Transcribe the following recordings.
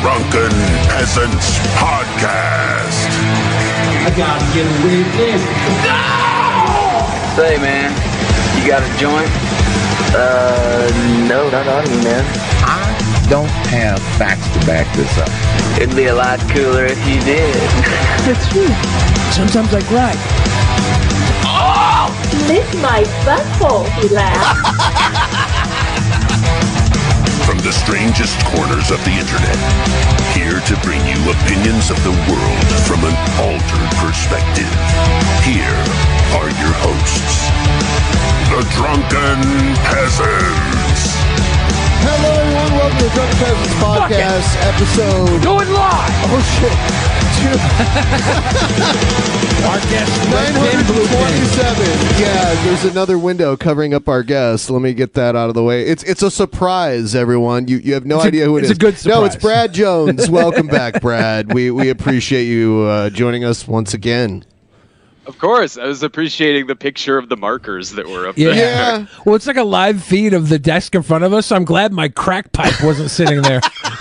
Drunken Peasants Podcast. I gotta get away with this. Say, man, you got a joint? Uh, no, not on me, man. I don't have facts to back this up. It'd be a lot cooler if you did. That's true. Sometimes I cry. Oh! Lick my butthole, he laughed. The strangest corners of the internet, here to bring you opinions of the world from an altered perspective. Here are your hosts, the Drunken Peasants. Hello, everyone. Welcome to the Drunk Peasants Podcast, episode. It live! Oh, shit. Our guest, 927. Yeah, there's another window covering up our guest. Let me get that out of the way. It's it's a surprise, everyone. You you have no It's idea who it it's is. a good surprise. No, it's surprise. Brad Jones. Welcome back, Brad. We we appreciate you uh, joining us once again. Of course, I was appreciating the picture of the markers that were up Yeah. there. Yeah, well, it's like a live feed of the desk in front of us. So I'm glad my crack pipe wasn't sitting there.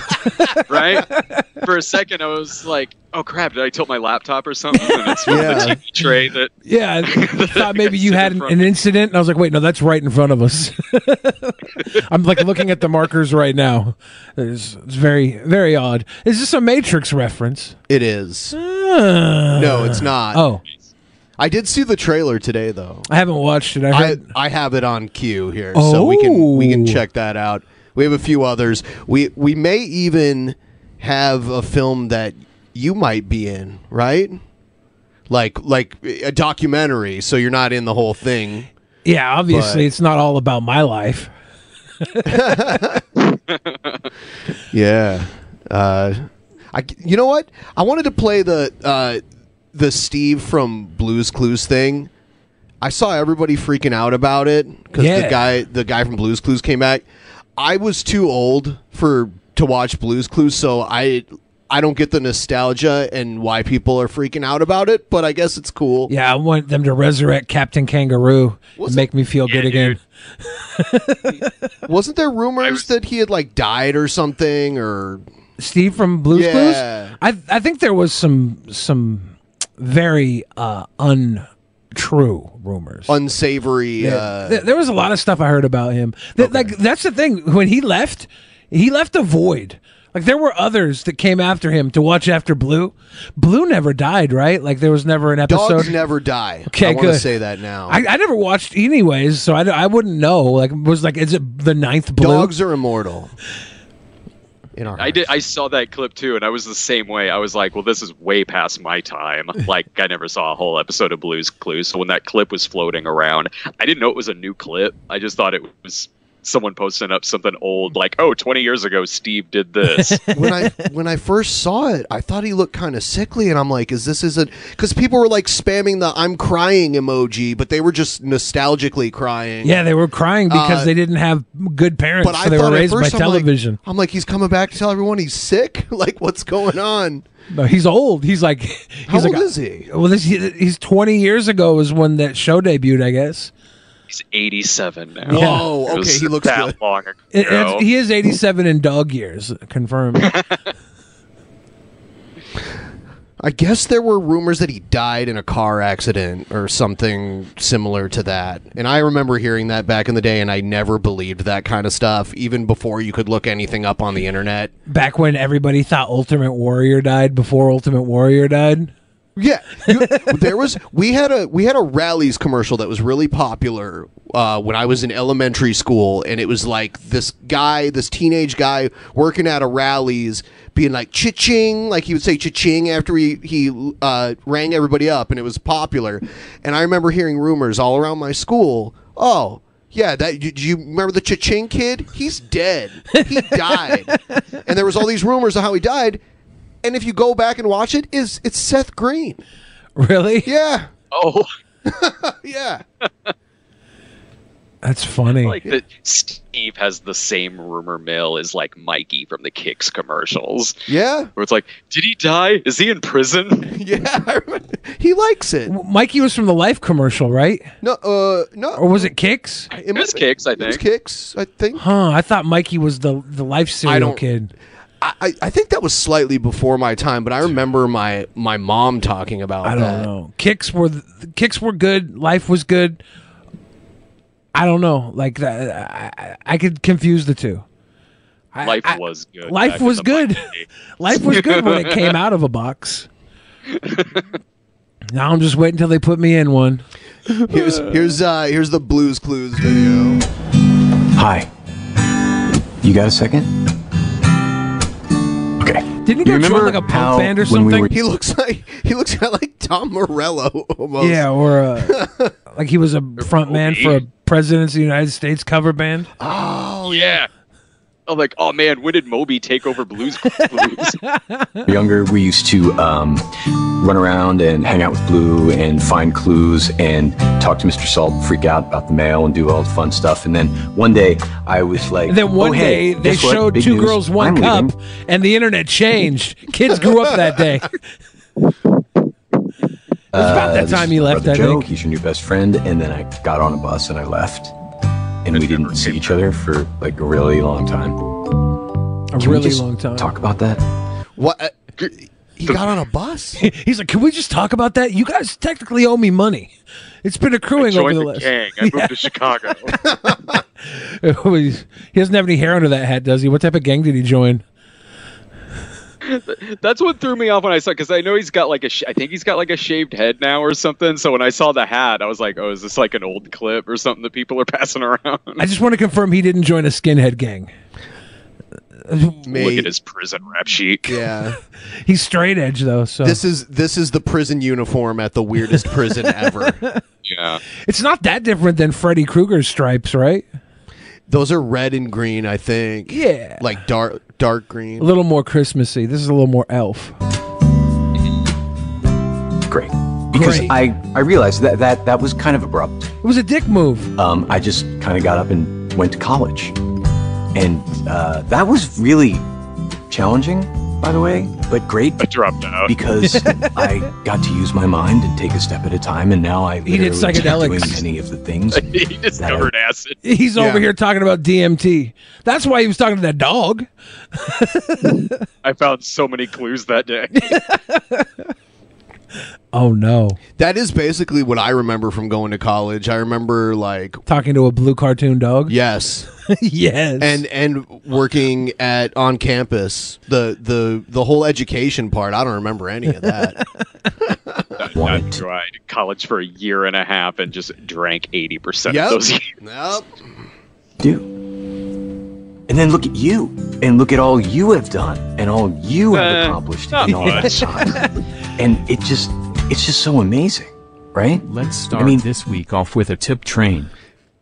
right? For a second, I was like, "Oh crap! Did I tilt my laptop or something?" And it's Yeah. the TV tray that. Yeah, I thought maybe you had an, an incident, and I was like, wait, no, that's right in front of us. I'm like looking at the markers right now. It's, it's very, very odd. Is this a Matrix reference? It is. Uh, No, it's not. Oh, I did see the trailer today, though. I haven't watched it. I I, heard. I have it on queue here, so we can we can Oh. check that out. We have a few others. We we may even have a film that you might be in, right? Like like a documentary, so you're not in the whole thing. yeah, obviously, but- it's not all about my life. Yeah. Uh, I you know what? I wanted to play the uh, the Steve from Blues Clues thing. I saw everybody freaking out about it because the guy the guy from Blues Clues came back. I was too old for to watch Blues Clues, so I I don't get the nostalgia and why people are freaking out about it. But I guess it's cool. Yeah, I want them to resurrect Captain Kangaroo and make me feel good again. Wasn't there rumors that he had like died or something or Steve from Blues Yeah. Clues. I I think there was some some very uh, untrue rumors. unsavory? Yeah. Uh, Th- there was a lot of stuff I heard about him. That, Like that's the thing. When he left, he left a void. Like there were others that came after him to watch after Blue. Blue never died, right? Like there was never an episode. dogs never die. Okay, I want to say that now. I, I never watched anyways, so I, I wouldn't know. Like was like is it the ninth Blue? Dogs are immortal. In our I did. I saw that clip too, and I was the same way. I was like, "Well, this is way past my time." Like, I never saw a whole episode of Blue's Clues, so when that clip was floating around, I didn't know it was a new clip. I just thought it was someone posting up something old, like, "Oh, 20 years ago, Steve did this." when I when I first saw it, I thought he looked kind of sickly, and I'm like, "Is this is a?" Because people were like spamming the "I'm crying" emoji, but they were just nostalgically crying. Yeah, they were crying because Uh, they didn't have good parents, but so I they thought were at raised by first, I'm like- television. I'm like, he's coming back to tell everyone he's sick. like, what's going on? No, he's old. He's like, he's How like, old is he? Well, this he- he's 20 years ago was when that show debuted, I guess. He's 87 now. Whoa, It okay, he looks that good. long ago. It- it's- he is 87 in dog years, confirmed. I guess there were rumors that he died in a car accident or something similar to that. And I remember hearing that back in the day, and I never believed that kind of stuff, even before you could look anything up on the internet. Back when everybody thought Ultimate Warrior died before Ultimate Warrior died. Yeah, you- there was we had a we had a Rally's commercial that was really popular uh, when I was in elementary school, and it was like this guy, this teenage guy working at a Rally's, being like cha-ching, like he would say cha-ching after he he uh, rang everybody up, and it was popular. And I remember hearing rumors all around my school. Oh. Yeah, that do you remember the cha-ching kid? He's dead. He died, and there was all these rumors of how he died. And if you go back and watch it, is it's Seth Green? Really? Yeah, Oh, yeah. That's funny. like that Steve has the same rumor mill as like Mikey from the Kix commercials. Yeah, Where it's like, did he die? Is he in prison? yeah. He likes it. Mikey was from the Life commercial, right? No, uh, no. Or was it Kix? It It was Kix, I It was think. Kix. I think. Huh? I thought Mikey was the the Life cereal don't- kid. I, I- I think that was slightly before my time, but I remember my my mom talking about. I don't that. know. Kix were th- Kix were good. Life was good. I don't know. Like that, I, I- I could confuse the two. I- Life I- was good. Life was good. Life was good when it came out of a box. Now I'm just waiting until they put me in one. Here's here's uh here's the Blues Clues video. Hi. You got a second? Okay. Didn't he You go join remember like a punk band or when we something? were- He looks like he looks like Tom Morello almost. yeah, or uh, like he was a front man for a Presidents of the United States cover band. Oh yeah. I'm like, oh man, when did Moby take over Blues Clues? younger, we used to um, run around and hang out with Blue and find clues and talk to Mr. Salt, freak out about the mail and do all the fun stuff. And then one day I was like, And then one oh, hey, day they showed two news. girls, one I'm cup, leaving. and the internet changed. Kids grew up that day. It was about Uh, that this time is you left, brother I Joe. think. He's your new best friend. And then I got on a bus and I left. And we didn't see each other for like a really long time. A Can we really just long time. Talk about that. What? Uh, he got on a bus. He's like, "Can we just talk about that? You guys technically owe me money. It's been accruing over Joined the the last." gang. I moved to Chicago. he doesn't have any hair under that hat, does he? What type of gang did he join? That's what threw me off when I saw because I know he's got like a sh- I think he's got like a shaved head now or something. So when I saw the hat, I was like, oh, is this like an old clip or something that people are passing around? I just want to confirm he didn't join a skinhead gang. Look at his prison rap sheet. Yeah. He's straight edge though, so This is this is the prison uniform at the weirdest prison ever. Yeah. it's not that different than Freddy Krueger's stripes, right? Those are red and green, I think. Yeah. Like dark dark green. A little more Christmassy. This is a little more elf. Great. Because Great. I, I realized that, that that was kind of abrupt. It was a dick move. Um, I just kind of got up and went to college. And uh, that was really challenging, by the way, but great I dropped out. because I got to use my mind and take a step at a time. And now I He did literally am psychedelics. doing many of the things. he discovered acid. He's over here talking about DMT. That's why he was talking to that dog. I found so many clues that day. Oh no. That is basically what I remember from going to college. I remember like Talking to a blue cartoon dog? yes. yes. and and working at on campus the the the whole education part i don't remember any of that I Wanted to- tried college for a year and a half and just drank eighty percent yep of those years. yep do. And then look at you, and look at all you have done, and all you have Uh, accomplished not in all that time. and it just, it's just so amazing, right? Let's start I mean- this week off with a tip train.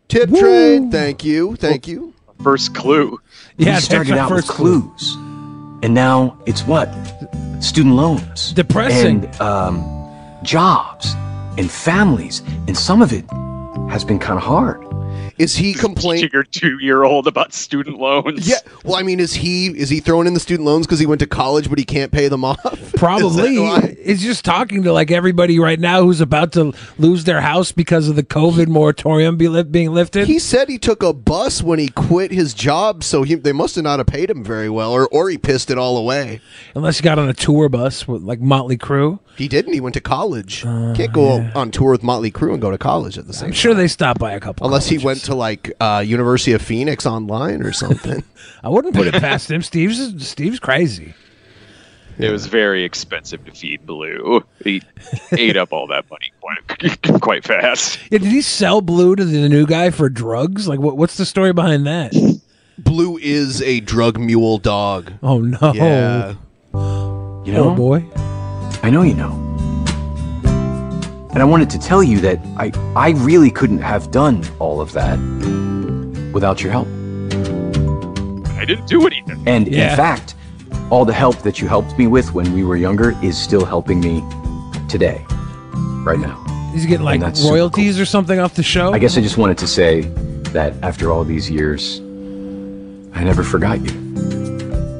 tip train, thank you thank you First clue. yeah, we that's started our out with first clue. clues, and now it's what? Student loans, Depressing. and um, jobs, and families, and some of it has been kind of hard. Is he complaining? Teaching your two-year-old about student loans. Yeah. Well, I mean, is he is he throwing in the student loans because he went to college but he can't pay them off? Probably. Is? He's just talking to like everybody right now who's about to lose their house because of the COVID moratorium be li- being lifted. He said he took a bus when he quit his job, so he, they must have not have paid him very well, or or he pissed it all away. Unless he got on a tour bus with like Motley Crue. He didn't. He went to college. Uh, can't go on tour with Motley Crue and go to college at the same. I'm sure they stopped by a couple. Unless he went to like uh, University of Phoenix online or something. I wouldn't put it past him. Steve's Steve's crazy. It was very expensive to feed Blue. He ate up all that money quite quite fast. Yeah, did he sell Blue to the new guy for drugs? Like, what, what's the story behind that? Blue is a drug mule dog. Oh no! Yeah. You know, Oh boy. I know you know. And I wanted to tell you that I, I really couldn't have done all of that without your help. I didn't do anything. And Yeah. in fact, all the help that you helped me with when we were younger is still helping me today, right now. He's getting like And that's royalties or something off the show. I guess I just wanted to say that after all these years, I never forgot you.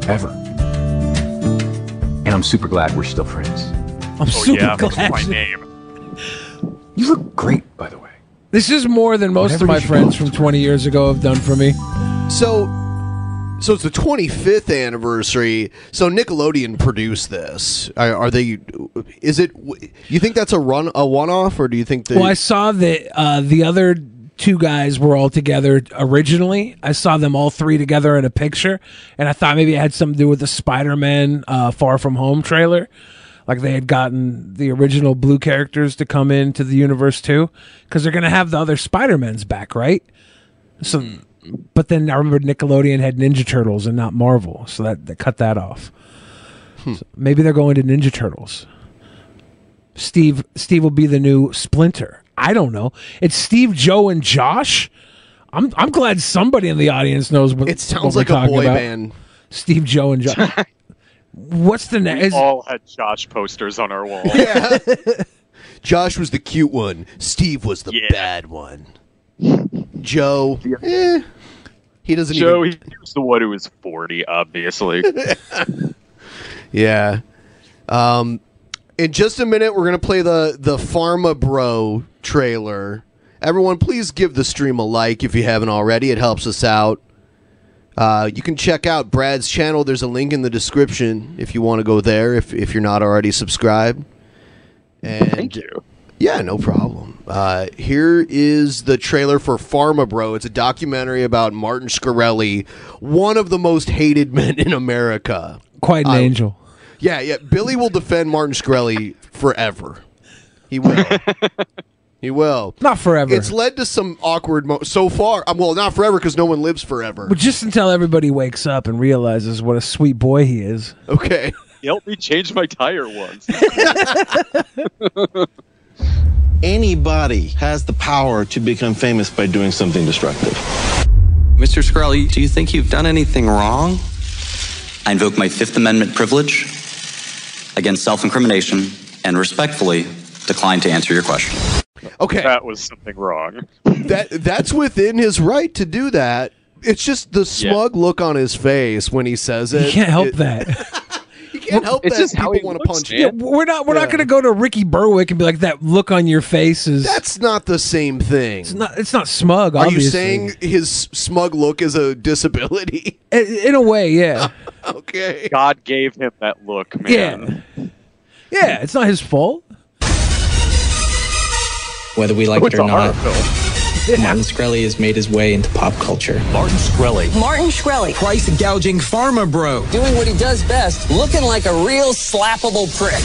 Ever. And I'm super glad we're still friends. I'm Oh super yeah, that's glad. my name. You look great, by the way. This is more than most Whatever of my you friends from 20 years ago have done for me. So, so it's the 25th anniversary. So Nickelodeon produced this. Are, are they? Is it? You think that's a run, a one-off, or do you think that? Well, I saw that uh, the other two guys were all together originally. I saw them all three together in a picture, and I thought maybe it had something to do with the Spider-Man uh, Far From Home trailer. Like they had gotten the original blue characters to come into the universe too, because they're going to have the other Spider-Mans back, right? So, but then I remember Nickelodeon had Ninja Turtles and not Marvel, so that, that cut that off. Hmm. So maybe they're going to Ninja Turtles. Steve Steve will be the new Splinter. I don't know. It's Steve, Joe, and Josh. I'm I'm glad somebody in the audience knows what it what sounds we're like a boy about. band. Steve, Joe, and Josh. What's the We next? all had Josh posters on our wall. Yeah. Josh was the cute one. Steve was the Yeah. bad one. Joe, eh, he doesn't Joe, even. he was the one who was 40, obviously. Yeah. Um, in just a minute, we're gonna play the the Pharma Bro trailer. Everyone, please give the stream a like if you haven't already. It helps us out. Uh, you can check out Brad's channel. There's a link in the description if you want to go there. If if you're not already subscribed. And Thank you. Yeah, no problem. Uh, here is the trailer for Pharma Bro. It's a documentary about Martin Shkreli, one of the most hated men in America. Quite an I- angel. Yeah, yeah. Billy will defend Martin Shkreli forever. He will. he will. Not forever. It's led to some awkward mo- so far. Um, well, not forever because no one lives forever. But just until everybody wakes up and realizes what a sweet boy he is. Okay. He helped me change my tire once. Anybody has the power to become famous by doing something destructive. Mr. Shkreli, do you think you've done anything wrong? I invoke my Fifth Amendment privilege against self incrimination and respectfully decline to answer your question. Okay. That was something wrong. that that's within his right to do that. It's just the smug look on his face when he says it. You can't help It- that. You can't help It's that just people want to looks, punch. Yeah, we're not we're not going to go to Ricky Berwick and be like that look on your face is That's not the same thing. it's not it's not smug Are obviously. you saying his smug look is a disability? in, in a way, yeah. okay. God gave him that look, man. Yeah. Yeah, it's not his fault whether we like oh, it or not. Martin Shkreli has made his way into pop culture. Martin Shkreli. Martin Shkreli. Price gouging pharma bro. Doing what he does best, looking like a real slappable prick.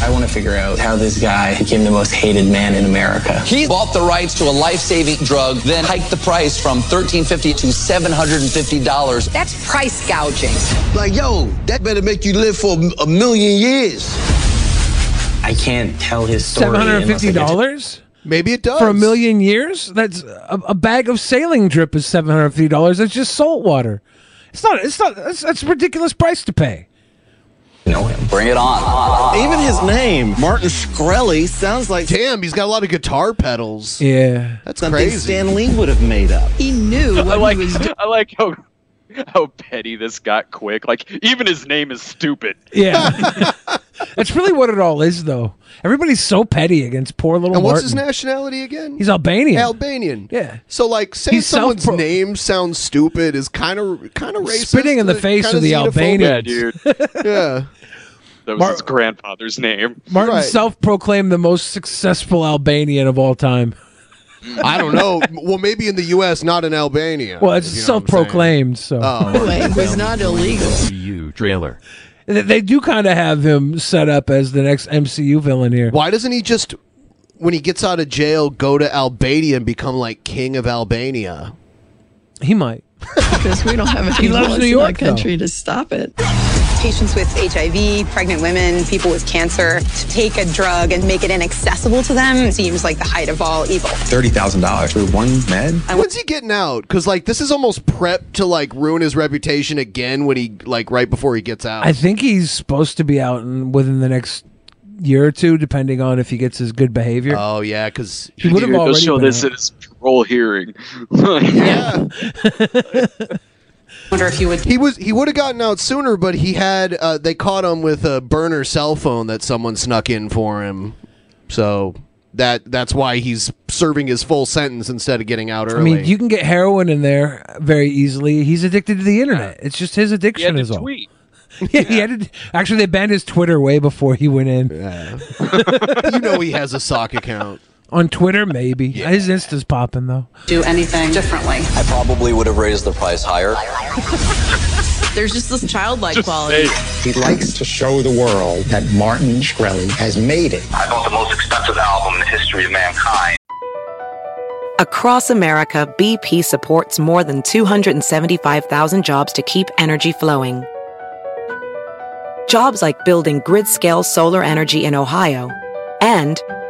I want to figure out how this guy became the most hated man in America. He bought the rights to a life-saving drug, then hiked the price from $1,350 to $750. That's price gouging. Like, yo, that better make you live for a million years. I can't tell his story. $750? Maybe it does. for a million years. That's a, a bag of saline drip is seven hundred fifty dollars. That's just salt water. It's not. It's not. That's, that's a ridiculous price to pay. know him. Bring it on. Even his name, Martin Shkreli, sounds like Damn, he's got a lot of guitar pedals. Yeah. That's something crazy. Stan Lee would have made up. He knew I like he was doing. I like how how petty this got quick. Like even his name is stupid. Yeah. That's really what it all is, though. Everybody's so petty against poor little And what's Martin. his nationality again? He's Albanian. Albanian. Yeah. So like saying He's someone's self-pro- name sounds stupid is kind of kind of racist. Spitting in the face kinda the Albanian Yeah, dude. Yeah. That was Mar- his grandfather's name. Martin Right. self-proclaimed the most successful Albanian of all time. I don't know. well, maybe in the U.S., not in Albania. Well, it's you know what I'm saying. self-proclaimed, so Oh. Anyway, it was not illegal. You trailer. They- they do kind of have him set up as the next MCU villain here. Why doesn't he just, when he gets out of jail, go to Albania and become like king of Albania? He might. Because we don't have any He loves laws New in York, our country to stop it. Patients with HIV, pregnant women, people with cancer, to take a drug and make it inaccessible to them seems like the height of all evil. $30,000 for one med? When's he getting out? Because like this is almost prep to like ruin his reputation again when he like right before he gets out. I think he's supposed to be out in, within the next year or two, depending on if he gets his good behavior. oh yeah, because He would have Dude, already show been this out. at his parole hearing. yeah, wonder if you would. he was he would have gotten out sooner, but he had uh, they caught him with a burner cell phone that someone snuck in for him. So that that's why he's serving his full sentence instead of getting out early. I mean, you can get heroin in there very easily. He's addicted to the internet. It's just his addiction is all. tweet. Yeah, he had to, actually they banned his Twitter way before he went in. Yeah. you know he has a sock account. On Twitter, maybe his Insta's popping though. Do anything differently. I probably would have raised the price higher. There's just this childlike Just quality. say He likes to show the world that Martin Shkreli has made it. I bought the most expensive album in the history of mankind. Across America, BP supports more than 275,000 jobs to keep energy flowing. Jobs like building grid-scale solar energy in Ohio and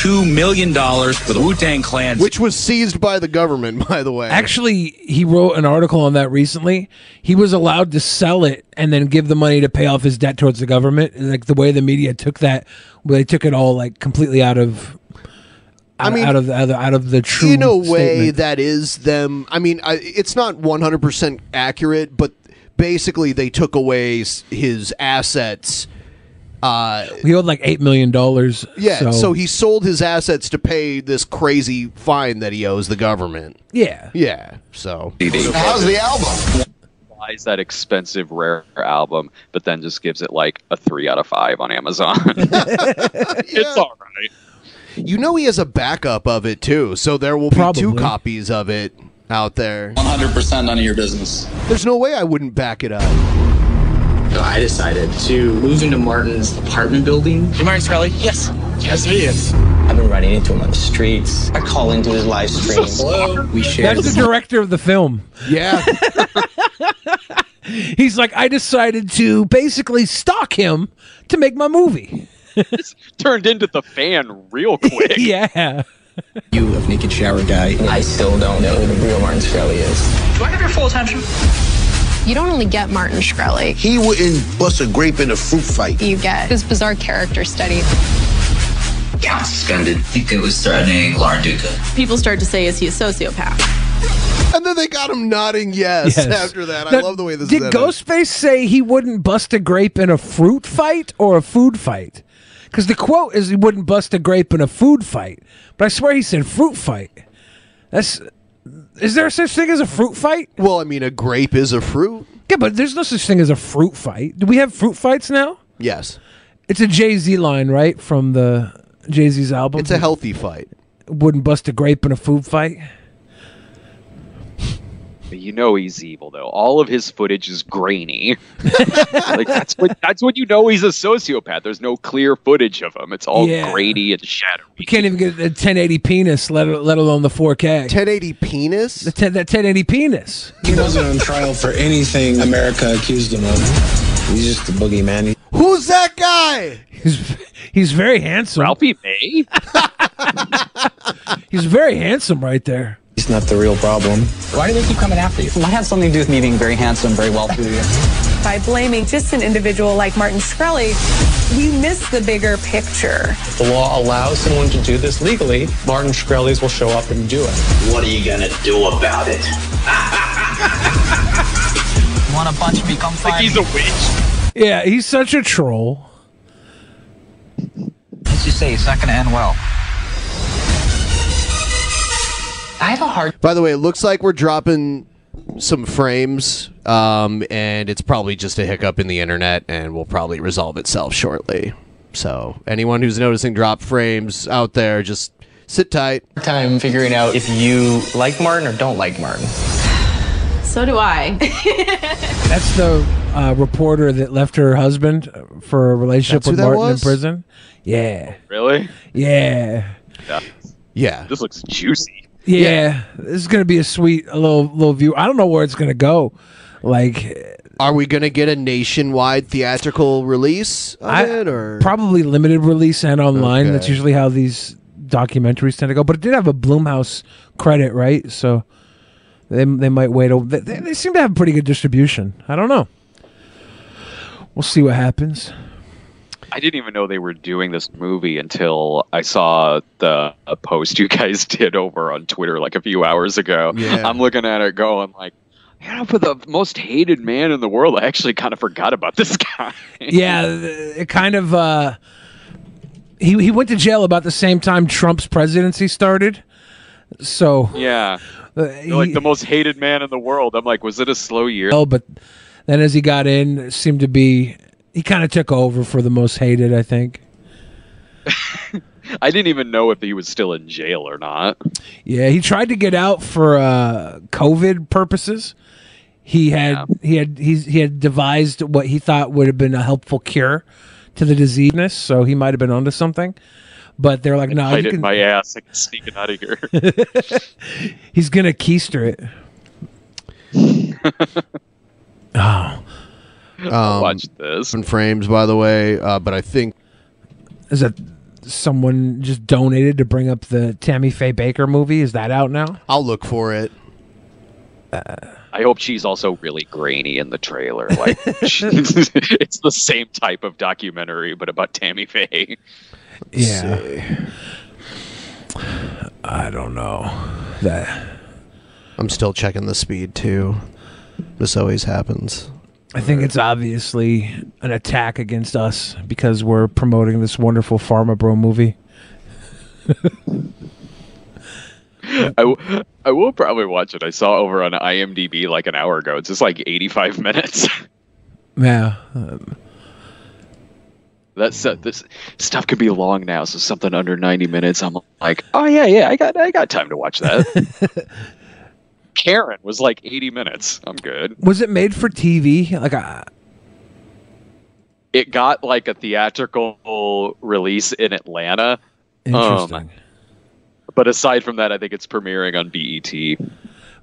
$2 million for the Wu Tang Clan. which was seized by the government, by the way. Actually, he wrote an article on that recently. He was allowed to sell it and then give the money to pay off his debt towards the government. Like the way the media took that, well, they took it all like completely out of. I mean, out of the, out of, out of the true. in a way statement. that is them i mean I, it's not 100% accurate but basically they took away his assets uh he owed like eight million dollars. yeah so. he sold his assets to pay this crazy fine that he owes the government yeah yeah so How's the album? buys that expensive rare album, but then just gives it like a three out of five on Amazon. It's all right. you know he has a backup of it too so there will be two copies of it out there 100% none of your business. there's no way i wouldn't back it up So I decided to move into Martin's apartment building. You Martin Shkreli? Yes. Yes, he is. I've been running into him on the streets. I call into his live stream. Hello. We share. That's the director of the film. yeah He's like, I decided to basically stalk him to make my movie. Turned into the fan real quick. yeah. You of Naked Shower Guy. I still don't know who the real Martin Shkreli is. Do I have your full attention? You don't only get Martin Shkreli, He wouldn't bust a grape in a fruit fight. you get this bizarre character study. Account suspended. I think it was threatening Lauren Duca. People start to say, is he a sociopath? and then they got him nodding yes, Yes. after that i love the way this Did is edited. Ghostface say he wouldn't bust a grape in a fruit fight or a food fight? Because the quote is he wouldn't bust a grape in a food fight, but I swear he said fruit fight. That's is there such thing as a fruit fight? well i mean a grape is a fruit Yeah, but there's no such thing as a fruit fight. Do we have fruit fights now? yes It's a Jay Z line, right, from the Jay Z's album. it's a healthy fight wouldn't bust a grape in a food fight. You know he's evil though. All of his footage is grainy. like that's what that's when you know he's a sociopath. There's no clear footage of him. It's all Yeah. grainy and shadowy. You can't even get a 1080 penis, let, let alone the 4K. 1080 penis? The ten, that 1080 penis. He wasn't on trial for anything America accused him of. He's just a boogeyman. Who's that guy? He's he's very handsome. Ralphie May. He's very handsome right there. He's not the real problem. Why do they keep coming after you? Might have something to do with me being very handsome, very wealthy. By blaming just an individual like Martin Shkreli, we miss the bigger picture. If The law allows someone to do this legally. Martin Shkreli's will show up and do it. What are you gonna do about it? Want a bunch become five? Like he's a witch. Yeah, he's such a troll. As you say it's not going to end well. I have a hard By the way, it looks like we're dropping some frames, um, and it's probably just a hiccup in the internet, and will probably resolve itself shortly. So, anyone who's noticing drop frames out there, just sit tight. Time figuring out if you like Martin or don't like Martin. So do I. That's the uh, reporter that left her husband for a relationship That's with Martin was? in prison. Yeah, Really? yeah, Yeah. Yeah. This looks juicy. Yeah. This is gonna be a sweet a little little view. I don't know where it's gonna go. Like, Are we going to get a nationwide theatrical release of I it, or probably limited release and online. Okay. That's usually how these documentaries tend to go. But it did have a Blumhouse credit, right? So they they might wait. Over, they, they seem to have pretty good distribution. I don't know. We'll see what happens. I didn't even know they were doing this movie until I saw the a post you guys did over on Twitter like a few hours ago. Yeah. I'm looking at it going like, you know, for the most hated man in the world, I actually kind of forgot about this guy. yeah, it kind of. Uh, he he went to jail about the same time Trump's presidency started. So yeah. uh, They're like the most hated man in the world. I'm like, was it a slow year? well, but then as he got in, it seemed to be he kind of took over for the most hated. I think. I didn't even know if he was still in jail or not. Yeah, he tried to get out for uh, COVID purposes. He had he had he's, he had devised what he thought would have been a helpful cure to the disease, so he might have been onto something. But they're like, no, it in can, my ass. I can sneak it out of here. he's gonna keister it. oh, um, watch this. in frames, by the way? Uh, but I think is that someone just donated to bring up the Tammy Faye Bakker movie? Is that out now? I'll look for it. I hope she's also really grainy in the trailer. Like it's the same type of documentary, but about Tammy Faye. Yeah. I don't know that. I'm still checking the speed too. This always happens. I think it's obviously an attack against us because we're promoting this wonderful Pharma Bro movie. I, w- I will probably watch it. I saw over on IMDb like an hour ago. It's just like 85 minutes. Yeah. Um, That's uh, this stuff could be long now, so something under 90 minutes. I'm like, oh yeah, yeah, I got I got time to watch that. Karen was like 80 minutes. I'm good. was it made for TV? Like, uh, It got like a theatrical release in Atlanta. interesting. Um, but aside from that, I think it's premiering on BET.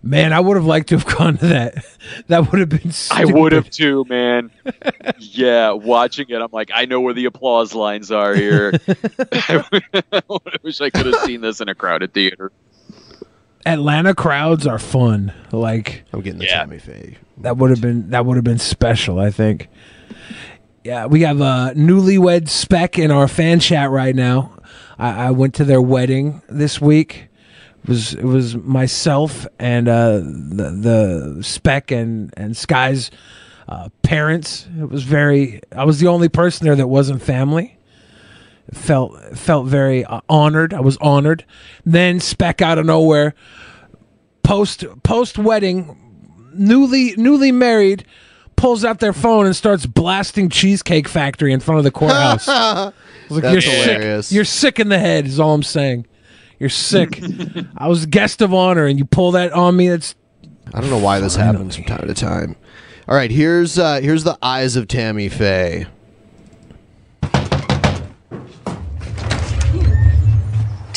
Man, I would have liked to have gone to that. That would have been. I would have too, man. yeah, watching it, I'm like, I know where the applause lines are here. I wish I could have seen this in a crowded theater. Atlanta crowds are fun. Like I'm getting the Yeah. Tammy Faye. that would have been that would have been special. I think. Yeah, we have a newlywed spec in our fan chat right now. I, I went to their wedding this week. It was it was myself and uh, the the spec and and Sky's uh, parents. It was very. I was the only person there that wasn't family. Felt felt very uh, honored. I was honored. Then spec out of nowhere, post post wedding, newly newly married, pulls out their phone and starts blasting Cheesecake Factory in front of the courthouse. Like, That's you're hilarious. sick. You're sick in the head. Is all I'm saying. You're sick. I was guest of honor, and you pull that on me. That's I don't know why this happens from time to time. All right, here's uh, here's the eyes of Tammy Faye.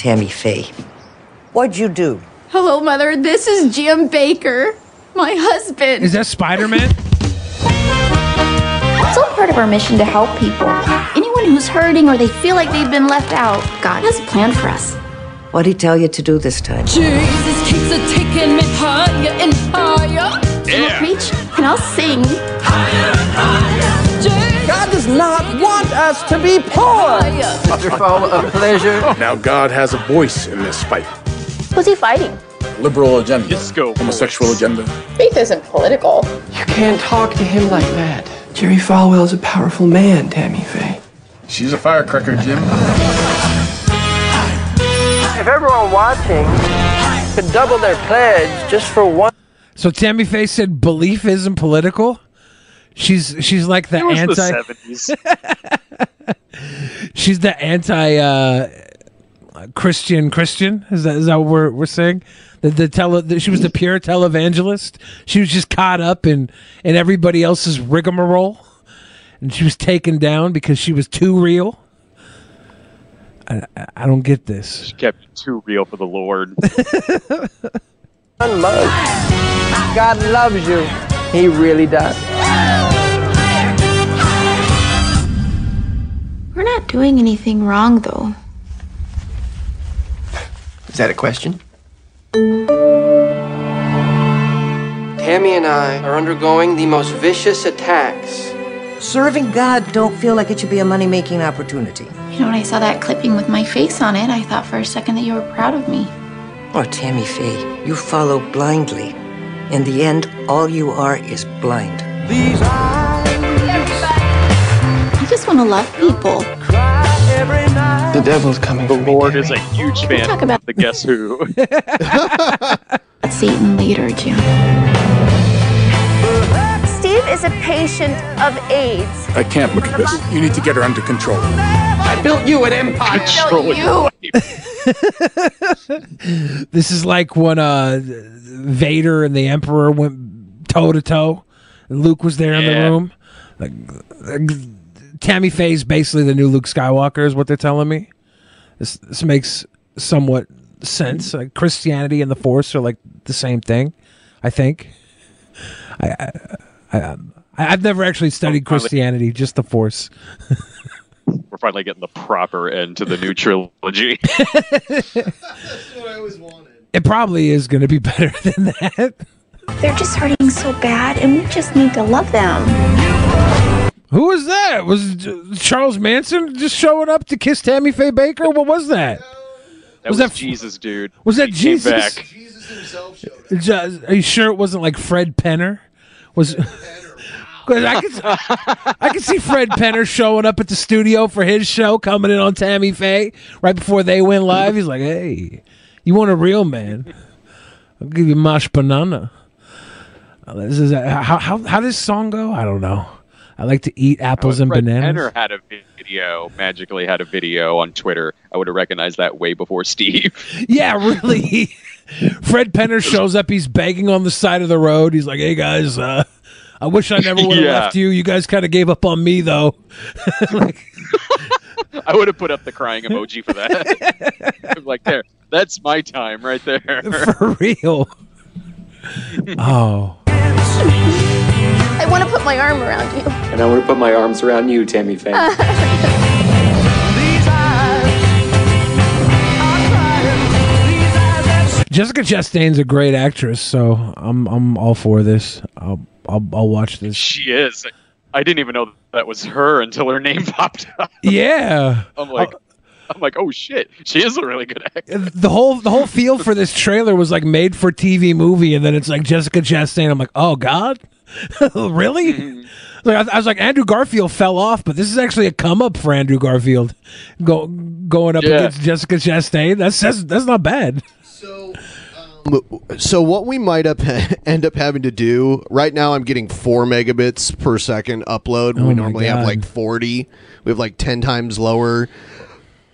Tammy Faye. What'd you do? Hello, Mother. This is Jim Bakker, my husband. Is that Spider Man? It's all part of our mission to help people. Anyone who's hurting or they feel like they've been left out, God has a plan for us. What'd he tell you to do this time? Jesus keeps a taking me higher and higher. Yeah. I'll preach and I'll sing. God does not want us to be poor. Wonderful of pleasure. Now God has a voice in this fight. Who's he fighting? Liberal agenda. Disco. Homosexual agenda. Faith isn't political. You can't talk to him like that. Jerry Falwell is a powerful man, Tammy Faye. She's a firecracker, Jim. If everyone watching could double their pledge just for one. So Tammy Faye said belief isn't political. She's she's like the It was anti. the 70s. she's the anti uh, Christian Christian. Is that is that what we're we're saying? The, the tele, the, she was the pure televangelist. She was just caught up in in everybody else's rigmarole, and she was taken down because she was too real. I, I- I don't get this. She kept too real for the Lord. God loves you. He really does. We're not doing anything wrong, though. Is that a question? Tammy and I are undergoing the most vicious attacks. Serving God don't feel like it should be a money making opportunity. You know, when I saw that clipping with my face on it, I thought for a second that you were proud of me. Oh, Tammy Faye, you follow blindly. In the end, all you are is blind. I just want to love people. The devil's coming. The Lord is a huge fan talk about- of the Guess Who. Satan later, Jim. Steve is a patient of AIDS. I can't look at this. You need to get her under control. I built you an empire. This is like when uh, Vader and the Emperor went toe to toe. and Luke was there in the room. Like, like, Tammy Faye's basically the new Luke Skywalker, is what they're telling me. This this makes somewhat sense. Like Christianity and the Force are like the same thing. I think. I, I, I um, I I've never actually studied finally- Christianity, just the Force. We're finally getting the proper end to the new trilogy. That's what I always wanted. It probably is going to be better than that. They're just hurting so bad, and we just need to love them. Who was that? Was Charles Manson just showing up to kiss Tammy Faye Bakker? What was that? That Was was, that- Jesus, dude. Was that He came Jesus? back. Ju- Are you sure it wasn't like Fred Penner? Was 'Cause I could I could see Fred Penner showing up at the studio for his show, coming in on Tammy Faye right before they went live. He's like, "Hey, you want a real man? I'll give you mashed banana." Uh, This is how how how does this song go? I don't know. I like to eat apples and Fred bananas. Penner had a video, magically had a video on Twitter. I would have recognized that way before Steve. Yeah, really. Fred Penner shows up. He's begging on the side of the road. He's like, "Hey guys, uh, I wish I never would have Yeah. left you. You guys kind of gave up on me, though." I would have put up the crying emoji for that. I'm like, there, that's my time right there. For real. oh, I want to put my arm around you. And I want to put my arms around you, Tammy Faye. Jessica Chastain's a great actress, so I'm I'm all for this. I'll I'll, I'll watch this. She is. I didn't even know that was her until her name popped up. Yeah. I'm like, I'm like, oh shit, she is a really good actor. the whole the whole feel for this trailer was like made for TV movie, and then it's like Jessica Chastain. I'm like, oh god, really? Mm-hmm. Like I, I was like, Andrew Garfield fell off, but this is actually a come up for Andrew Garfield, go going up Yeah. against Jessica Chastain. That's that's that's not bad. So um, so what we might up end up having to do right now, I'm getting four megabits per second upload. Oh we my normally have like 40. We have like 10 times lower.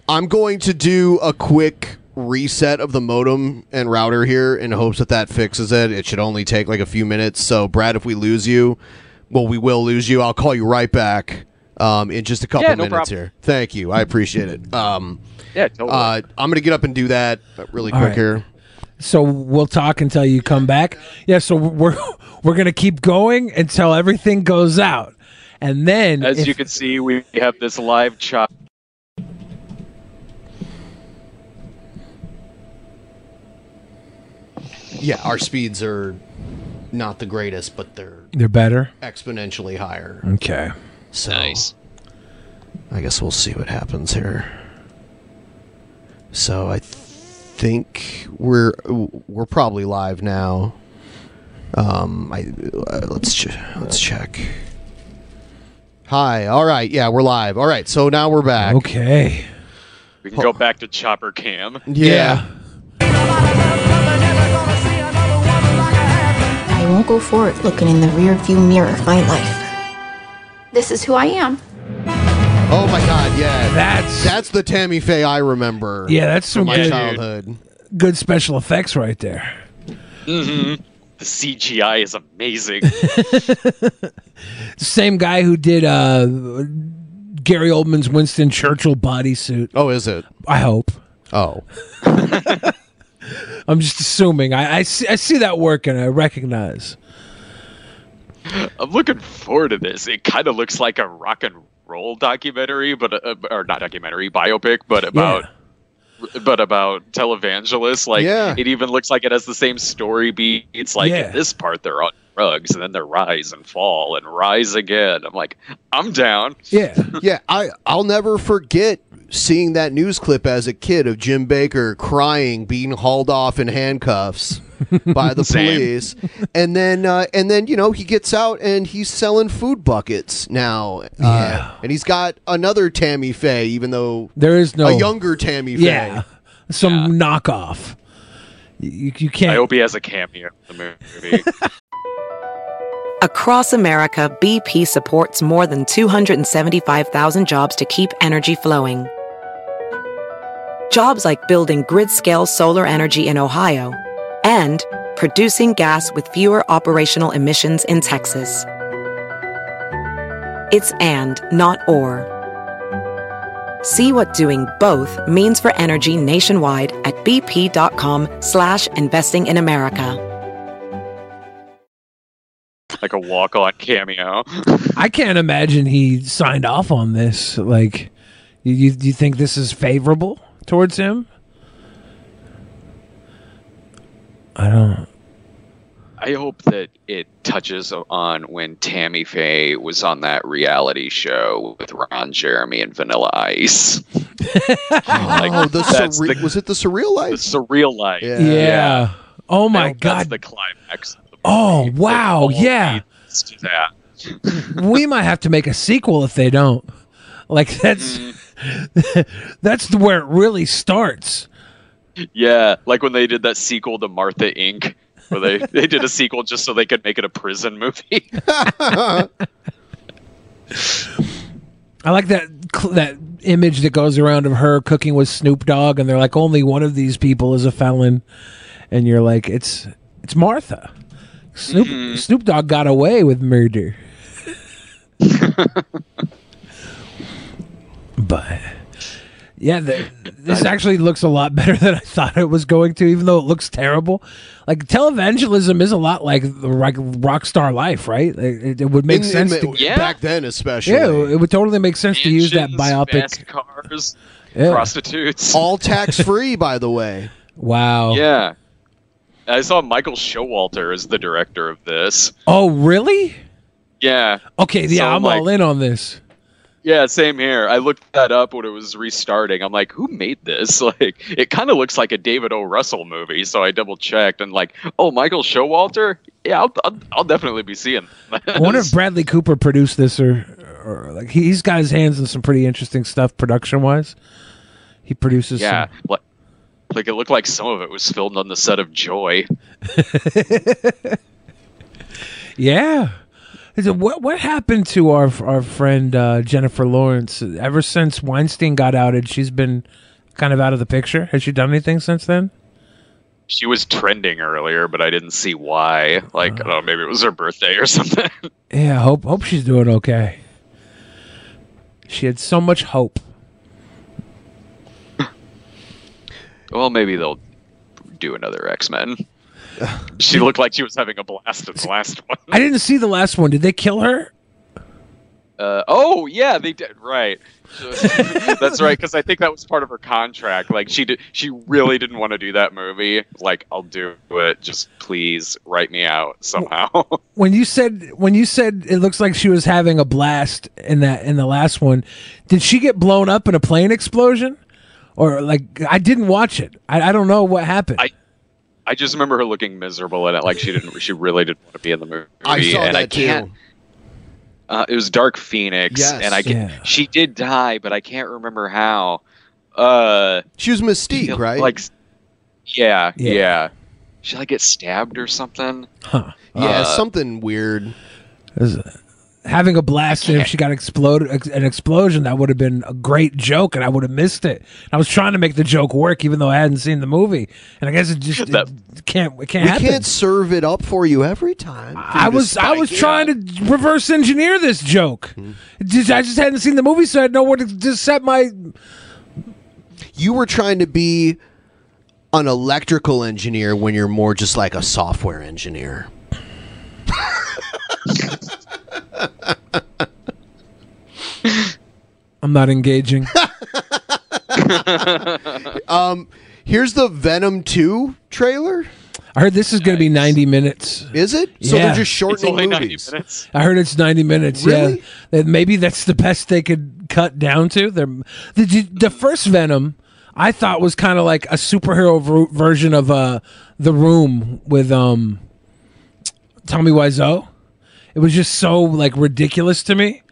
I'm going to do a quick reset of the modem and router here in hopes that that fixes it. It should only take like a few minutes. So, Brad, if we lose you, well, we will lose you. I'll call you right back um, in just a couple Yeah, no minutes problem. here. Thank you. I appreciate it. Um, Yeah, totally. uh, I'm going to get up and do that but really All quick right. here. So we'll talk until you come back. Yeah. So we're we're gonna keep going until everything goes out, and then As if- you can see, we have this live chop. Yeah, our speeds are not the greatest, but they're they're better. exponentially higher. Okay. So, I guess we'll see what happens here. So I th- think we're we're probably live now. Um, I uh, let's ch- let's check. Hi. All right. Yeah, we're live. All right. So now we're back. Okay. We can go back to chopper cam. Yeah. I won't go for it looking in the rearview mirror of my life. This is who I am. Oh my God. Yeah. That's that's the Tammy Faye I remember. Yeah, that's from some my good- childhood. good special effects right there. Mm-hmm. The CGI is amazing. Same guy who did uh, Gary Oldman's Winston Churchill bodysuit. Oh, is it? I hope. Oh. I'm just assuming. I, I see. I see that work, and I recognize. I'm looking forward to this. It kind of looks like a rock and roll documentary, but uh, or not documentary, biopic, but about but about televangelists. Like Yeah. it even looks like it has the same story beats. Like Yeah. in this part they're on drugs and then they rise and fall and rise again. I'm like, I'm down. Yeah. yeah, I I'll never forget seeing that news clip as a kid of Jim Bakker crying, being hauled off in handcuffs by the police, and then uh, and then you know he gets out and he's selling food buckets now. Uh, and he's got another Tammy Faye, even though There is no a younger Tammy Faye. Yeah, some knockoff. You, you can't. I hope he has a cameo in the movie. Across America, BP supports more than 275,000 jobs to keep energy flowing. Jobs like building grid scale solar energy in Ohio and producing gas with fewer operational emissions in Texas. It's and, not or. See what doing both means for energy nationwide at bp.com slash investing in America. like a walk on cameo. I can't imagine he signed off on this. Like, you you, you think this is favorable towards him? I don't. I hope that it touches on when Tammy Faye was on that reality show with Ron Jeremy and Vanilla Ice. oh, the, that's surre- was it the surreal life? The surreal life. Yeah. Oh my I hope That's god. the climax. Oh wow. Yeah. Let's that. we might have to make a sequel if they don't. Like that's mm. that's where it really starts. Yeah, like when they did that sequel to Martha Inc. Where they, they did a sequel just so they could make it a prison movie. I like that that image that goes around of her cooking with Snoop Dogg, and they're like, only one of these people is a felon, and you're like, it's it's Martha. Snoop mm-hmm. Snoop Dogg got away with murder. But yeah, the, this actually looks a lot better than I thought it was going to, even though it looks terrible. Like televangelism is a lot like the rock, rock star life, right? It, it would make In- in sense ma- to back then, especially. yeah, it would totally make sense to use that Mansions, biopic. fast cars, Yeah. prostitutes. All tax free, by the way. Wow. Yeah. I saw Michael Showalter as the director of this. Oh, really? Yeah. Okay, yeah, So, I'm like- all in on this. Yeah, same here. I looked that up when it was restarting. I'm like, who made this? Like, it kind of looks like a David O. Russell movie. So I double checked and like, oh, Michael Showalter. Yeah, I'll, I'll, I'll definitely be seeing. I wonder if Bradley Cooper produced this or, or like he- he's got his hands in some pretty interesting stuff production wise. He produces. yeah, some- like, like it looked like some of it was filmed on the set of Joy. yeah. What what happened to our our friend uh, Jennifer Lawrence? Ever since Weinstein got outed, she's been kind of out of the picture? Has she done anything since then? She was trending earlier, but I didn't see why. Like, I don't know, maybe it was her birthday or something. Yeah, hope hope she's doing okay. She had so much hope. well, maybe they'll do another X Men. She looked like she was having a blast in the last one. I didn't see the last one. Did they kill her? Uh, oh yeah, they did. Right. That's right, because I think that was part of her contract. Like she did, she really didn't want to do that movie. Like, I'll do it. Just please write me out somehow. When you said when you said it looks like she was having a blast in that in the last one, did she get blown up in a plane explosion? Or like I didn't watch it. I, I don't know what happened. I I just remember her looking miserable in it. Like she didn't. She really didn't want to be in the movie. I saw and that I can't. too. Uh, it was Dark Phoenix, Yes. and I can. Yeah. She did die, but I can't remember how. Uh, she was Mystique, right? Like, yeah, Yeah. yeah, She like get stabbed or something. Huh. Yeah, Uh, something weird. Having a blast and if she got exploded an explosion that would have been a great joke and i would have missed it i was trying to make the joke work even though i hadn't seen the movie and i guess it just it can't it can't we happen can't serve it up for you every time. for I you to was I was it. trying to reverse engineer this joke. Hmm. It just- I just hadn't seen the movie, so I had nowhere to just set my. You were trying to be an electrical engineer when you're more just like a software engineer. I'm not engaging. um, here's the Venom 2 trailer. I heard this is going to be 90 minutes. Is it? So they're just shortening movies. I heard it's 90 minutes. Really? Yeah, that maybe that's the best they could cut down to. They're, the the first Venom, I thought was kind of like a superhero ver- version of uh the Room with um Tommy Wiseau. It was just so like ridiculous to me.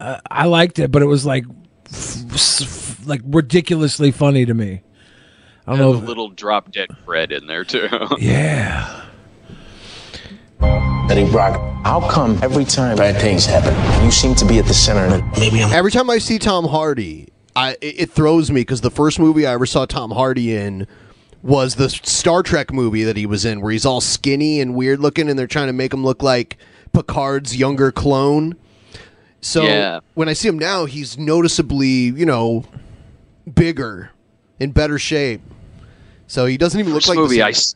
Uh, I liked it, but it was like f- f- like ridiculously funny to me. I don't Had know. a if- little drop dead Fred in there too. Yeah. Eddie Brock, how come every time bad things happen, you seem to be at the center of it? Maybe I'm. Every time I see Tom Hardy, I it, it throws me because the first movie I ever saw Tom Hardy in was the Star Trek movie that he was in, where he's all skinny and weird looking, and they're trying to make him look like Picard's younger clone. So Yeah. when I see him now, he's noticeably, you know, bigger, in better shape. So he doesn't even look like movie the I same- s-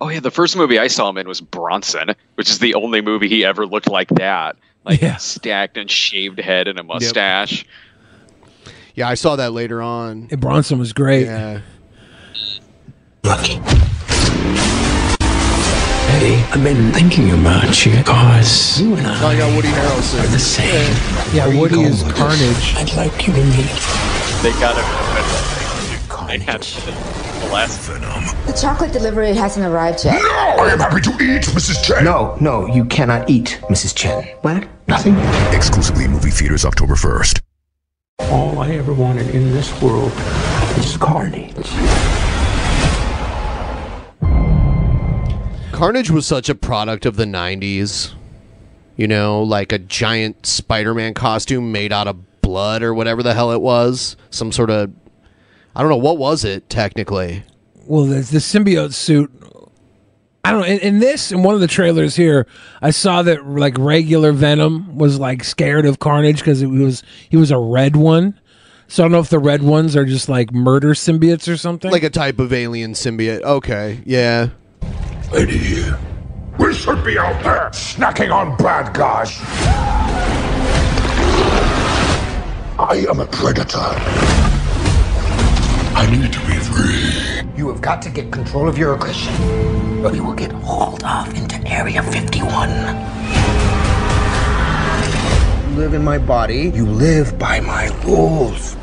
Oh yeah, the first movie I saw him in was Bronson, which is the only movie he ever looked like that. Like stacked and shaved head and a mustache. Yeah, I saw that later on. And Bronson was great. Yeah. Lucky. I've been thinking about you because you and I I got uh, Woody Harrelson. are the same. Yeah, Where Woody going is with this? Carnage. I'd like you to meet. They got him. They had the last Venom. The chocolate delivery hasn't arrived yet. No, I am happy to eat, Mrs. Chen. No, no, you cannot eat, Mrs. Chen. What? Nothing. Exclusively in movie theaters October 1st. All I ever wanted in this world is carnage. Carnage was such a product of the 90s. You know, like a giant Spider Man costume made out of blood or whatever the hell it was. Some sort of. I don't know. What was it, technically? well, the, the symbiote suit. I don't know. In, in this, in one of the trailers here, I saw that like regular Venom was like scared of Carnage because it was he was a red one. So I don't know if the red ones are just like murder symbiotes or something. Like a type of alien symbiote. Okay. Yeah. Eddie, we should be out there snacking on bad guys. I am a predator. I need to be free. You have got to get control of your aggression. Or you will get hauled off into Area 51. You live in my body. You live by my rules.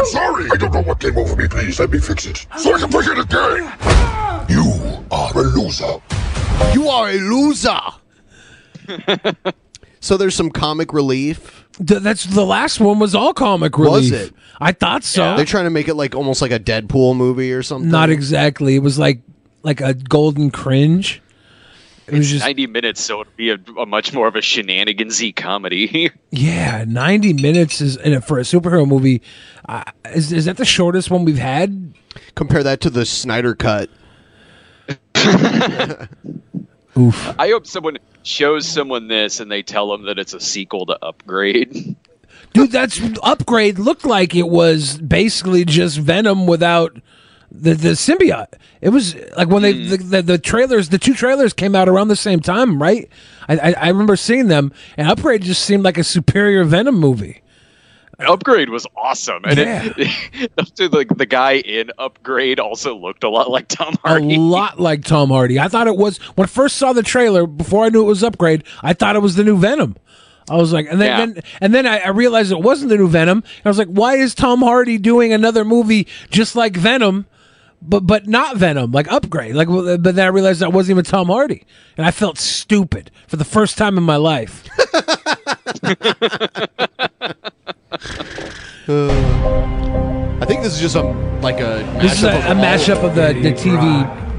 I'm sorry. I don't know what came over me. Please let me fix it so I can play it again. You are a loser. You are a loser. so there's some comic relief. Th- that's the last one was all comic relief. Was it? I thought so. They're trying to make it like almost like a Deadpool movie or something. Not exactly. It was like like a golden cringe. It was just 90 minutes, so it'd be a, a much more of a shenanigansy comedy. yeah, ninety minutes is in a, for a superhero movie. Uh, is is that the shortest one we've had? Compare that to the Snyder cut. Oof. I hope someone shows someone this and they tell them that it's a sequel to Upgrade. Dude, that's upgrade looked like it was basically just Venom without the the symbiote. It was like when they hmm. the, the, the trailers, the two trailers came out around the same time, right? I, I I remember seeing them, and Upgrade just seemed like a superior Venom movie. Upgrade was awesome, and Yeah. it, the, the guy in Upgrade also looked a lot like Tom Hardy. A lot like Tom Hardy. I thought it was when I first saw the trailer before I knew it was Upgrade. I thought it was the new Venom. I was like, and then, Yeah. then and then I, I realized it wasn't the new Venom. I was like, why is Tom Hardy doing another movie just like Venom, but but not Venom, like Upgrade? Like, but then I realized that wasn't even Tom Hardy, and I felt stupid for the first time in my life. Uh, I think this is just a like a This is a, mashup a of all- mashup of the, the TV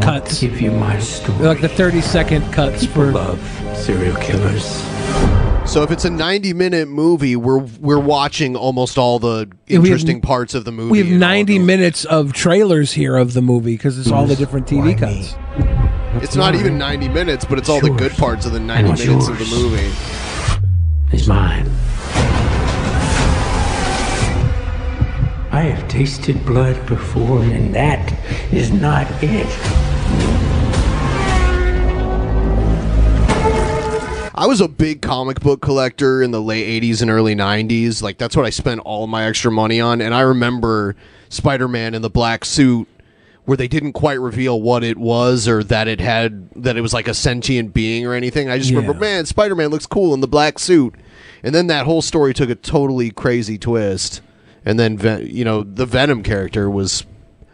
cuts. Give you my story. They're like the thirty second cuts for love serial killers. So if it's a 90 minute movie, we're we're watching almost all the Yeah, we have- interesting parts of the movie. We have and all 90 minutes of trailers here of the movie because it's all the different TV cuts. It's not even 90 minutes, but it's all the good parts of the 90 what's minutes of the movie. Is mine. I have tasted blood before, and that is not it. I was a big comic book collector in the late 80s and early 90s. Like that's what I spent all my extra money on and I remember Spider-Man in the black suit where they didn't quite reveal what it was or that it had that it was like a sentient being or anything. I just remember, man, Spider-Man looks cool in the black suit. And then that whole story took a totally crazy twist. And then you know, the Venom character was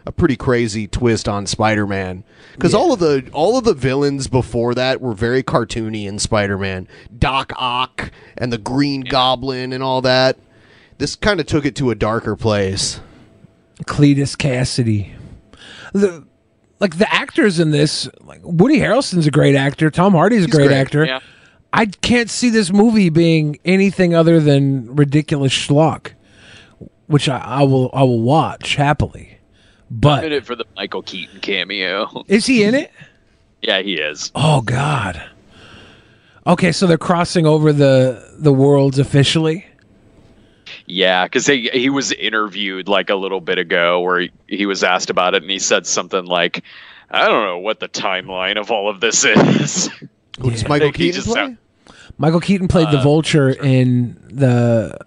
a pretty crazy twist on Spider-Man because all of the all of the villains before that were very cartoony in Spider-Man. Doc Ock and the Green Goblin and all that. This kind of took it to a darker place. Cletus Kasady. The like the actors in this, like Woody Harrelson's a great actor. Tom Hardy's a great, great, actor. yeah. I can't see this movie being anything other than ridiculous schlock, which I, I will I will watch happily. I'm But in it for the Michael Keaton cameo. is he in it? yeah, he is. Oh God. Okay, so they're crossing over the the worlds officially. Yeah, because he he was interviewed like a little bit ago, where he, he was asked about it, and he said something like, "I don't know what the timeline of all of this is." Who does Michael Keaton play? sound- Michael Keaton played the Uh, Vulture in the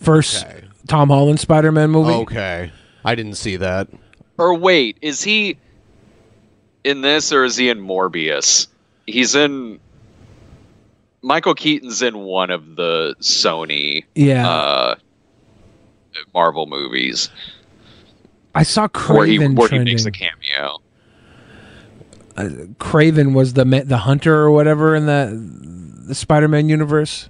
first Tom Holland Spider-Man movie. Okay. I didn't see that. or wait, is he in this, or is he in Morbius? He's in. Michael Keaton's in one of the Sony, Yeah. uh, Marvel movies I saw where he Kraven where he makes a cameo. uh, Kraven was the the hunter or whatever in the the Spider-Man universe.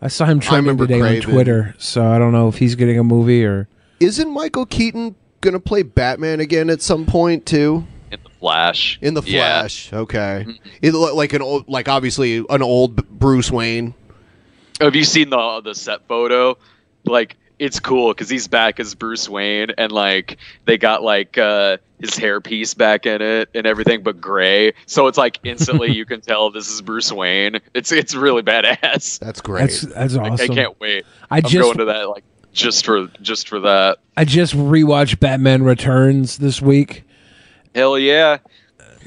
I saw him trending remember today on Twitter, so I don't know if he's getting a movie or Isn't Michael Keaton going to play Batman again at some point too? In the Flash. In the Yeah. Flash. Okay. Mm-hmm. It looked like an old like obviously an old Bruce Wayne. Have you seen the the set photo? Like it's cool because he's back as Bruce Wayne, and like they got like uh, his hairpiece back in it and everything, but gray. So it's like instantly you can tell this is Bruce Wayne. It's it's really badass. That's That's that's Like, awesome. I can't wait. I I'm just- going to that like just for just for that. I just rewatched Batman Returns this week. Hell yeah!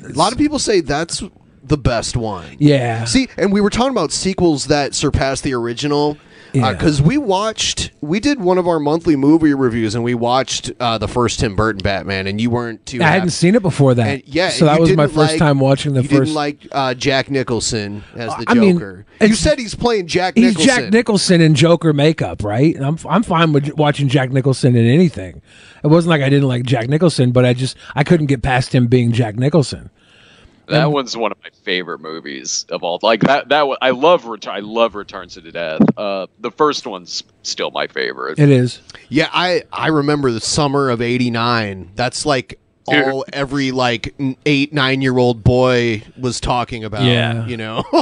A lot of people say that's the best one. Yeah. See, and we were talking about sequels that surpass the original. Yeah. Because we watched, we did one of our monthly movie reviews, and we watched uh, the first Tim Burton Batman, and you weren't too. I hadn't seen it before that. And yeah, so that was my first like- time watching the you first. didn't like uh, Jack Nicholson as the I mean, Joker. you said he's playing Jack He's Nicholson. Jack Nicholson in Joker makeup, right? And I'm I'm fine with watching Jack Nicholson in anything. It wasn't like I didn't like Jack Nicholson, but I just I couldn't get past him being Jack Nicholson. That one's one of my favorite movies of all. Like that that one, I love Return. I love Returns to Death. Uh, the first one's still my favorite. It is. Yeah, I I remember the summer of '89. That's like all every like eight nine year old boy was talking about. Yeah. you know.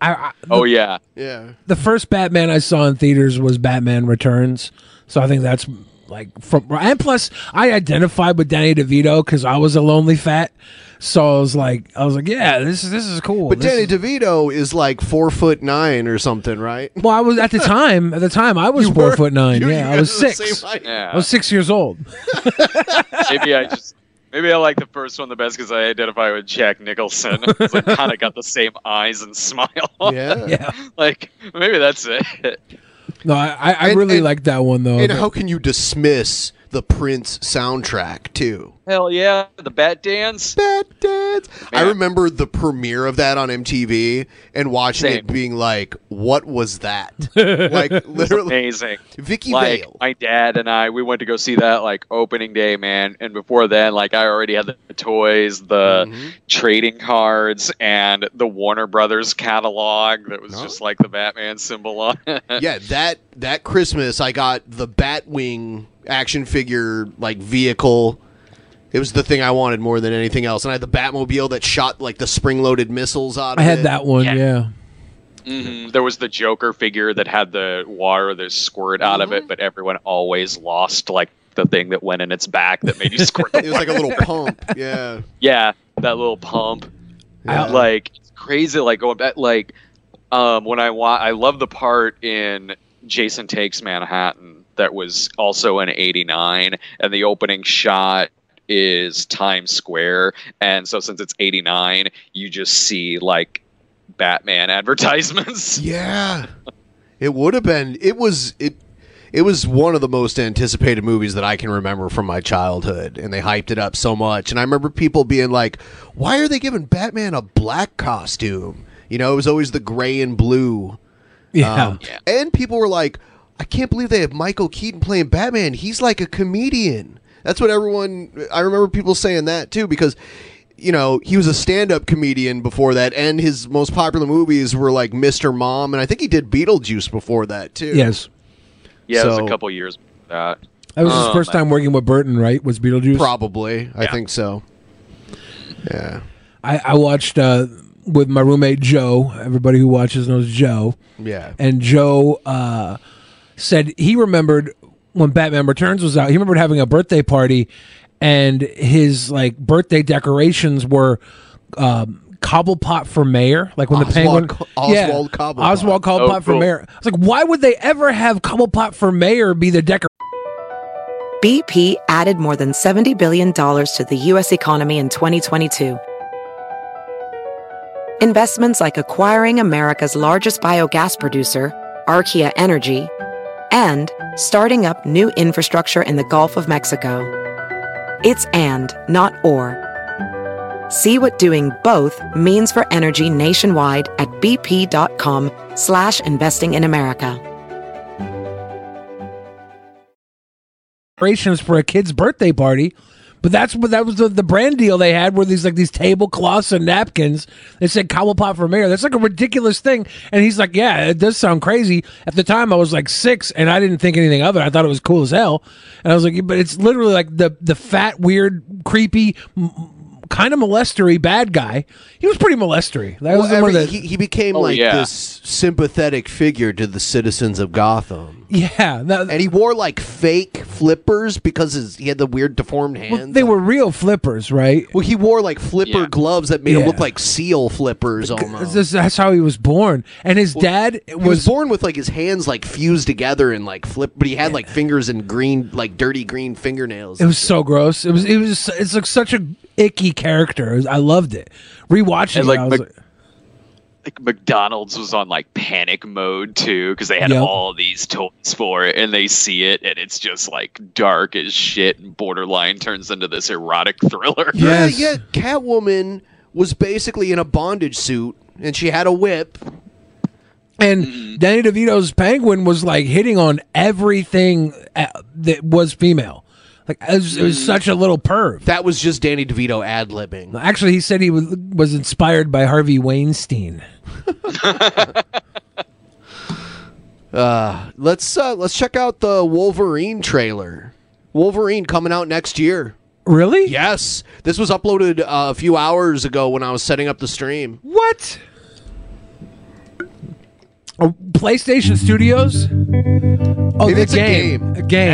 I, I, Oh yeah. yeah. the first Batman I saw in theaters was Batman Returns, so I think that's like from. And plus, I identified with Danny DeVito because I was a lonely fat, so I was like, I was like, yeah, this is this is cool. But This Danny is- DeVito is like four foot nine or something, right? well, I was at the time. At the time, I was You four were? foot nine. You- yeah, you I was guys are the six. same height. Yeah. I was six years old. maybe I just maybe I like the first one the best because I identify with Jack Nicholson. It's like kind of got the same eyes and smile. Yeah. Yeah. like maybe that's it. No, I, I, And- really and- liked that one though. And how can you dismiss the Prince soundtrack too? Hell yeah, the Bat Dance. Bat Dance. I remember the premiere of that on MTV and watching Same. it, being like, "What was that?" like literally, amazing. Vicky like Vale. my dad and I, we went to go see that like opening day, man. And before then, like I already had the toys, the Mm-hmm. trading cards, and the Warner Brothers catalog that was just like the Batman symbol on. yeah, that that Christmas I got the Batwing action figure like vehicle. It was the thing I wanted more than anything else, and I had the Batmobile that shot like the spring-loaded missiles out. of it. I had it. that one. Yeah. Yeah. Mhm. There was the Joker figure that had the water that squirt out of Mm-hmm. it, but everyone always lost like the thing that went in its back that made you squirt. the It was like a little pump. Yeah. Yeah, that little pump. Yeah. Like it's crazy. Like going back, like um, when I wa- I love the part in Jason Takes Manhattan that was also in '89, and the opening shot is Times Square, and so since it's '89, you just see like Batman advertisements. Yeah. It would have been. It was it. It was one of the most anticipated movies that I can remember from my childhood, and they hyped it up so much. And I remember people being like, "Why are they giving Batman a black costume?" You know, it was always the gray and blue. Yeah. Um, And people were like, "I can't believe they have Michael Keaton playing Batman. He's like a comedian." That's what everyone. I remember people saying that too because. You know, he was a stand-up comedian before that, and his most popular movies were like Mr. Mom, and I think he did Beetlejuice before that too. Yes. Yeah, it was So- a couple years before that. That was his Um, first time working with Burton, right? Was Beetlejuice? Probably, I think so. Yeah, I, I watched uh, with my roommate Joe. Everybody who watches knows Joe. yeah. And Joe uh, said he remembered when Batman Returns was out. He remembered having a birthday party, and his like birthday decorations were. Um, Cobblepot for mayor, like when the penguin, Co- Oswald Cobblepot. Oswald Cobblepot Oh, for cool. mayor. I was like, why would they ever have Cobblepot for mayor be the decor? BP added more than $70 billion to the U.S. economy in 2022. Investments like acquiring America's largest biogas producer, Archaea Energy, and starting up new infrastructure in the Gulf of Mexico. It's and, not or. See what doing both means for energy nationwide at bp.com slash investing in America. decorations for a kid's birthday party. But that's what that was the, the brand deal they had, where these like these tablecloths and napkins. They said Cobblepot for mayor. That's like a ridiculous thing. And he's like, "Yeah, it does sound crazy." At the time, I was like six, and I didn't think anything of it. I thought it was cool as hell. And I was like, "But it's literally like the the fat, weird, creepy." Kind of molestery bad guy. He was pretty molestery. That was Well, one of every- the he, he became Oh, like yeah. this sympathetic figure to the citizens of Gotham. yeah. that- And he wore like fake flippers because his, he had the weird deformed well, hands. they were real flippers, right? well, he wore like flipper Yeah. gloves that made him look like seal flippers That's, almost. that's how he was born. And his dad He was born with like his hands like fused together and like flip, but he had like fingers and green, like dirty green fingernails. It was so gross. It was. It was. It's like such a icky character. It was- I loved it. Rewatching And, it, like, I was Mc- like, like McDonald's was on like panic mode too because they had Yep. all these toys for it and they see it and it's just like dark as shit and borderline turns into this erotic thriller. Yeah, Yes. yeah. Catwoman was basically in a bondage suit and she had a whip. and Danny DeVito's Penguin was like hitting on everything uh, that was female. Like it was, it was such a little perv. That was just Danny DeVito ad libbing. Actually, he said he was, was inspired by Harvey Weinstein. Uh, let's uh, let's check out the Wolverine trailer. Wolverine coming out next year. Really? Yes. This was uploaded uh, a few hours ago when I was setting up the stream. What? Oh, PlayStation Studios? Oh, the it's a game. A game.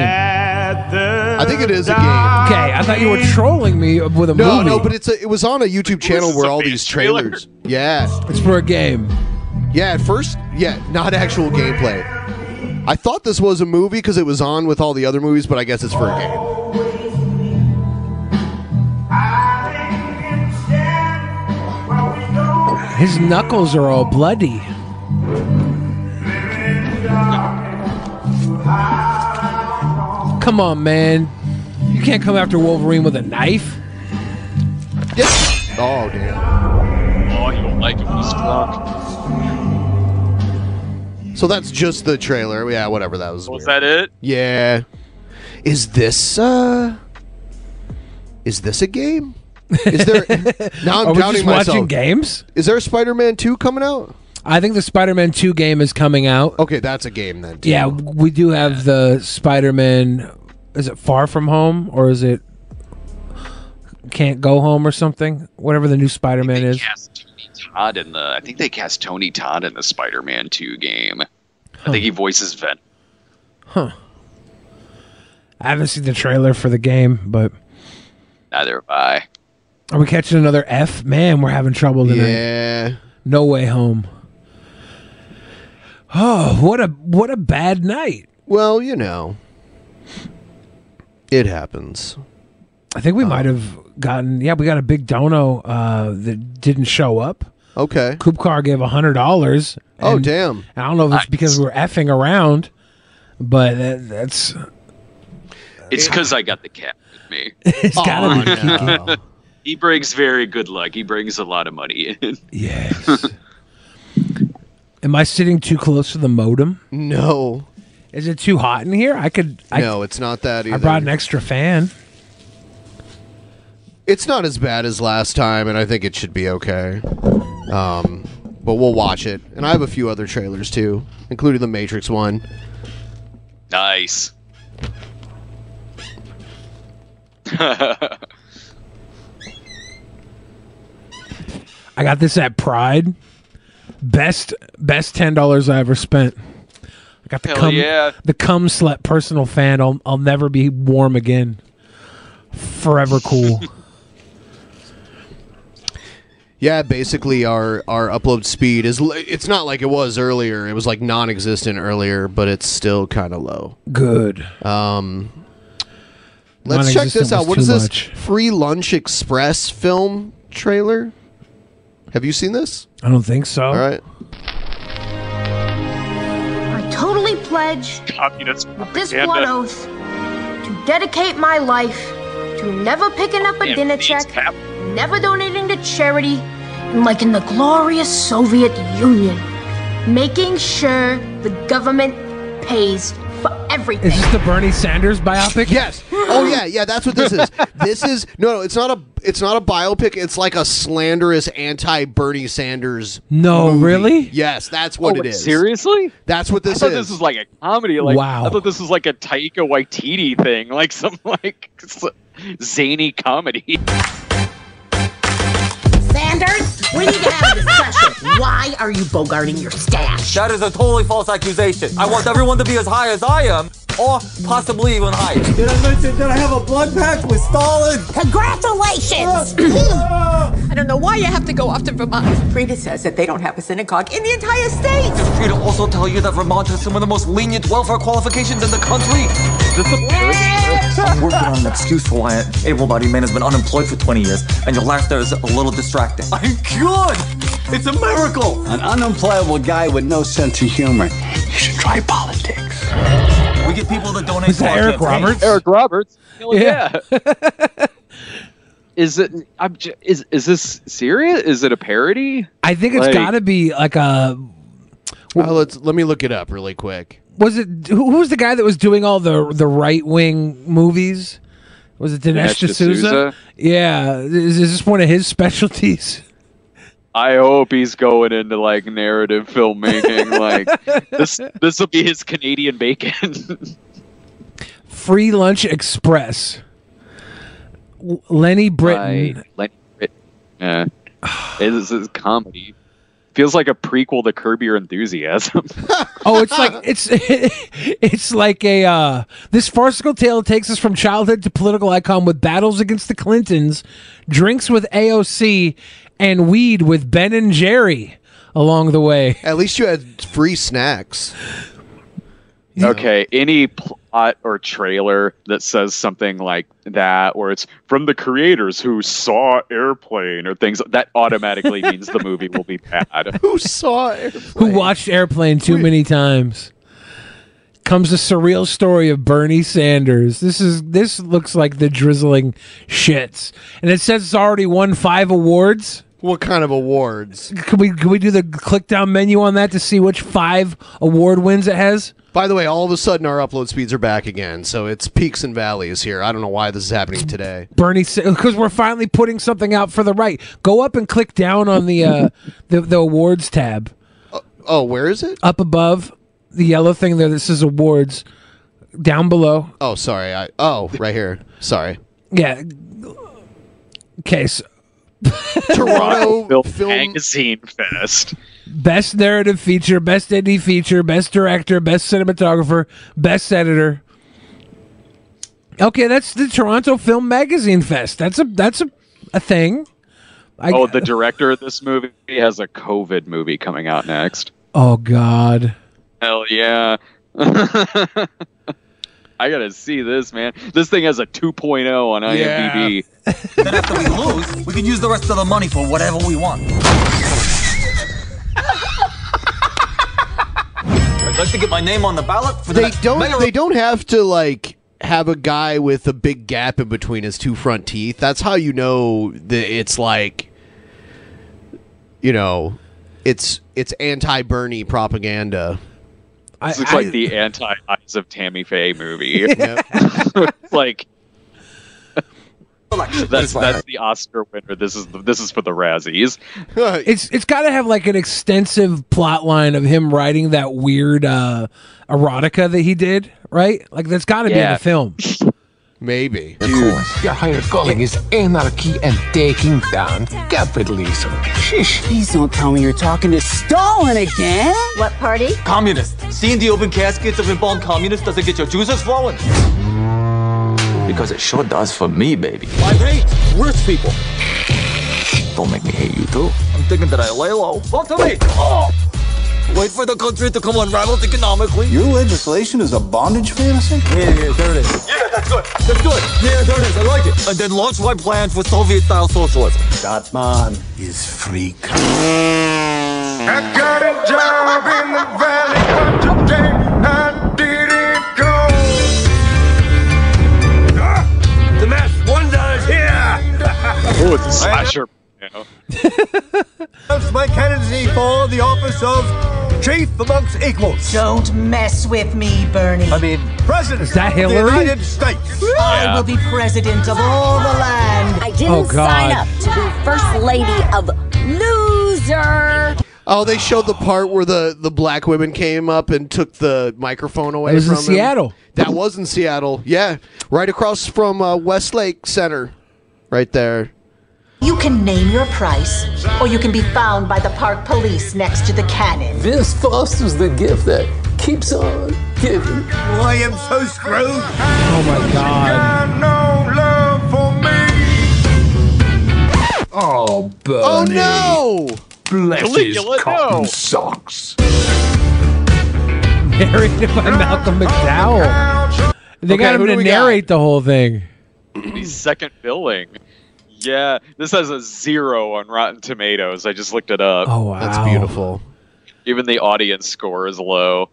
I think it is a game. Okay, I thought you were trolling me with a No, movie. no, no, but it's a, it was on a YouTube channel where all these trailers. Yeah, it's for a game. Yeah, at first, yeah, not actual gameplay. I thought this was a movie because it was on with all the other movies, but I guess it's for a game. His knuckles are all bloody. Come on, man. You can't come after Wolverine with a knife. Oh damn! Oh, you don't like it when he's drunk. So that's just the trailer. Yeah, whatever. That was. Was weird. that it? Yeah. Is this uh? Is this a game? Is there? now I'm Are we doubting just myself. watching games? Is there a Spider-Man Two coming out? I think the Spider-Man 2 game is coming out. Okay, that's a game then. too. Yeah, we do have the Spider-Man. Is it Far From Home or is it Can't Go Home or something? Whatever the new Spider-Man is. Cast Tony Todd in the. I think they cast Tony Todd in the Spider-Man 2 game. I think he voices Venom. Huh. I haven't seen the trailer for the game, but Neither have I. are we catching another F? Man, we're having trouble tonight. Yeah. No way home. Oh, what a what a bad night. Well, you know, it happens. I think we might have gotten yeah, we got a big dono uh, that didn't show up. Okay. Kupkar gave a hundred dollars. Oh, damn. I don't know if it's because we're effing around, but that, that's It's because I got the cat with me. it's gotta be Oh, Kiki. He brings very good luck. He brings a lot of money in. Yes. Am I sitting too close to the modem? No. Is it too hot in here? I could. I, no, it's not that either. I brought an extra fan. It's not as bad as last time, and I think it should be okay. Um, but we'll watch it, and I have a few other trailers too, including the Matrix one. Nice. I got this at Pride. Best best ten dollars I ever spent. I got the Hell cum yeah. the cum slut personal fan. I'll I'll never be warm again. Forever cool. Yeah, basically our our upload speed is li- it's not like it was earlier. It was like non-existent earlier, but it's still kind of low. Good. Um Let's check Non-existent this out. was What too is this? much. Free Lunch Express film trailer? Have you seen this? I don't think so. All right. I totally pledge Communist with this propaganda. one oath to dedicate my life to never picking up a Damn, dinner James check, Pap. never donating to charity, and like in the glorious Soviet Union, making sure the government pays for everything. Is this the Bernie Sanders biopic? Yes. Oh yeah, yeah. That's what this is. this is no, no. It's not a. It's not a biopic. It's like a slanderous anti Bernie Sanders. No, movie. really? Yes, that's what Oh, it is. Seriously? That's what this I thought is. this was like a comedy. Like, Wow. I thought this was like a Taika Waititi thing, like some like zany comedy. Sanders, we need to have a discussion. Why are you bogarting your stash? That is a totally false accusation. I want everyone to be as high as I am, or possibly even higher. Did I mention that I have a blood pact with Stalin? Congratulations! I don't know why you have to go off to Vermont. Frida says that they don't have a synagogue in the entire state. Does Frida also tell you that Vermont has some of the most lenient welfare qualifications in the country? Is this a I'm working on an excuse for why an able-bodied man has been unemployed for 20 years, and your laugh there is a little distracting. I'm good! It's a miracle! An unemployable guy with no sense of humor. You should try politics. We get people that donate Is to that Eric campaign. Roberts? Eric Roberts. Hell Yeah. yeah. is it? I'm j- is is this serious? Is it a parody? I think it's Like- got to be like a. Uh, let's let me look it up really quick. Was it who, who was the guy that was doing all the the right wing movies? Was it Dinesh Dinesh D'Souza? D'Souza? Yeah. Is, is this one of his specialties? I hope he's going into like narrative filmmaking. like this, this will be his Canadian bacon. Free Lunch Express. Lenny Britton. by Lenny Britton. Yeah. It's, it's comedy. Feels like a prequel to Curb Your Enthusiasm. Oh, it's like it's it's like a uh, this farcical tale takes us from childhood to political icon with battles against the Clintons, drinks with AOC, and weed with Ben and Jerry along the way. At least you had free snacks. Okay, any plot or trailer that says something like that, or it's from the creators who saw Airplane or things that automatically means the movie will be bad. Who saw it? Who watched Airplane too many times? Comes the surreal story of Bernie Sanders. This is this looks like the drizzling shits, and it says it's already won five awards. What kind of awards? Can we can we do the click down menu on that to see which five award wins it has? By the way, all of a sudden our upload speeds are back again, so it's peaks and valleys here. I don't know why this is happening today. Bernie, because we're finally putting something out for the right. Go up and click down on the uh, the, the awards tab. oh, where is it? Up above the yellow thing there This is awards. Down below. Oh, sorry. I oh, right here. Sorry. Yeah. Okay. So Toronto Film Magazine Fest. best narrative feature, best indie feature, best director, best cinematographer, best editor. Okay, that's the Toronto Film Magazine Fest. That's a that's a, a thing. I, oh, the director of this movie has a COVID movie coming out next. oh God. Hell yeah. I gotta see this, man. This thing has a 2.0 on IMDb. then after we lose, we can use the rest of the money for whatever we want. I'd like to get my name on the ballot for the They next don't. mayor- They don't have to like have a guy with a big gap in between his two front teeth. That's how you know that it's like, you know, it's it's anti Bernie propaganda. This looks like the anti Eyes of Tammy Faye movie. It's like that's that's the Oscar winner. This is the, this is for the Razzies. It's it's got to have like an extensive plot line of him writing that weird uh, erotica that he did, right? Like that's got to be in the film. Maybe. Of course, your higher calling is anarchy and taking down capitalism. Shish. Please don't tell me you're talking to Stalin again. What party? Communist. Seeing the open caskets of embalmed communists doesn't get your juices flowing. Because it sure does for me, baby. I hate rich people. Don't make me hate you too. I'm thinking that I lay low. Vote to me. Oh! Wait for the country to come unraveled economically. Your legislation is a bondage fantasy? Yeah, yeah, there it is. Yeah, that's good. That's good. Yeah, there it is. I like it. And then launch my plan for Soviet-style socialism. That man is freak. I got a job in the valley, but today I didn't go. The mass wonders here. Oh, it's a slasher. That's my candidacy for the office of chief amongst equals. Don't mess with me, Bernie. I mean, president Is that of the United States. I will be president of all the land. I didn't Oh, God. sign up to be first lady of loser. Oh, they showed the part where the, the black women came up and took the microphone away It was in from him. Seattle. That was in Seattle. Yeah, right across from uh, Westlake Center, right there. You can name your price, or you can be found by the park police next to the cannon. This fosters the gift that keeps on giving. Oh, I am so screwed. Oh my God. No love for me. Oh, Bernie. Oh no! Bless his Caligula, cotton no. socks. Narrated by Malcolm McDowell. They Okay, got him to we got? narrate the whole thing. He's second billing. Yeah, this has a zero on Rotten Tomatoes. I just looked it up. Oh wow, That's beautiful. Even the audience score is low.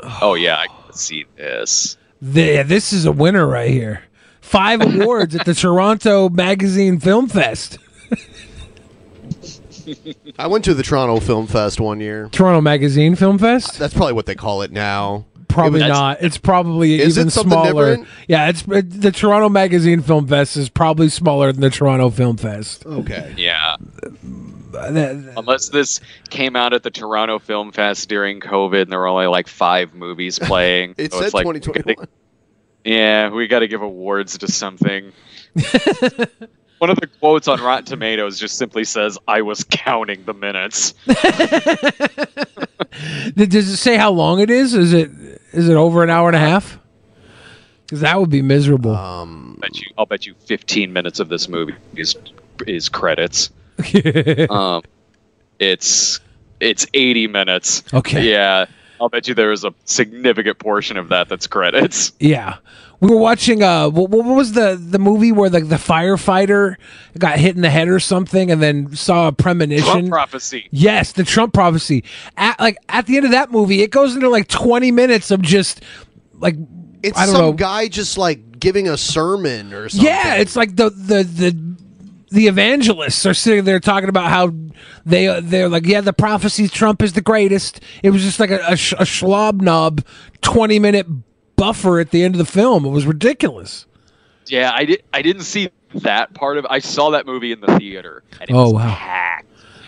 Oh yeah, I can see this. The- this is a winner right here. Five awards at the Toronto Magazine Film Fest. I went to the Toronto Film Fest one year. Toronto Magazine Film Fest? That's probably what they call it now. Probably It was- not. It's probably Is it even something smaller. different? Yeah, it's it, the Toronto Magazine Film Fest is probably smaller than the Toronto Film Fest. Okay. Yeah. Unless this came out at the Toronto Film Fest during COVID and there were only like five movies playing. It So said it's like, 2021. Yeah, we got to give awards to something. One of the quotes on Rotten Tomatoes just simply says, "I was counting the minutes." Does it say how long it is? Is it is it over an hour and a half? Because that would be miserable. Um, bet you, I'll bet you 15 minutes of this movie is is credits. um, it's it's 80 minutes. Okay. Yeah, I'll bet you there is a significant portion of that that's credits. Yeah. We were watching uh what, what was the the movie where the the firefighter got hit in the head or something and then saw a premonition? Trump prophecy. Yes, the Trump prophecy. At like at the end of that movie, it goes into like 20 minutes of just like It's I don't some know. guy just like giving a sermon or something. Yeah, it's like the the the the evangelists are sitting there talking about how they they're like, yeah, the prophecy Trump is the greatest. It was just like a, a, sh- a schlob knob twenty minute buffer at the end of the film. It was ridiculous. Yeah, I did. I didn't see that part of. I saw that movie in the theater, and it Oh, was wow. packed.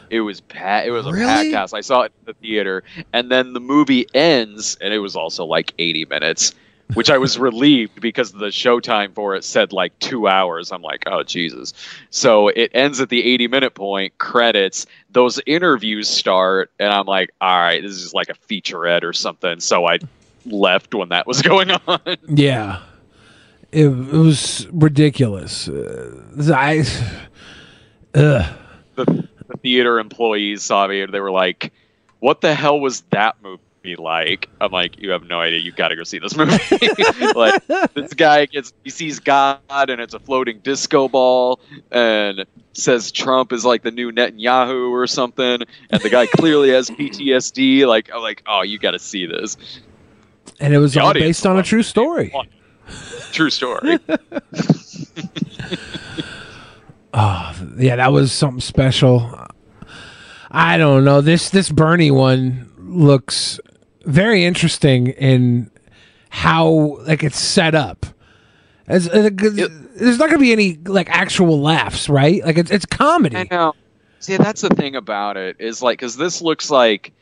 It was pa- It was a Really? packed house. I saw it in the theater, and then the movie ends, and it was also like eighty minutes, which I was relieved because the showtime for it said like two hours. I'm like, oh Jesus! So it ends at the eighty minute point, credits. Those interviews start, and I'm like, all right, this is like a featurette or something. So I left when that was going on. Yeah, it, it was ridiculous. Uh, I, ugh. the, the theater employees saw me and they were like, "What the hell was that movie like?" I'm like, "You have no idea. You've got to go see this movie." like this guy gets he sees God and it's a floating disco ball and says Trump is like the new Netanyahu or something, and the guy clearly has PTSD. Like I'm like, "Oh, you got to see this." And it was The all based on a true story. True story. Oh, yeah, that was something special. I don't know. This this Bernie one looks very interesting in how like it's set up. As, uh, 'cause there's not going to be any like actual laughs, right? Like it's it's comedy. I know. See, that's the thing about it is like because this looks like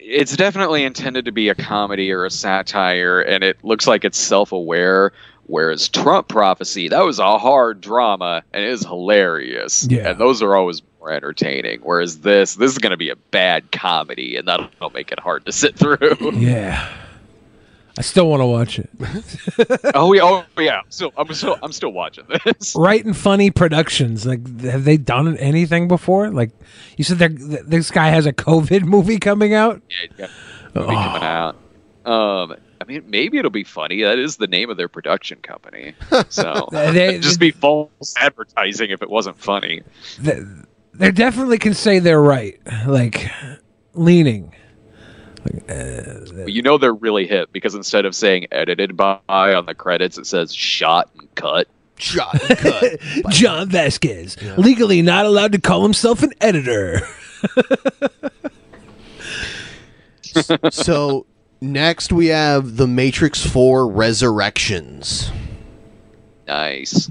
it's definitely intended to be a comedy or a satire, and it looks like it's self-aware. Whereas Trump prophecy, that was a hard drama and it is hilarious. Yeah. and those are always more entertaining. Whereas this, this is going to be a bad comedy, and that'll make it hard to sit through. Yeah, I still want to watch it. oh, yeah, oh yeah. So I'm still, I'm still watching this. Right and Funny Productions. Like, have they done anything before? Like, you said they're- this guy has a COVID movie coming out. Yeah, he's got a movie coming out. Um, I mean, maybe it'll be funny. That is the name of their production company. So They- it'd just be false advertising if it wasn't funny. They, they definitely can say they're right. Like, leaning. But uh, you know they're really hip because instead of saying edited by on the credits, it says shot and cut. Shot and cut. John Vasquez, legally not allowed to call himself an editor. so next we have the Matrix 4 Resurrections. Nice.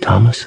Thomas?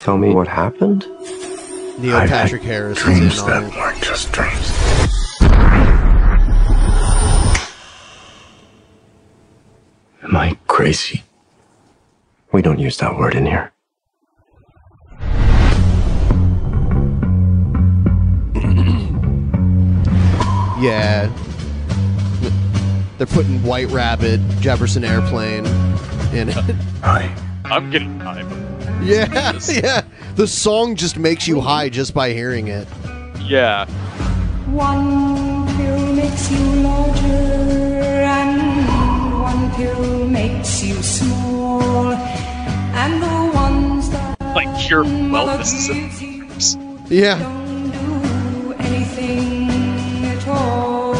Tell me what happened? Neil I've Patrick had Harris is dreams in that on it. weren't just dreams. Am I crazy? We don't use that word in here. Yeah. They're putting White Rabbit, Jefferson Airplane in it. Hi. I'm getting time. Yeah, yeah. The song just makes you high just by hearing it. Yeah. One pill makes you larger, and one pill makes you small, and the ones that Like pure wellness symptoms. Yeah. anything at all.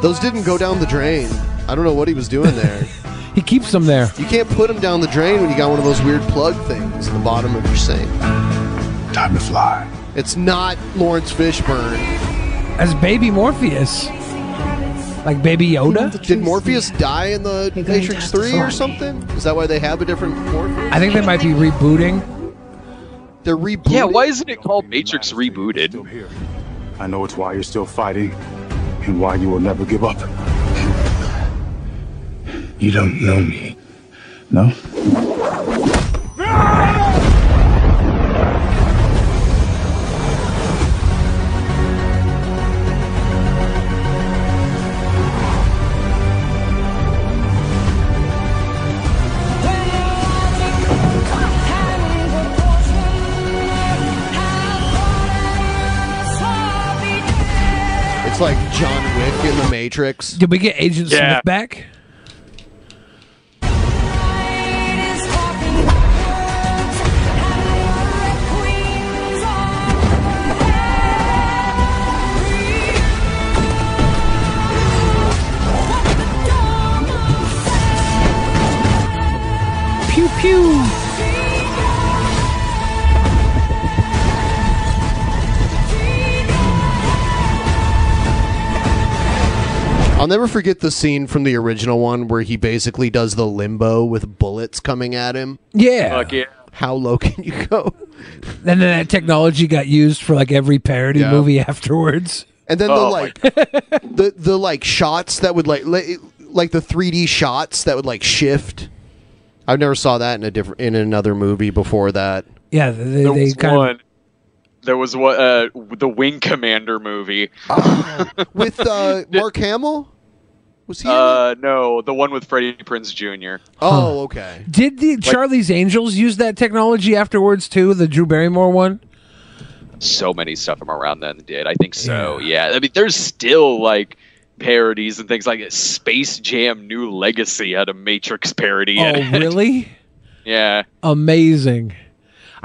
Those didn't go down the drain. I don't know what he was doing there. he keeps them there. You can't put them down the drain when you got one of those weird plug things in the bottom of your sink. Time to fly. It's not Laurence Fishburne. As baby Morpheus. Like baby Yoda? Did Morpheus die in the Matrix 3 or something? Is that why they have a different Morpheus? I think they might be rebooting. They're rebooting. Yeah, why isn't it called Matrix Rebooted? I know it's why you're still fighting and why you will never give up. You don't know me. No? It's like John Wick in the Matrix. Did we get Agent Yeah. Smith back? I'll never forget the scene from the original one where he basically does the limbo with bullets coming at him. Yeah. Fuck yeah. How low can you go? And then that technology got used for like every parody Yeah. movie afterwards. And then Oh, the like the the like shots that would like li- like the 3D shots that would like shift. I've never saw that in a different in another movie before that. Yeah, they, There they was kind one. There was what uh, the Wing Commander movie. with uh, Mark Hamill. Was he? Uh, no, the one with Freddie Prinze Jr. oh, okay. did the Charlie's Angels use that technology afterwards too? The Drew Barrymore one. So many stuff from around then did. I think so. Yeah. I mean, there's still like parodies and things like that. Space Jam: New Legacy had a Matrix parody. in Oh, it. really? Yeah. Amazing.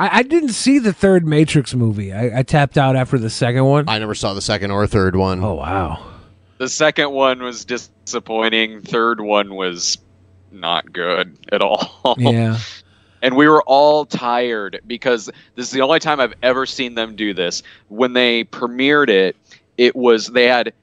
I, I didn't see the third Matrix movie. I, I tapped out after the second one. I never saw the second or third one. Oh wow. The second one was disappointing. Third one was not good at all. Yeah. and we were all tired because this is the only time I've ever seen them do this. When they premiered it, it was they had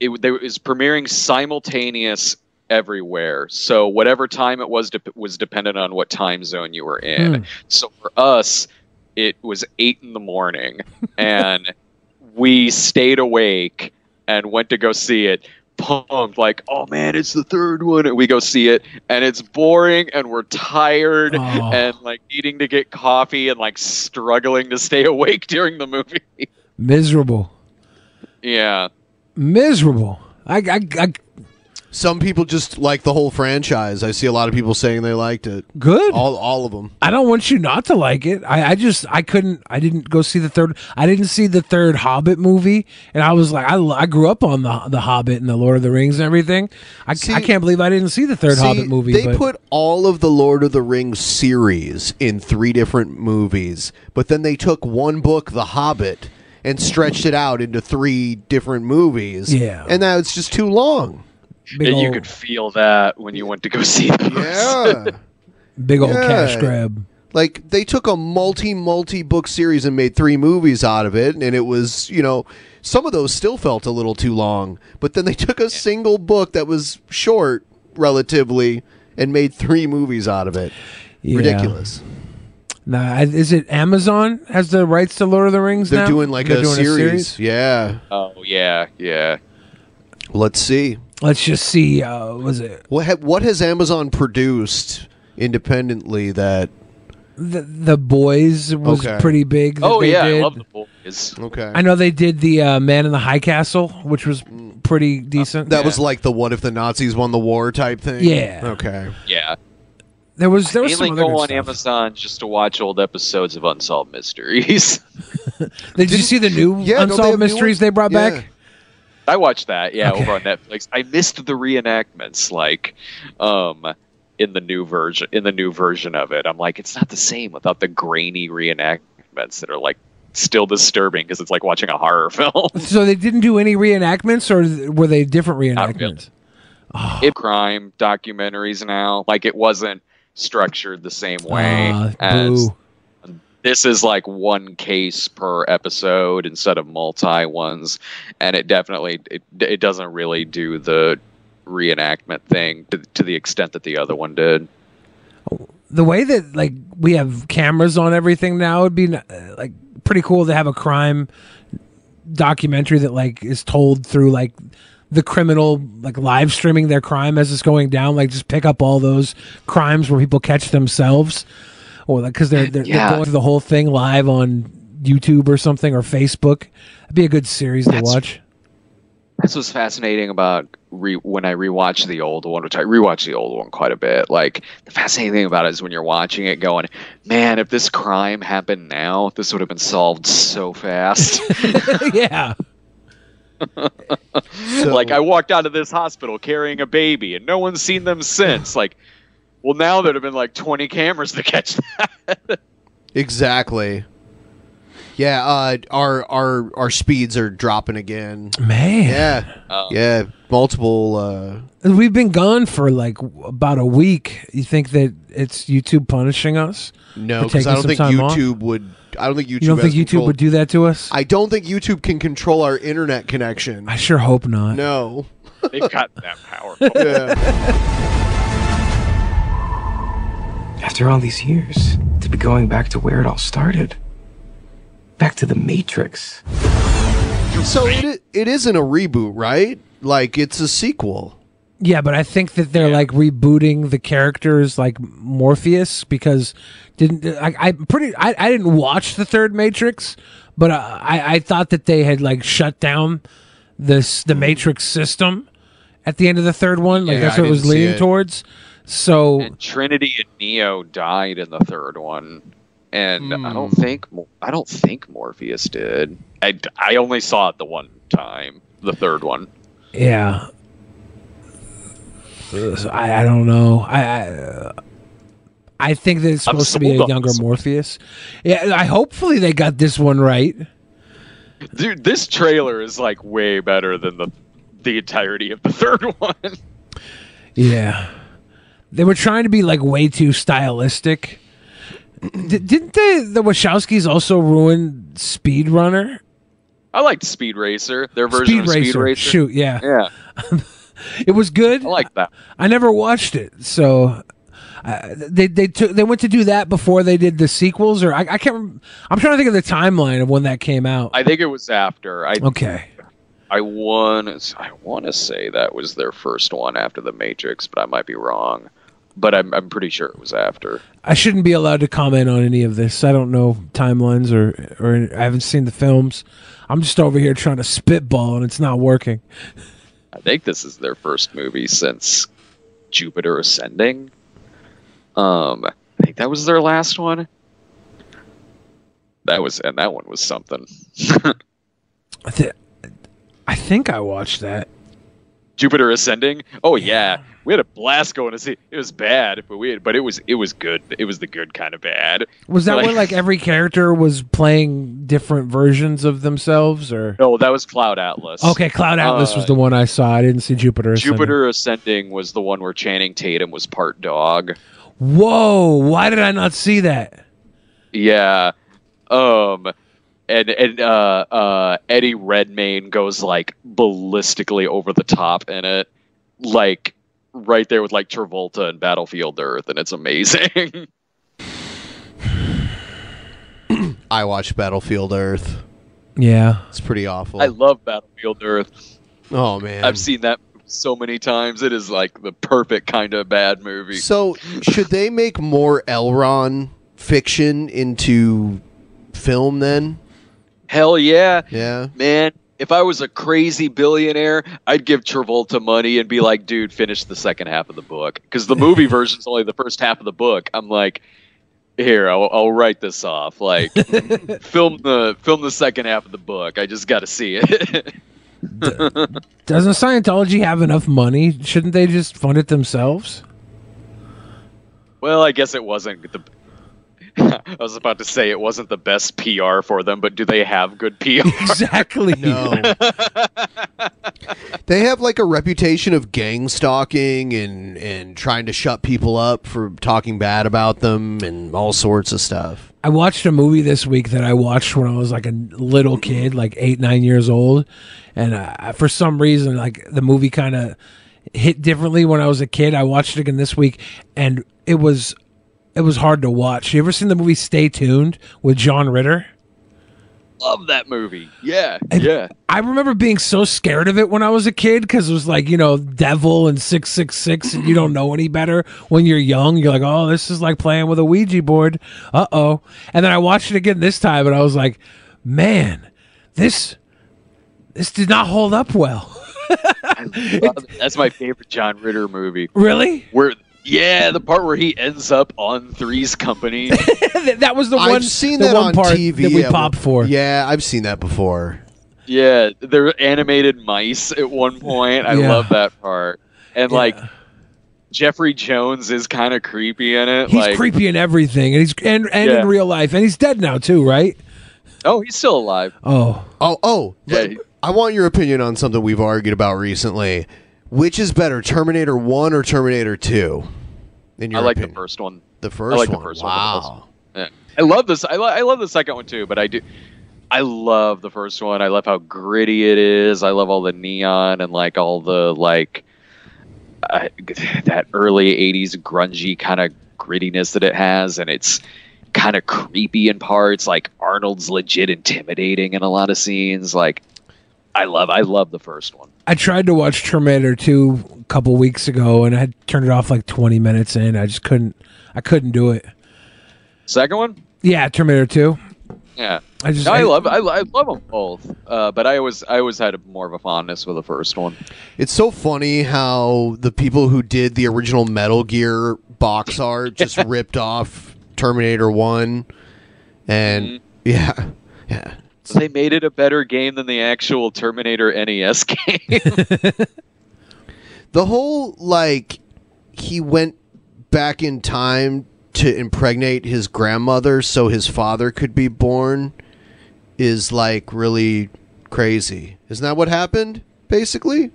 it, it was premiering simultaneous everywhere. So whatever time it was dep was dependent on what time zone you were in. Hmm. So for us, it was eight in the morning, and we stayed awake and went to go see it. Pumped, like, oh man, it's the third one, and we go see it, and it's boring, and we're tired, Oh. and like needing to get coffee, and like struggling to stay awake during the movie. Miserable. yeah, Miserable. I, I, I Some people just like the whole franchise. I see a lot of people saying they liked it. good. All all of them. I don't want you not to like it. I, I just I couldn't. I didn't go see the third. I didn't see the third Hobbit movie, and I was like, I, I grew up on the the Hobbit and the Lord of the Rings and everything. I, I can't believe I didn't see the third See, Hobbit movie. They but put all of the Lord of the Rings series in three different movies, but then they took one book, The Hobbit, and stretched it out into three different movies. Yeah. And now it's just too long. Big and you could feel that when you went to go see them. Yeah. big old Yeah. cash grab. Like they took a multi multi book series and made three movies out of it, and it was you know some of those still felt a little too long. But then they took a single book that was short relatively and made three movies out of it. Yeah. Ridiculous. Nah, is it Amazon has the rights to Lord of the Rings? They're now? doing like They're a doing series. Yeah. Oh yeah, yeah. Let's see. Let's just see. Uh, was it What ha- what has Amazon produced independently that the the Boys was Okay. pretty big. that Oh they yeah, I did. love the boys. Okay. I know they did the uh, Man in the High Castle, which was pretty decent. that was like the what if the Nazis won the war type thing? Yeah. Okay. Yeah. there was there was Mainly some other go good on stuff. Amazon just to watch old episodes of Unsolved Mysteries. Did you see the new Yeah, don't they Unsolved have new Mysteries ones? they brought Yeah. back? I watched that, yeah, Okay. over on Netflix. I missed the reenactments, like, um, in the new version. In the new version of it, I'm like, it's not the same without the grainy reenactments that are like still disturbing because it's like watching a horror film. So they didn't do any reenactments, or were they different reenactments? it crime documentaries now. Like it wasn't structured the same way Ah, as boo. This is like one case per episode instead of multi ones, and it definitely it, it doesn't really do the reenactment thing to, to the extent that the other one did. the way that like we have cameras on everything now would be uh, like pretty cool to have a crime documentary that like is told through like the criminal like live streaming their crime as it's going down like just pick up all those crimes where people catch themselves or because they're they're, Yeah. they're going through the whole thing live on youtube or something or facebook that'd be a good series to watch This was fascinating about re- when I rewatch the old one, which I rewatch the old one quite a bit. Like the fascinating thing about it is when you're watching it, going, "Man, if this crime happened now, this would have been solved so fast." yeah. like I walked out of this hospital carrying a baby, and no one's seen them since. Like, well, now there'd have been like 20 cameras to catch that. Exactly. Yeah, uh, our our our speeds are dropping again. Man. Yeah. Oh. Yeah, multiple uh we've been gone for like about a week you think that it's youtube punishing us no, because I don't think time off? YouTube would I don't think YouTube you don't think youtube control- would do that to us I don't think YouTube can control our internet connection. I sure hope not. No. They've got that powerful. After all these years, to be going back to where it all started. Back to the Matrix. So it it isn't a reboot, right? Like it's a sequel. Yeah, but I think that they're like rebooting the characters like Morpheus because didn't I? I pretty I, I didn't watch the third Matrix, but uh, I I thought that they had like shut down this the Matrix system at the end of the third one. Like Yeah, that's I what it was didn't see leaning it. towards. So And Trinity and Neo died in the third one, and I don't Hmm. think I don't think Morpheus did. I, I only saw it the one time, the third one. yeah, So I I don't know. I. I uh, I think that it's supposed to be a younger. Morpheus. Yeah, I hopefully they got this one right. Dude, this trailer is like way better than the the entirety of the third one. Yeah. They were trying to be like way too stylistic. D- didn't they, the Wachowskis also ruin Speed Runner? I liked Speed Racer, their version of Speed Racer. Shoot, yeah. Yeah. It was good. I like that. I never watched it, so uh, they they took they went to do that before they did the sequels, or I, I can't. Rem- I'm trying to think of the timeline of when that came out. I think it was after. I Okay, I want I want to say that was their first one after the Matrix, but I might be wrong. But I'm I'm pretty sure it was after. I shouldn't be allowed to comment on any of this. I don't know timelines or or I haven't seen the films. I'm just over here trying to spitball and it's not working. I think this is their first movie since Jupiter Ascending. Um, I think that was their last one. That was and that one was something. I, th- I think I watched that. Jupiter Ascending. Oh yeah. we had a blast going to see. It was bad, but we had, but it was it was good. It was the good kind of bad. Was that where like every character was playing different versions of themselves, or No, that was Cloud Atlas. okay? Cloud Atlas Uh, was the one I saw. I didn't see Jupiter. Ascending. Jupiter Ascending was the one where Channing Tatum was part dog. Whoa! Why did I not see that? Yeah. Um and and uh uh Eddie Redmayne goes like ballistically over the top in it. Like right there with like Travolta and Battlefield Earth and it's amazing. I watched Battlefield Earth. Yeah, it's pretty awful. I love Battlefield Earth. oh man, I've seen that so many times. It is like the perfect kind of bad movie. So should they make more L. Ron fiction into film then? Hell yeah. Yeah. Man, if I was a crazy billionaire, I'd give Travolta money and be like, dude, finish the second half of the book. Because the movie version is only the first half of the book. I'm like, here, I'll, I'll write this off. Like, film the film the second half of the book. I just got to see it. Doesn't Scientology have enough money? Shouldn't they just fund it themselves? well, I guess it wasn't the I was about to say it wasn't the best PR for them, but do they have good PR? Exactly. No. they have like a reputation of gang stalking and and trying to shut people up for talking bad about them and all sorts of stuff. I watched a movie this week that I watched when I was like a little kid, like eight, nine years old, and uh, for some reason, like the movie kind of hit differently when I was a kid. I watched it again this week, and it was it was hard to watch. You ever seen the movie Stay Tuned with John Ritter? Love that movie. Yeah, yeah. I remember being so scared of it when I was a kid because it was like, you know, devil and 666, and you don't know any better when you're young. You're like, oh, this is like playing with a Ouija board. Uh oh. And then I watched it again this time, and I was like, man, this this did not hold up well. Love- That's my favorite John Ritter movie. Really? Where yeah, the part where he ends up on Three's Company. that was the one. I've seen the that one on part TV. that we at popped for. Yeah, I've seen that before. yeah, they're animated mice at one point. I Yeah. love that part. And like Jeffrey Jones is kind of creepy in it. He's like, creepy in everything, and he's and and Yeah. in real life, and he's dead now too, right? Oh, he's still alive. Oh, oh, oh! Yeah. I want your opinion on something we've argued about recently. Which is better, Terminator One or Terminator Two? In I your like opinion? the first one. The first I like one. the first wow. one. the most. Yeah. I love this. I, lo- I love the second one too, but I do. I love the first one. I love how gritty it is. I love all the neon and like all the like uh, that early '80s grungy kind of grittiness that it has, and it's kind of creepy in parts. Like Arnold's legit intimidating in a lot of scenes. Like I love. I love the first one. I tried to watch Terminator 2 a couple weeks ago, and I had turned it off like 20 minutes in. I just couldn't. I couldn't do it. Second one. Yeah, Terminator 2. Yeah, I just- No, I, I- love I, I love them both, uh, but I always I always had more of a fondness for the first one. It's so funny how the people who did the original Metal Gear box art just ripped off Terminator One, and Mm-hmm. yeah, yeah. They made it a better game than the actual Terminator NES game. The whole like he went back in time to impregnate his grandmother so his father could be born is like really crazy. Isn't that what happened? Basically,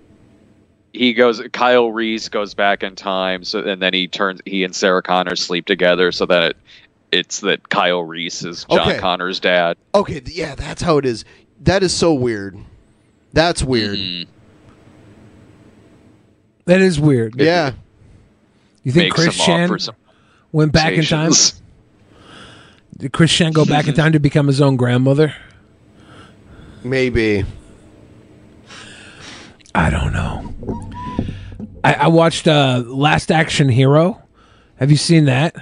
he goes Kyle Reese goes back in time, so and then he turns he and Sarah Connor sleep together, so that it, it's that Kyle Reese is John Okay. Connor's dad. okay, yeah, that's how it is. That is so weird. That's weird. Mm-hmm. That is weird. Yeah. You think Chris Chan went back in time? conversations. Did Chris Chan go back in time to become his own grandmother? Maybe. I don't know. I, I watched uh, Last Action Hero. Have you seen that?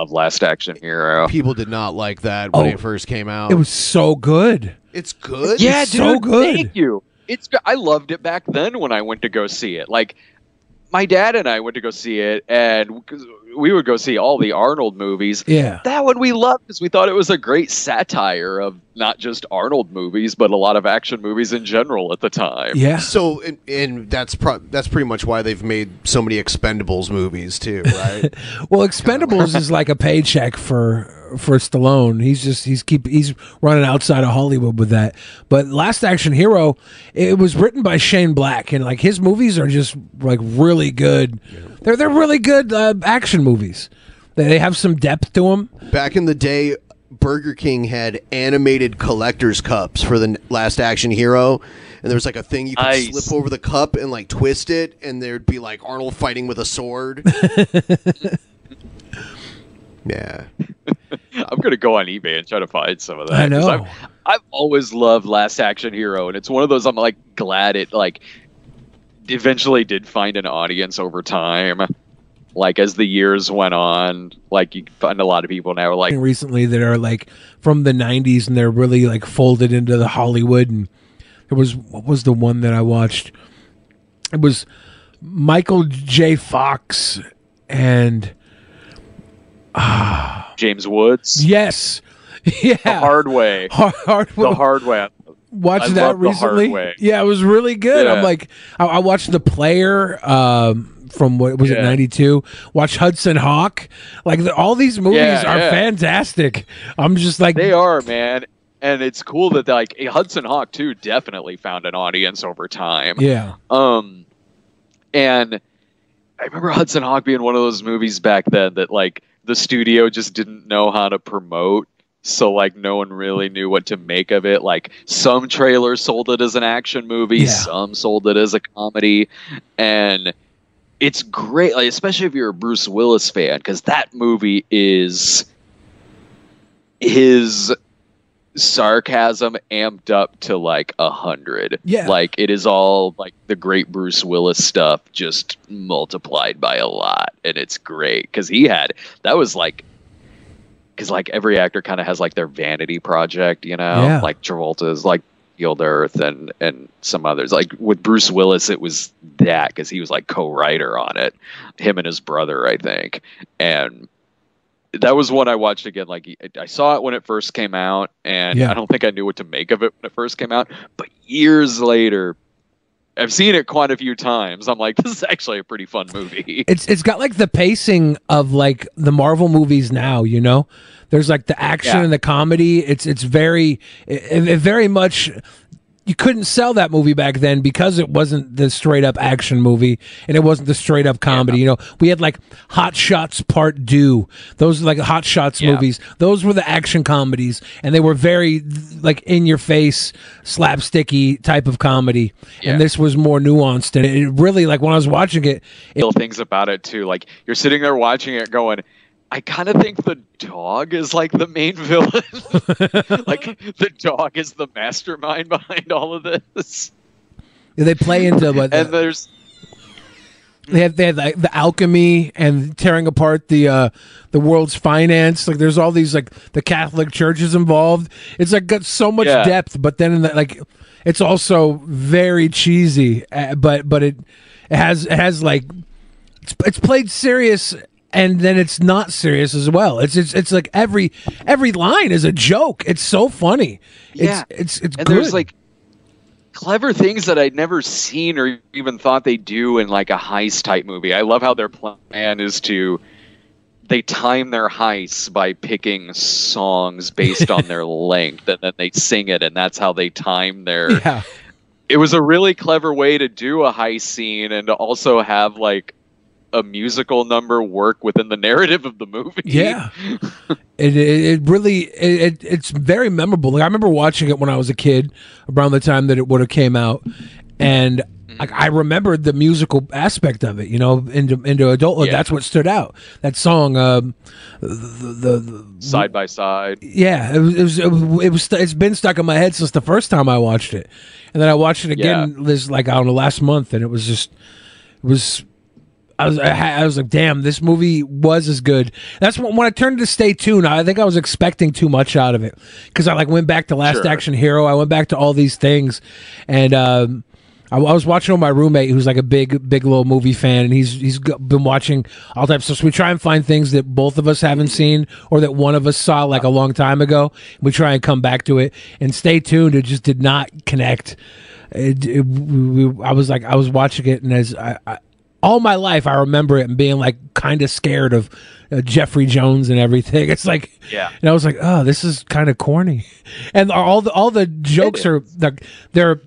Of Last Action Hero. People did not like that when Oh. it first came out. It was so good. It's good. Yeah, It's dude, so good. Thank you. It's go- I loved it back then when I went to go see it. Like my dad and I went to go see it, and 'cause we would go see all the Arnold movies. Yeah. That one we loved because we thought it was a great satire of not just Arnold movies, but a lot of action movies in general at the time. Yeah. So, and, and that's pro- that's pretty much why they've made so many Expendables movies too, right? Well, Expendables is like a paycheck for for Stallone. He's just he's keep he's running outside of Hollywood with that. But Last Action Hero, it was written by Shane Black, and like his movies are just like really good. They're they're really good uh, action movies. They, they have some depth to them. Back in the day, Burger King had animated collector's cups for the Last Action Hero, and there was like a thing you could Nice. slip over the cup and like twist it, and there'd be like Arnold fighting with a sword. yeah. I'm gonna go on eBay and try to find some of that. I know. I've, I've always loved Last Action Hero, and it's one of those I'm like glad it like eventually did find an audience over time. Like as the years went on, like you find a lot of people now like recently that are like from the 90s and they're really like folded into the Hollywood and there was what was the one that I watched it was Michael J Fox and James Woods. yes yeah The Hard Way. hard, hard The Hard Way. watched I that love The Hard recently Way. yeah it was really good I'm like I, I watched the player um from what was it ninety two. Watch Hudson Hawk. Like the, all these movies Yeah, are yeah. fantastic. I'm just like They are, man. And it's cool that like Hudson Hawk too definitely found an audience over time. Yeah. Um and I remember Hudson Hawk being one of those movies back then that like the studio just didn't know how to promote. So like no one really knew what to make of it. Like some trailers sold it as an action movie, Yeah. some sold it as a comedy, and it's great, like, especially if you're a Bruce Willis fan, because that movie is his sarcasm amped up to like a hundred. Yeah. Like it is all like the great Bruce Willis stuff just multiplied by a lot. And it's great because he had that was like because like every actor kind of has like their vanity project, you know? Yeah. Like Travolta's like Field Earth and and some others. Like with Bruce Willis, it was that because he was like co-writer on it, him and his brother, I think, and that was one I watched again. Like I saw it when it first came out, and Yeah. I don't think I knew what to make of it when it first came out. But years later, I've seen it quite a few times. I'm like, this is actually a pretty fun movie. It's it's got like the pacing of like the Marvel movies now, you know. There's like the action Yeah. and the comedy. It's it's very it, it very much you couldn't sell that movie back then because it wasn't the straight up action movie and it wasn't the straight up comedy. You know, we had like Hot Shots Part Two. Those are like Hot Shots Yeah. movies. Those were the action comedies, and they were very like in your face, slapsticky type of comedy. Yeah. And this was more nuanced, and it really like when I was watching it, it Little things about it too. Like you're sitting there watching it, going. I kind of think the dog is like the main villain. like the dog is the mastermind behind all of this. they play into what And there's They have they have like the alchemy and tearing apart the uh the world's finance. Like there's all these like the Catholic Church is involved. It's like got so much Yeah. depth, but then in the, like it's also very cheesy. Uh, but but it it has it has like it's, it's played serious and then it's not serious as well. It's it's it's like every every line is a joke. It's so funny. Yeah. It's it's it's and good. there's like clever things that I'd never seen or even thought they'd do in like a heist type movie. I love how their plan is to they time their heists by picking songs based on their length and then they sing it and that's how they time their yeah. it was a really clever way to do a heist scene and to also have like a musical number work within the narrative of the movie. Yeah. it, it, it really it, it, it's very memorable. Like I remember watching it when I was a kid, around the time that it would have came out, and like I remembered the musical aspect of it. You know, into into adulthood, Yeah. that's what stood out. That song, um, the, the, the Side by side. yeah, it was, it was it was it was it's been stuck in my head since the first time I watched it, and then I watched it again this like I don't know last month, and it was just it was. I was I, I was like, damn, this movie was as good. That's when, when I turned to Stay Tuned. I think I was expecting too much out of it because I like went back to Last Sure. Action Hero. I went back to all these things, and um, I, I was watching with my roommate who's like a big big little movie fan, and he's he's been watching all types. Of so we try and find things that both of us haven't seen or that one of us saw like a long time ago. We try and come back to it. And Stay Tuned, it just did not connect. It, it, we- I was like, I was watching it, and as I, I all my life, I remember it and being like kind of scared of uh, Jeffrey Jones and everything. It's like, Yeah. and I was like, oh, this is kind of corny, and all the all the jokes are like they're.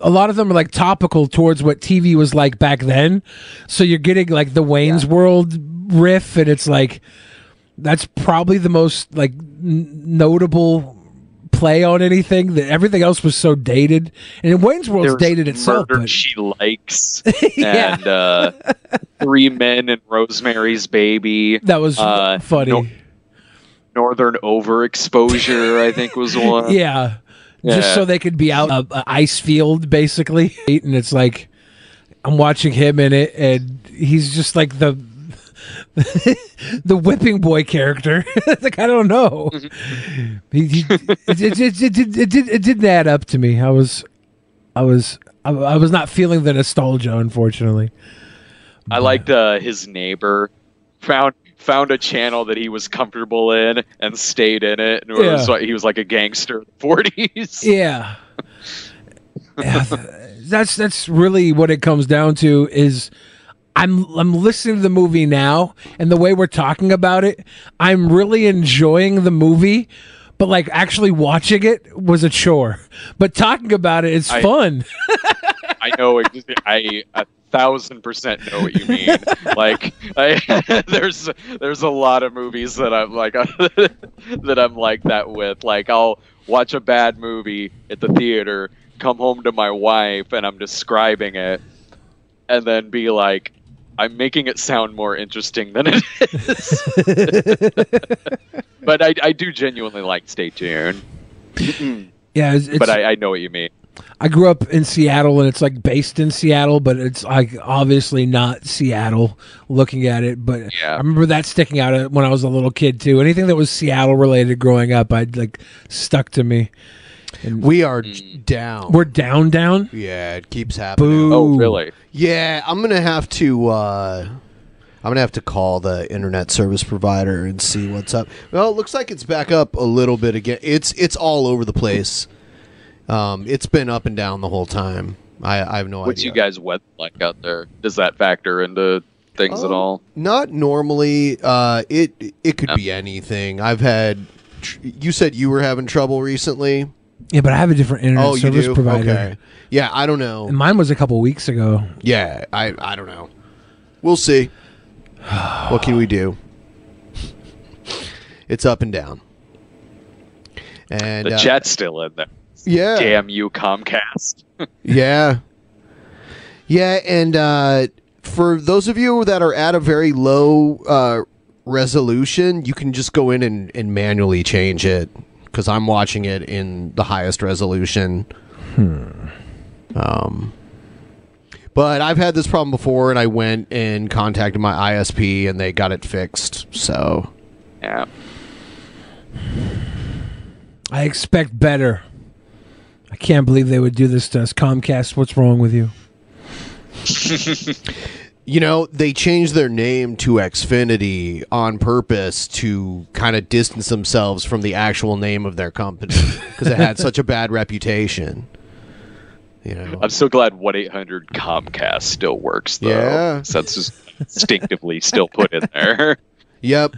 A lot of them are like topical towards what TV was like back then. So you're getting like the Wayne's World riff, and it's like that's probably the most like n- notable play on anything. That everything else was so dated, and Wayne's World's There's dated itself. Murder But She Likes Yeah. and uh, Three Men and Rosemary's Baby. That was uh, funny. Nor- Northern Overexposure, I think, was one. yeah. Just so they could be out a, a ice field, basically. And it's like I'm watching him in it, and he's just like the the whipping boy character. like I don't know. he, he, it, it, it, it, it, it, did, it didn't add up to me. I was, I was, I, I was not feeling the nostalgia, unfortunately. I liked uh, his neighbor found found a channel that he was comfortable in and stayed in it. And it was Yeah. he was like a gangster in the forties. Yeah. Yeah, that's that's really what it comes down to is I'm I'm listening to the movie now, and the way we're talking about it, I'm really enjoying the movie. But like actually watching it was a chore. But talking about it's I- fun. I know. I a thousand percent know what you mean. like, I, there's there's a lot of movies that I'm like that I'm like that with. Like, I'll watch a bad movie at the theater, come home to my wife, and I'm describing it, and then be like. I'm making it sound more interesting than it is. but I, I do genuinely like Stay Tuned. Yeah, it's, it's, but I, I know what you mean. I grew up in Seattle and it's like based in Seattle, but it's like obviously not Seattle looking at it. But yeah. I remember that sticking out uh, when I was a little kid too. Anything that was Seattle related growing up, I'd like stuck to me. And We are Mm. down. we're down, down. Yeah, it keeps happening. Boo. Oh, really? Yeah, I'm gonna have to. Uh, I'm gonna have to call the internet service provider and see what's up. Well, it looks like it's back up a little bit again. It's it's all over the place. Um, it's been up and down the whole time. I, I have no What's idea. What's you guys weather like out there? Does that factor into things at Um, all? Not normally. Uh, it it could be anything. I've had. tr- You said you were having trouble recently. Yeah, but I have a different internet oh, you service do? provider. Okay. Yeah, I don't know. And mine was a couple weeks ago. Yeah, I I don't know. We'll see. what can we do? It's up and down. And The uh, chat's still in there. Yeah. Damn you, Comcast. Yeah. Yeah, and uh, for those of you that are at a very low uh, resolution, you can just go in and, and manually change it because I'm watching it in the highest resolution. Um, but I've had this problem before, and I went and contacted my ISP, and they got it fixed. So yeah, I expect better. I can't believe they would do this to us. Comcast, what's wrong with you? You know, they changed their name to Xfinity on purpose to kind of distance themselves from the actual name of their company because it had such a bad reputation. You know, I'm so glad 1 800 Comcast still works, though. Yeah. So that's just instinctively still put in there. Yep.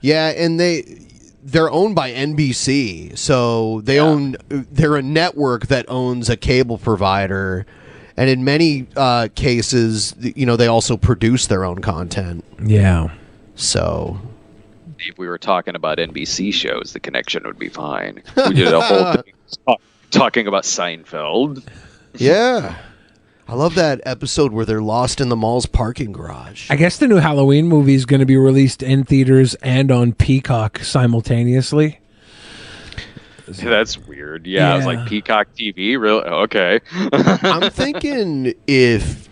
Yeah, and they they're owned by NBC, so they own they're a network that owns a cable provider, and in many uh, cases, you know, they also produce their own content. Yeah. So If we were talking about NBC shows, the connection would be fine. We did a whole thing talking about Seinfeld. Yeah. I love that episode where they're lost in the mall's parking garage. I guess the new Halloween movie is going to be released in theaters and on Peacock simultaneously. That's weird. Yeah, I was like Peacock TV. Really? Okay. I'm thinking if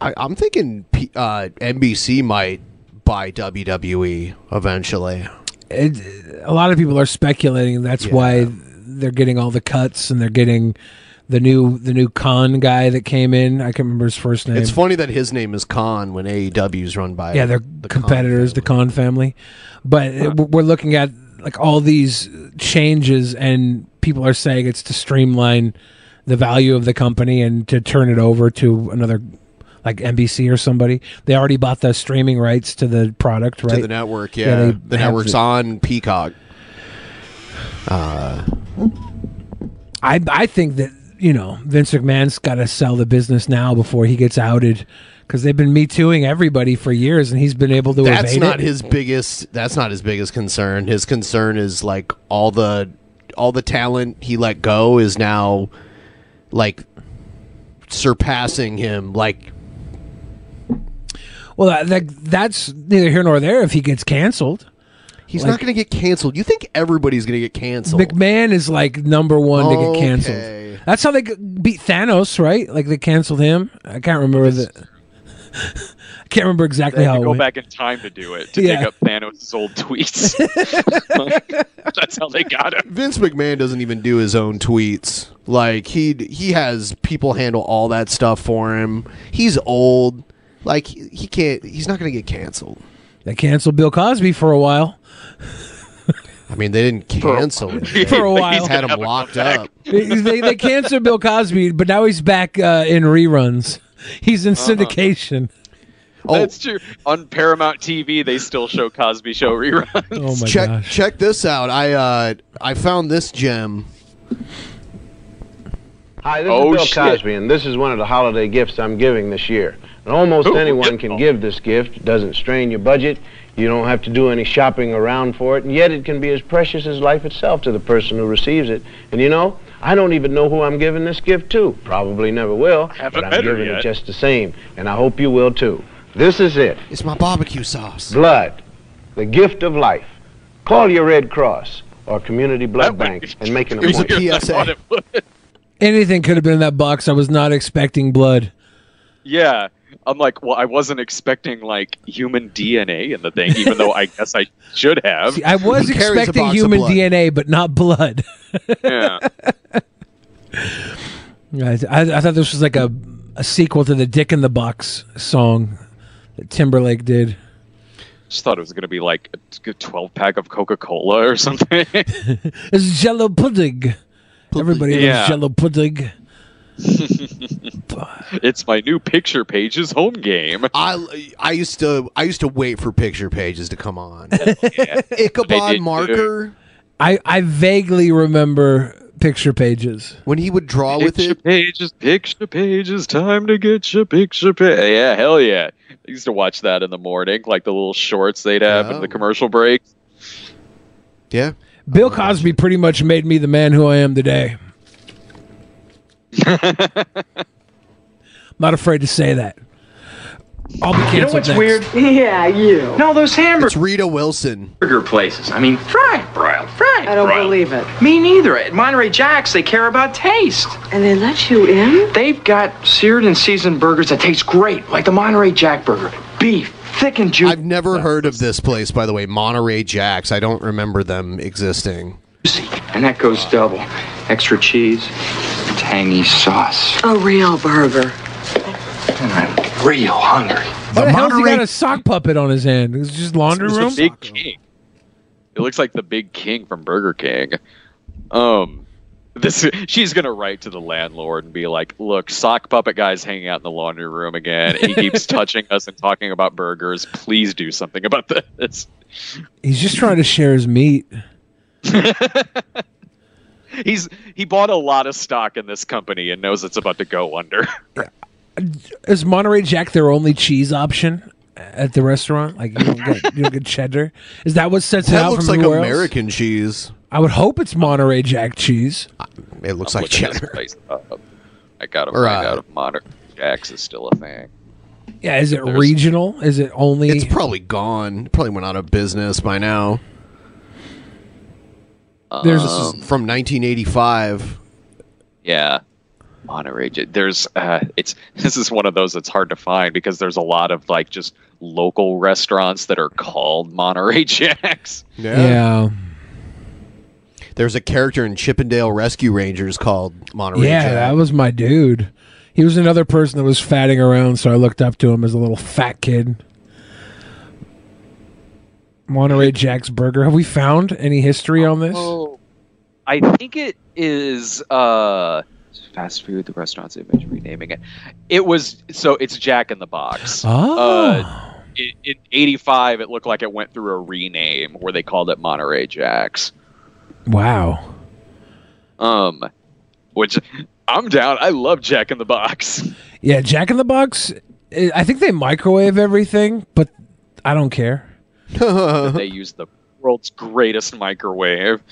I, I'm thinking P, uh, NBC might buy WWE eventually. It, a lot of people are speculating that's why they're getting all the cuts and they're getting the new the new Khan guy that came in. I can't remember his first name. It's funny that his name is Khan when AEW is run by yeah, they're the Khan competitors, the Khan family. But it- we're looking at like all these changes, and people are saying it's to streamline the value of the company and to turn it over to another like NBC or somebody. They already bought the streaming rights to the product, right? to the network. Yeah, they the network's the- on Peacock. Uh, I I think that you know Vince McMahon's got to sell the business now before he gets outed because they've been me tooing everybody for years, and he's been able to. that's not it. his biggest. That's not his biggest concern. His concern is like all the all the talent he let go is now like surpassing him. Like Well, that, that that's neither here nor there. If he gets canceled, he's Like- not going to get canceled. You think everybody's going to get canceled? McMahon is like number one to get canceled. That's how they beat Thanos, right? Like they canceled him. I can't remember the. I can't remember exactly They had how. to go went. back in time to do it to Yeah. dig up Thanos' old tweets. That's how they got him. Vince McMahon doesn't even do his own tweets. Like he he has people handle all that stuff for him. He's old. Like he, he can't. He's not going to get canceled. They canceled Bill Cosby for a while. I mean, they didn't cancel him. For a while. He's had him locked up. they, they, they canceled Bill Cosby, but now he's back uh, in reruns. He's in Uh-huh. syndication. Oh. That's true. On Paramount TV, they still show Cosby Show reruns. Oh my check check this out. I uh I found this gem. Hi, this Oh, is Bill shit. Cosby, and this is one of the holiday gifts I'm giving this year. And almost Ooh, anyone can give this gift. It doesn't strain your budget. You don't have to do any shopping around for it, and yet it can be as precious as life itself to the person who receives it. And you know, I don't even know who I'm giving this gift to. Probably never will, Haven't but I'm giving yet. it just the same, and I hope you will too. This is it. It's my barbecue sauce. Blood, the gift of life. Call your Red Cross or Community Blood Bank and make an Here's a appointment. PSA. Anything could have been in that box. I was not expecting blood. Yeah. I'm like, well, I wasn't expecting like human DNA in the thing, even though I guess I should have. See, I was He expecting human. DNA, but not blood. yeah. I, I, I thought this was like a, a sequel to the Dick in the Box song that Timberlake did. Just thought it was gonna be like a 12 pack of Coca Cola or something. It's Jello pudding. Everybody Yeah. loves Jello pudding. it's my new picture pages home game. I I used to I used to wait for picture pages to come on. I Ichabod did marker I, I vaguely remember picture pages. when he would draw with Picture it. pages, picture pages, time to get your picture page. Yeah, hell yeah. I used to watch that in the morning, like the little shorts they'd have in Oh. the commercial breaks. Yeah. Bill oh, Cosby pretty much made me the man who I am today. Not afraid to say that. I'll be canceled You know what's next. weird? Yeah, you. No, those hamburgers. It's Rita Wilson. Burger places. I mean, fried, broiled. I don't broiled. believe it. Me neither. At Monterey Jack's, they care about taste. And they let you in? They've got seared and seasoned burgers that taste great, like the Monterey Jack burger. Beef, thick and juicy. I've never heard of this place, by the way, Monterey Jacks. I don't remember them existing. And that goes double. Extra cheese, tangy sauce. A real burger. And I'm real hungry. Why the hell's he got a sock puppet on his hand? It's just laundry It's room. big king. It looks like the big king from Burger King. Um, this she's gonna write to the landlord and be like, "Look, sock puppet guy's hanging out in the laundry room again. He keeps touching us and talking about burgers. Please do something about this." He's just trying to share his meat. He's he bought a lot of stock in this company and knows it's about to go under. Is Monterey Jack their only cheese option at the restaurant? Like you don't get you don't get cheddar. Is that what sets it That out looks from like everywhere else? American cheese. I would hope it's Monterey Jack cheese. It looks I'm like looking this cheddar. place up. I gotta Or, find uh, out if Monterey Jack's is still a thing. Yeah, is it There's- regional? Is it only? It's probably gone. Probably went out of business by now. There's- This from 1985. Yeah. Monterey. J- There's uh it's this is one of those that's hard to find because there's a lot of like just local restaurants that are called Monterey Jacks. yeah. There's a character in Chip 'n Dale Rescue Rangers called Monterey yeah, Jack. that was my dude. He was another person that was fatting around, so I looked up to him as a little fat kid. Monterey Jack's Burger. Have we found any history on this? Oh, I think it is uh fast food. The restaurant's image renaming it. It was so it's Jack in the Box. Oh. Uh, in, in '85, it looked like it went through a rename where they called it Monterey Jacks. Wow. Um, which I'm down. I love Jack in the Box. Yeah, Jack in the Box. eh, I think they microwave everything, but I don't care. they use the world's greatest microwave.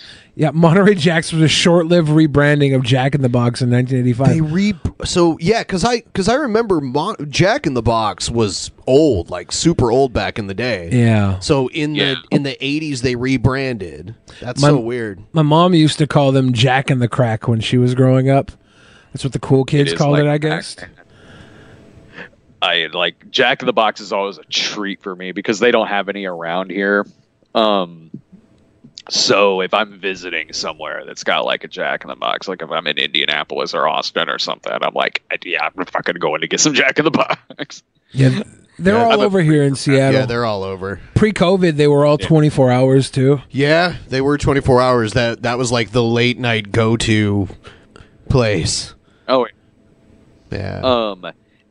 Yeah, Monterey Jack's was a short-lived rebranding of Jack in the Box in 1985. They re so yeah, because I because I remember Mon- Jack in the Box was old, like super old back in the day. Yeah. So in the in the 80s they rebranded. That's My- so weird. My mom used to call them Jack in the Crack when she was growing up. That's what the cool kids is called like it, I guess. I like Jack in the Box is always a treat for me because they don't have any around here. Um, so if I'm visiting somewhere that's got like a Jack in the Box, like if I'm in Indianapolis or Austin or something, I'm like, yeah, I'm fucking going to get some Jack in the Box. Yeah, they're Yeah, all I'm over here in Seattle. Yeah, they're all over. Pre-COVID, they were all 24 hours too. Yeah, they were 24 hours. That that was like the late night go to place. Oh, Yeah. um,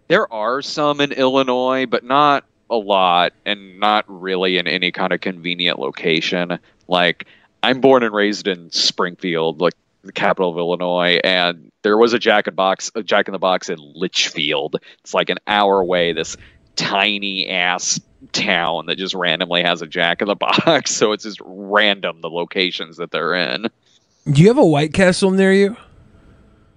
there are some in Illinois, but not a lot and not really in any kind of convenient location. Like I'm born and raised in Springfield, like the capital of Illinois, and there was a Jack in Box, a Jack in the Box in Litchfield. It's like an hour away. This tiny ass town that just randomly has a Jack in the Box. So it's just random the locations that they're in. Do you have a White Castle near you?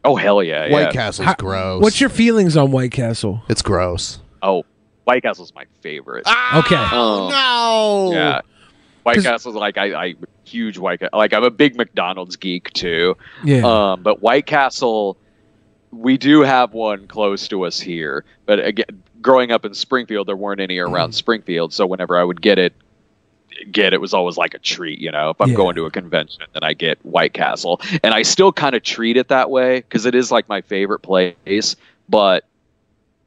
Oh hell yeah! White yeah. Castle's How- gross. What's your feelings on White Castle? It's gross. Oh, White Castle's my favorite. Okay. Oh no! Yeah. White 'Cause- Castle's like I, I huge White Ca- like I'm a big McDonald's geek too. Yeah. Um, but White Castle, we do have one close to us here. But again, growing up in Springfield, there weren't any around Mm. Springfield. So whenever I would get it, get it was always like a treat. You know, if I'm Yeah. going to a convention, then I get White Castle, and I still kind of treat it that way because it is like my favorite place. But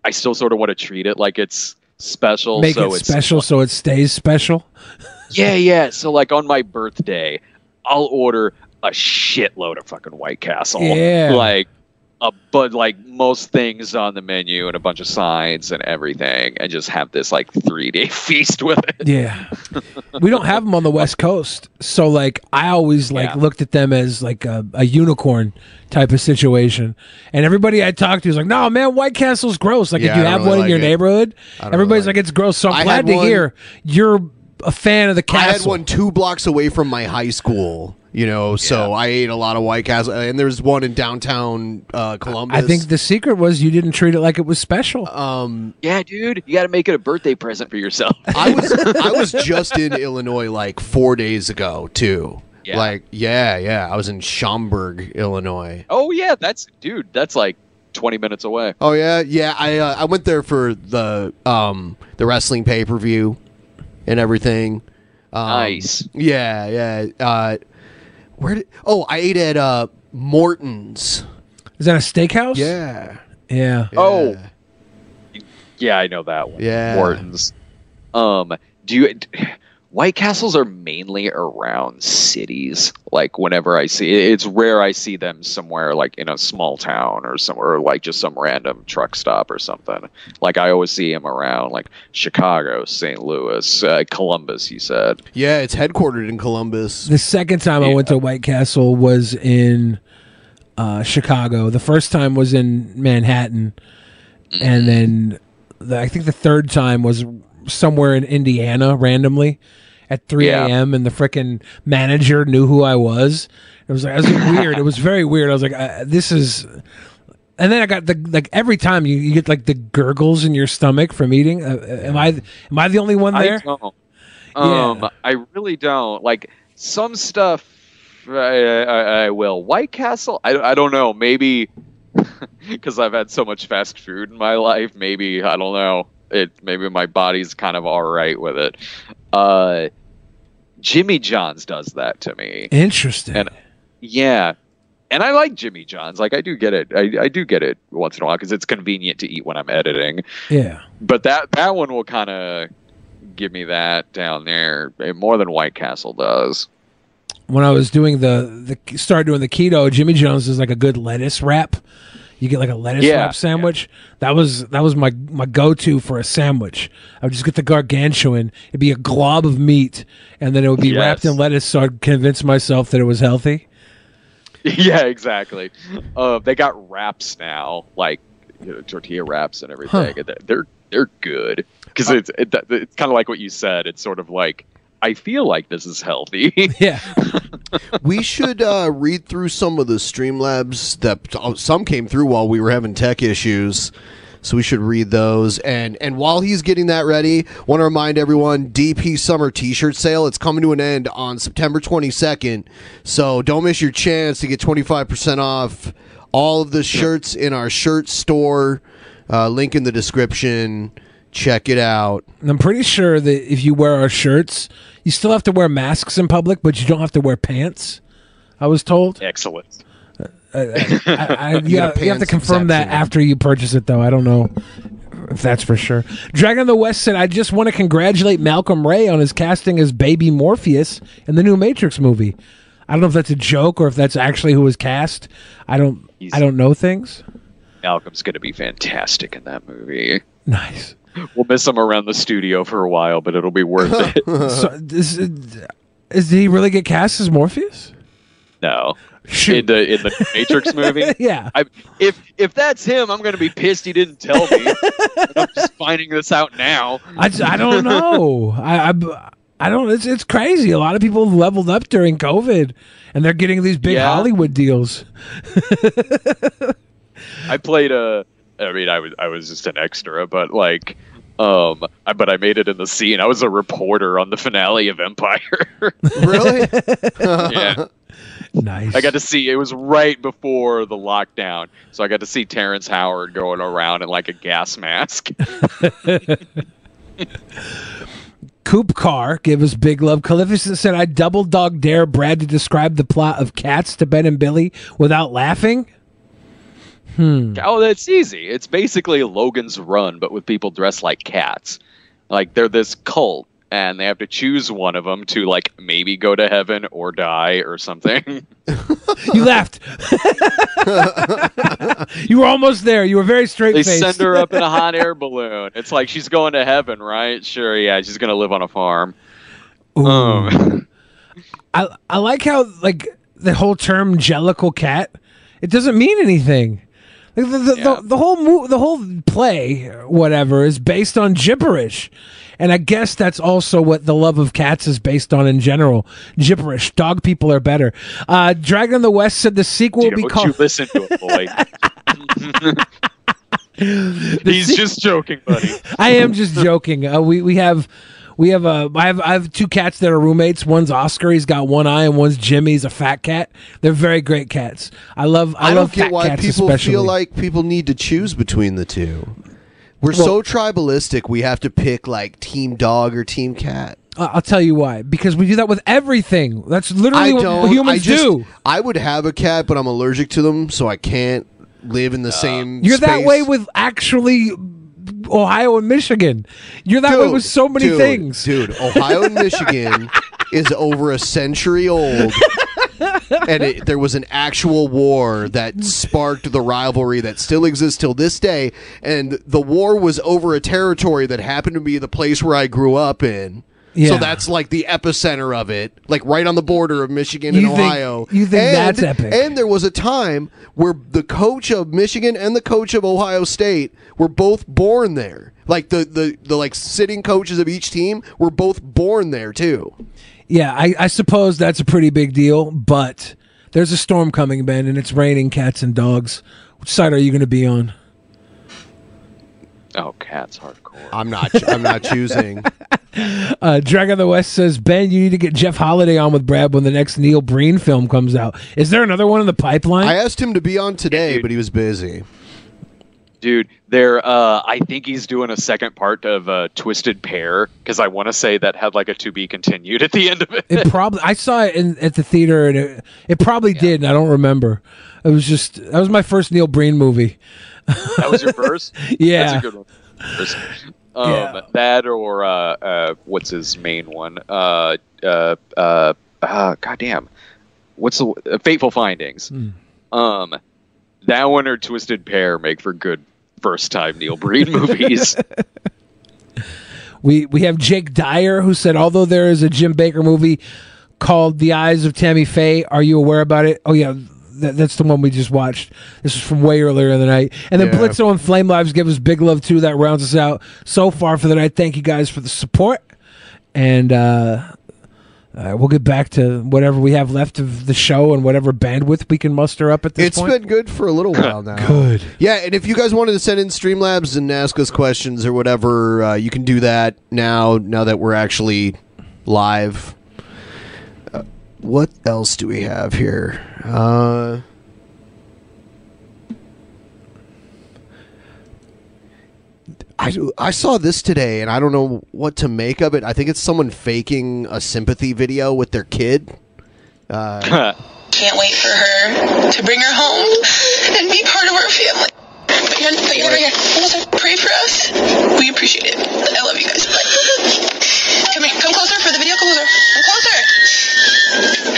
I still sort of want to treat it like it's special. Make so it it's special so it stays special. yeah, yeah. So like on my birthday, I'll order a shitload of fucking White Castle. Yeah. Like a but like most things on the menu and a bunch of sides and everything, and just have this like three day feast with it. Yeah. we don't have them on the West Coast. So like I always like Yeah. looked at them as like a, a unicorn type of situation. And everybody I talked to was like, "No, man, White Castle's gross. Like Yeah, if you have really one in your it. neighborhood, everybody's really like it's gross." So I'm I glad to one- hear you're a fan of the castle. I had one two blocks away from my high school. You know, so I ate a lot of White Castle, and there's one in downtown uh, Columbus. I think the secret was you didn't treat it like it was special. Um, Yeah, dude, you got to make it a birthday present for yourself. I was I was just in Illinois like four days ago too. Yeah. Like yeah, yeah. I was in Schaumburg, Illinois. oh yeah, that's dude. That's like twenty minutes away. Oh yeah, yeah. I uh, I went there for the um the wrestling pay per view and everything. Um, Nice. Yeah, yeah. Uh, where did? Oh, I ate at uh Morton's. Is that a steakhouse? Yeah. Yeah. Oh, yeah, I know that one. Yeah. Morton's. Um, do you? White Castles are mainly around cities. Like whenever I see, it's rare I see them somewhere like in a small town or somewhere, or like just some random truck stop or something. Like I always see them around like Chicago, St. Louis, uh, Columbus. You said. Yeah, it's headquartered in Columbus. The second time I went to White Castle was in uh, Chicago. The first time was in Manhattan, and then the, I think the third time was somewhere in Indiana randomly at 3 Yeah. a.m. and the frickin' manager knew who I was. It was like it was weird. It was very weird. I was like, uh, this is. And then I got the like every time you, you get like the gurgles in your stomach from eating. Uh, am I am I the only one there? I don't. Um, I really don't like some stuff. I, I, I will. White Castle. I, I don't know. Maybe because I've had so much fast food in my life. Maybe I don't know. It maybe my body's kind of all right with it. Uh, Jimmy John's does that to me. Interesting. And yeah, and I like Jimmy John's. Like I do get it. I, I do get it once in a while because it's convenient to eat when I'm editing Yeah. but that that one will kind of give me that down there eh, more than White Castle does. when I was doing the the start doing the keto, Jimmy John's is like a good lettuce wrap. You get like a lettuce Yeah, wrap sandwich. That was that was my my go to for a sandwich. I would just get the gargantuan. It'd be a glob of meat, and then it would be Yes. wrapped in lettuce. So I'd convince myself that it was healthy. yeah, exactly. Uh, they got wraps now, like you know, tortilla wraps and everything. Huh. and they're- They're they're good because it's it, it's kind of like what you said. It's sort of like I feel like this is healthy. yeah. we should uh, read through some of the Streamlabs that uh, some came through while we were having tech issues. So we should read those. And and while he's getting that ready, want to remind everyone DP Summer T-shirt sale. It's coming to an end on September 22nd. So don't miss your chance to get 25% off all of the shirts in our shirt store. Uh, link in the description. Check it out. And I'm pretty sure that if you wear our shirts, you still have to wear masks in public, but you don't have to wear pants. I was told. Excellent. I, I, you, You have, you have to pants confirm that after you purchase it, though. I don't know if that's for sure. Dragon of the West said, "I just want to congratulate Malcolm Ray on his casting as Baby Morpheus in the new Matrix movie. I don't know if that's a joke or if that's actually who was cast. I don't. I don't know things. Malcolm's going to be fantastic in that movie. Nice. We'll miss him around the studio for a while, but it'll be worth it. so, is, is did he really get cast as Morpheus? No. In the in the Matrix movie, yeah. I, if if that's him, I'm gonna be pissed he didn't tell me. I'm just finding this out now. I, I don't know. I, I I don't. It's it's crazy. A lot of people leveled up during COVID, and they're getting these big Yeah. Hollywood deals. I played a. I mean, I was I was just an extra, but like, um, I, but I made it in the scene. I was a reporter on the finale of Empire. really? yeah. Nice. I got to see it was right before the lockdown, so I got to see Terrence Howard going around in like a gas mask. Coop Carr gave us big love. Calificent said, "I double dog dare Brad to describe the plot of Cats to Ben and Billy without laughing." Hmm. Oh, that's easy. It's basically Logan's Run, but with people dressed like cats. Like they're this cult, and they have to choose one of them to like maybe go to heaven or die or something. You laughed. you were almost there. You were very straight they send her up in a hot air balloon. It's like she's going to heaven, right? Sure, yeah, she's gonna live on a farm. Um, I I like how like the whole term "jellicle cat" it doesn't mean anything. Like the the, the, the whole mo- the whole play, whatever, is based on gibberish, and I guess that's also what the love of cats is based on in general. Gibberish. Dog people are better. Uh, Dragon of the West said the sequel will be called. you listen to it, boy? He's just joking, buddy. I am just joking. Uh, we we have we have uh, I have I have two cats that are roommates. One's Oscar. He's got one eye, and one's Jimmy. He's a fat cat. They're very great cats. I love I, I, love don't get fat why cats people especially. feel like people need to choose between the two. We're so tribalistic. We have to pick like team dog or team cat. Uh, I'll tell you why. Because we do that with everything. That's literally what humans I just, do. I would have a cat, but I'm allergic to them, so I can't live in the same. You're that way with actually Ohio and Michigan. You're that way with so many dude, things. Dude, Ohio and Michigan is over a century old. and it, there was an actual war that sparked the rivalry that still exists till this day. And the war was over a territory that happened to be the place where I grew up in. Yeah. So that's like the epicenter of it, like right on the border of Michigan You and think- Ohio. you think And- that's epic? And there was a time where the coach of Michigan and the coach of Ohio State were both born there. Like the the, the like sitting coaches of each team were both born there too. Yeah, I, I suppose that's a pretty big deal, but there's a storm coming, Ben, and it's raining cats and dogs. Which side are you going to be on? Oh, cats hardcore. I'm not. I'm not choosing. Uh, Dragon of the West says, Ben, you need to get Jeff Holiday on with Brad when the next Neil Breen film comes out. Is there another one in the pipeline? I asked him to be on today, but he was busy. Dude, there. Uh, I think he's doing a second part of uh, Twisted Pair because I want to say that had like a to be continued at the end of it. It probably I saw it in, at the theater, and it, it probably did, and I don't remember. It was just that was my first Neil Breen movie. that was your first. Yeah. that's a good one. Um, That or uh, uh, what's his main one? Uh, uh, uh, uh, goddamn, what's the uh, Fateful Findings? Hmm. Um, that one or Twisted Pair make for good first time Neil Breen movies. We we have Jake Dyer who said, although there is a Jim Bakker movie called The Eyes of Tammy Faye, are you aware about it? Oh yeah, that, that's the one we just watched. This is from way earlier in the night. And then Yeah. Blitzo and Flame Lives give us big love too. That rounds us out so far for the night. Thank you guys for the support, and uh, uh, we'll get back to whatever we have left of the show and whatever bandwidth we can muster up at this It's point. been good for a little while now. Good. Yeah, and if you guys wanted to send in Streamlabs and ask us questions or whatever, uh, you can do that now. Now that we're actually live. What else do we have here? Uh, I, I saw this today and I don't know what to make of it. I think it's someone faking a sympathy video with their kid. Uh, Can't wait for her to bring her home and be part of our family. Put your, put your hand right here. Almost there. Pray for us. We appreciate it. I love you guys. Come here. Come closer for the video. Come closer. Come closer.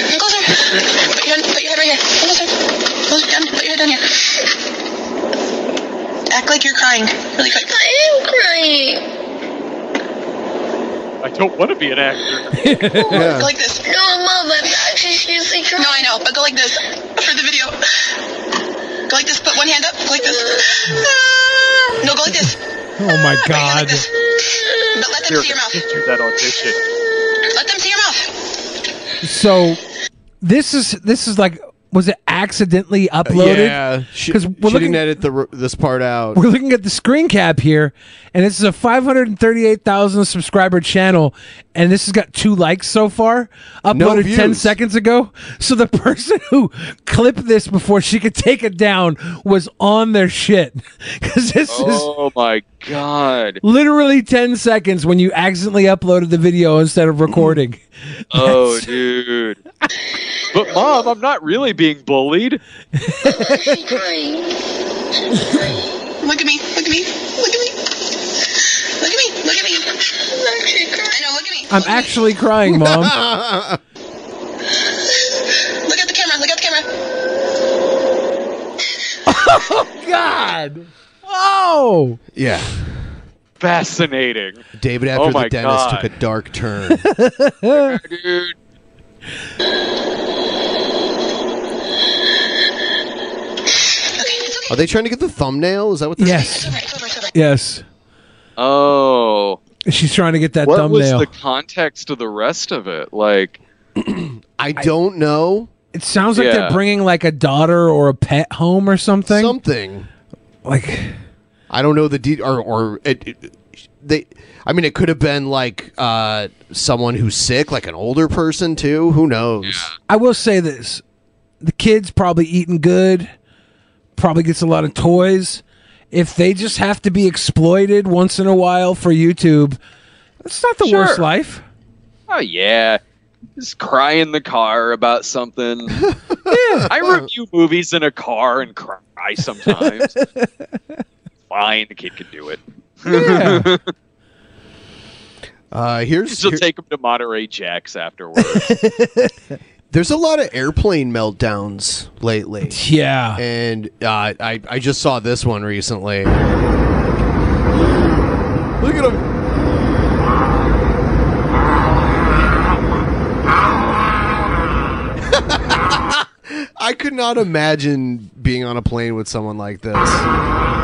Come closer. Put your, hand, put your head right here. Come closer. Closer down. Put your head down here. Act like you're crying. Really quick. I am crying. I don't want to be an actor. Go like this. No, mom, I'm actually seriously trying. No, I know, but go like this for the video. Go like this. Put one hand up. Go like this. Ah. No, go like this. Oh my god. But let them Here, see your mouth. get through that audition. Let them see your mouth. So this is this is like was it accidentally uploaded? Yeah, because she we're looking didn't edit the this part out. we're looking at the screen cap here, and this is a 538,000 subscriber channel, and this has got two likes so far, uploaded 10 seconds ago. So the person who clipped this before she could take it down was on their shit. Because this is Oh my god. literally 10 seconds when you accidentally uploaded the video instead of recording. Oh, dude. But mom, I'm not really being bullied. Look at me. Look at me. Look at me. Look at me. Look at me. I'm actually crying. I know. Look at me. I'm actually crying, mom. Look at the camera. Look at the camera. oh, God. Oh. Yeah. Fascinating. David, after oh the dentist God. took a dark turn. Dude. Are they trying to get the thumbnail? Is that what? They're Yes. Yes. Oh. She's trying to get that what thumbnail. was the context of the rest of it? Like, I don't know. It sounds like Yeah. they're bringing like a daughter or a pet home or something. Something. Like I don't know the de- or or it, it- they. I mean, it could have been like uh, someone who's sick, like an older person too. Who knows? I will say this: the kid's probably eating good, probably gets a lot of toys. If they just have to be exploited once in a while for YouTube, that's not the worst life. oh yeah. Just cry in the car about something. yeah. I review movies in a car and cry sometimes. Fine, the kid can do it. Yeah. Uh, here's She'll here- take him to Monterey Jacks afterwards. There's a lot of airplane meltdowns lately. Yeah. And uh, I I just saw this one recently. Look at him. I could not imagine being on a plane with someone like this.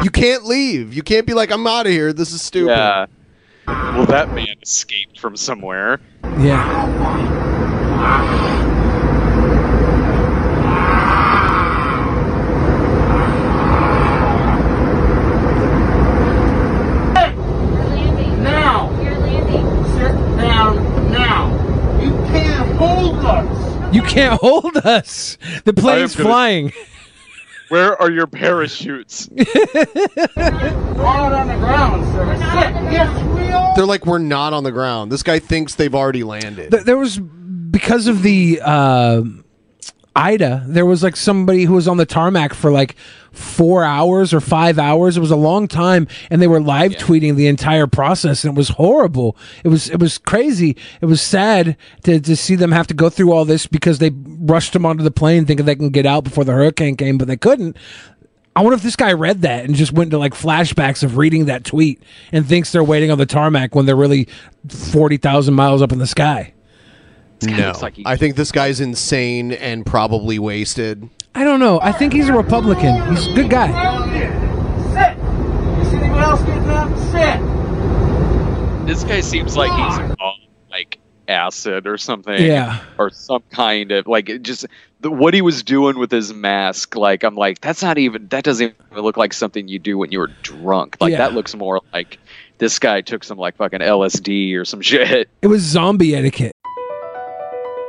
You can't leave. You can't be like, I'm out of here. This is stupid. yeah. Well, that man escaped from somewhere. Yeah. Now! Sit down now! You can't hold us! You can't hold us. The plane's gonna- flying. Where are your parachutes? Hard on the ground, sir. Sit! Yes, we are! They're like, we're not on the ground. This guy thinks they've already landed. Th- there was because of the uh, Ida. There was like somebody who was on the tarmac for like four hours or five hours. It was a long time, and they were live tweeting the entire process, and it was horrible. It was it was crazy. It was sad to to see them have to go through all this because they rushed them onto the plane thinking they can get out before the hurricane came, but they couldn't. I wonder if this guy read that and just went into like flashbacks of reading that tweet and thinks they're waiting on the tarmac when they're really forty thousand miles up in the sky. No. looks like he- I think this guy's insane and probably wasted. I don't know. I think he's a Republican. He's a good guy. Sit! You see anyone else getting up? Sit! This guy seems like he's on like acid or something. Yeah. Or some kind of like just the, what he was doing with his mask. Like I'm like that's not even that doesn't even look like something you do when you're drunk. Like Yeah. that looks more like this guy took some like fucking LSD or some shit. It was zombie etiquette.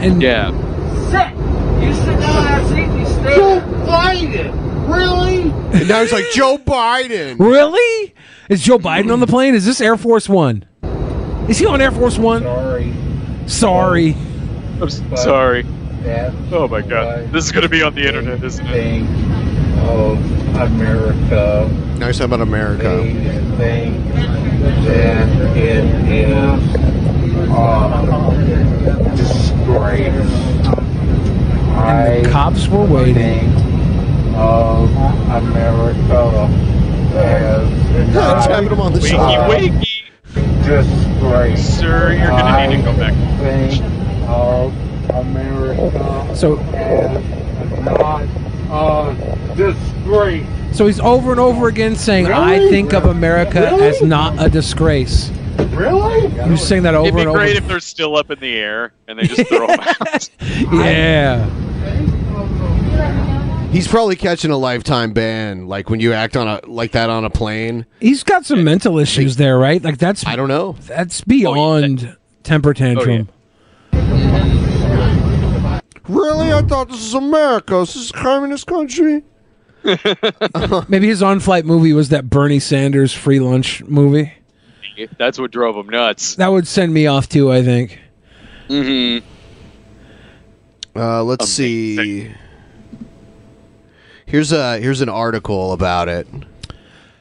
And yeah. Sit! You sit down in that seat and you stay Joe Biden! Really? And now he's like, Joe Biden. Really? Is Joe Biden on the plane? Is this Air Force One? Is he on Air Force One? Sorry. Sorry. I'm s- sorry. Oh my god. This is gonna be on the internet, isn't it? of America. Now he's talking about America. They think that it is a disgrace. And the cops were waiting. Of America as Let's have him on the show. Wakey, wakey. disgrace. Sir, you're gonna need to go back. Think of America So, as not a disgrace. so he's over and over again saying, "I think of America Really? as not a disgrace." Really? He was saying that over It'd be and over. great if they're still up in the air and they just throw them out. yeah. He's probably catching a lifetime ban, like when you act on a like that on a plane. He's got some mental issues there, right? Like that's I don't know. That's beyond oh, temper tantrum. Oh, really? I thought this is America. This is a communist country. Maybe his on-flight movie was that Bernie Sanders free lunch movie. That's what drove him nuts. That would send me off too. I think. Mm-hmm. Uh, let's see. Here's a here's an article about it.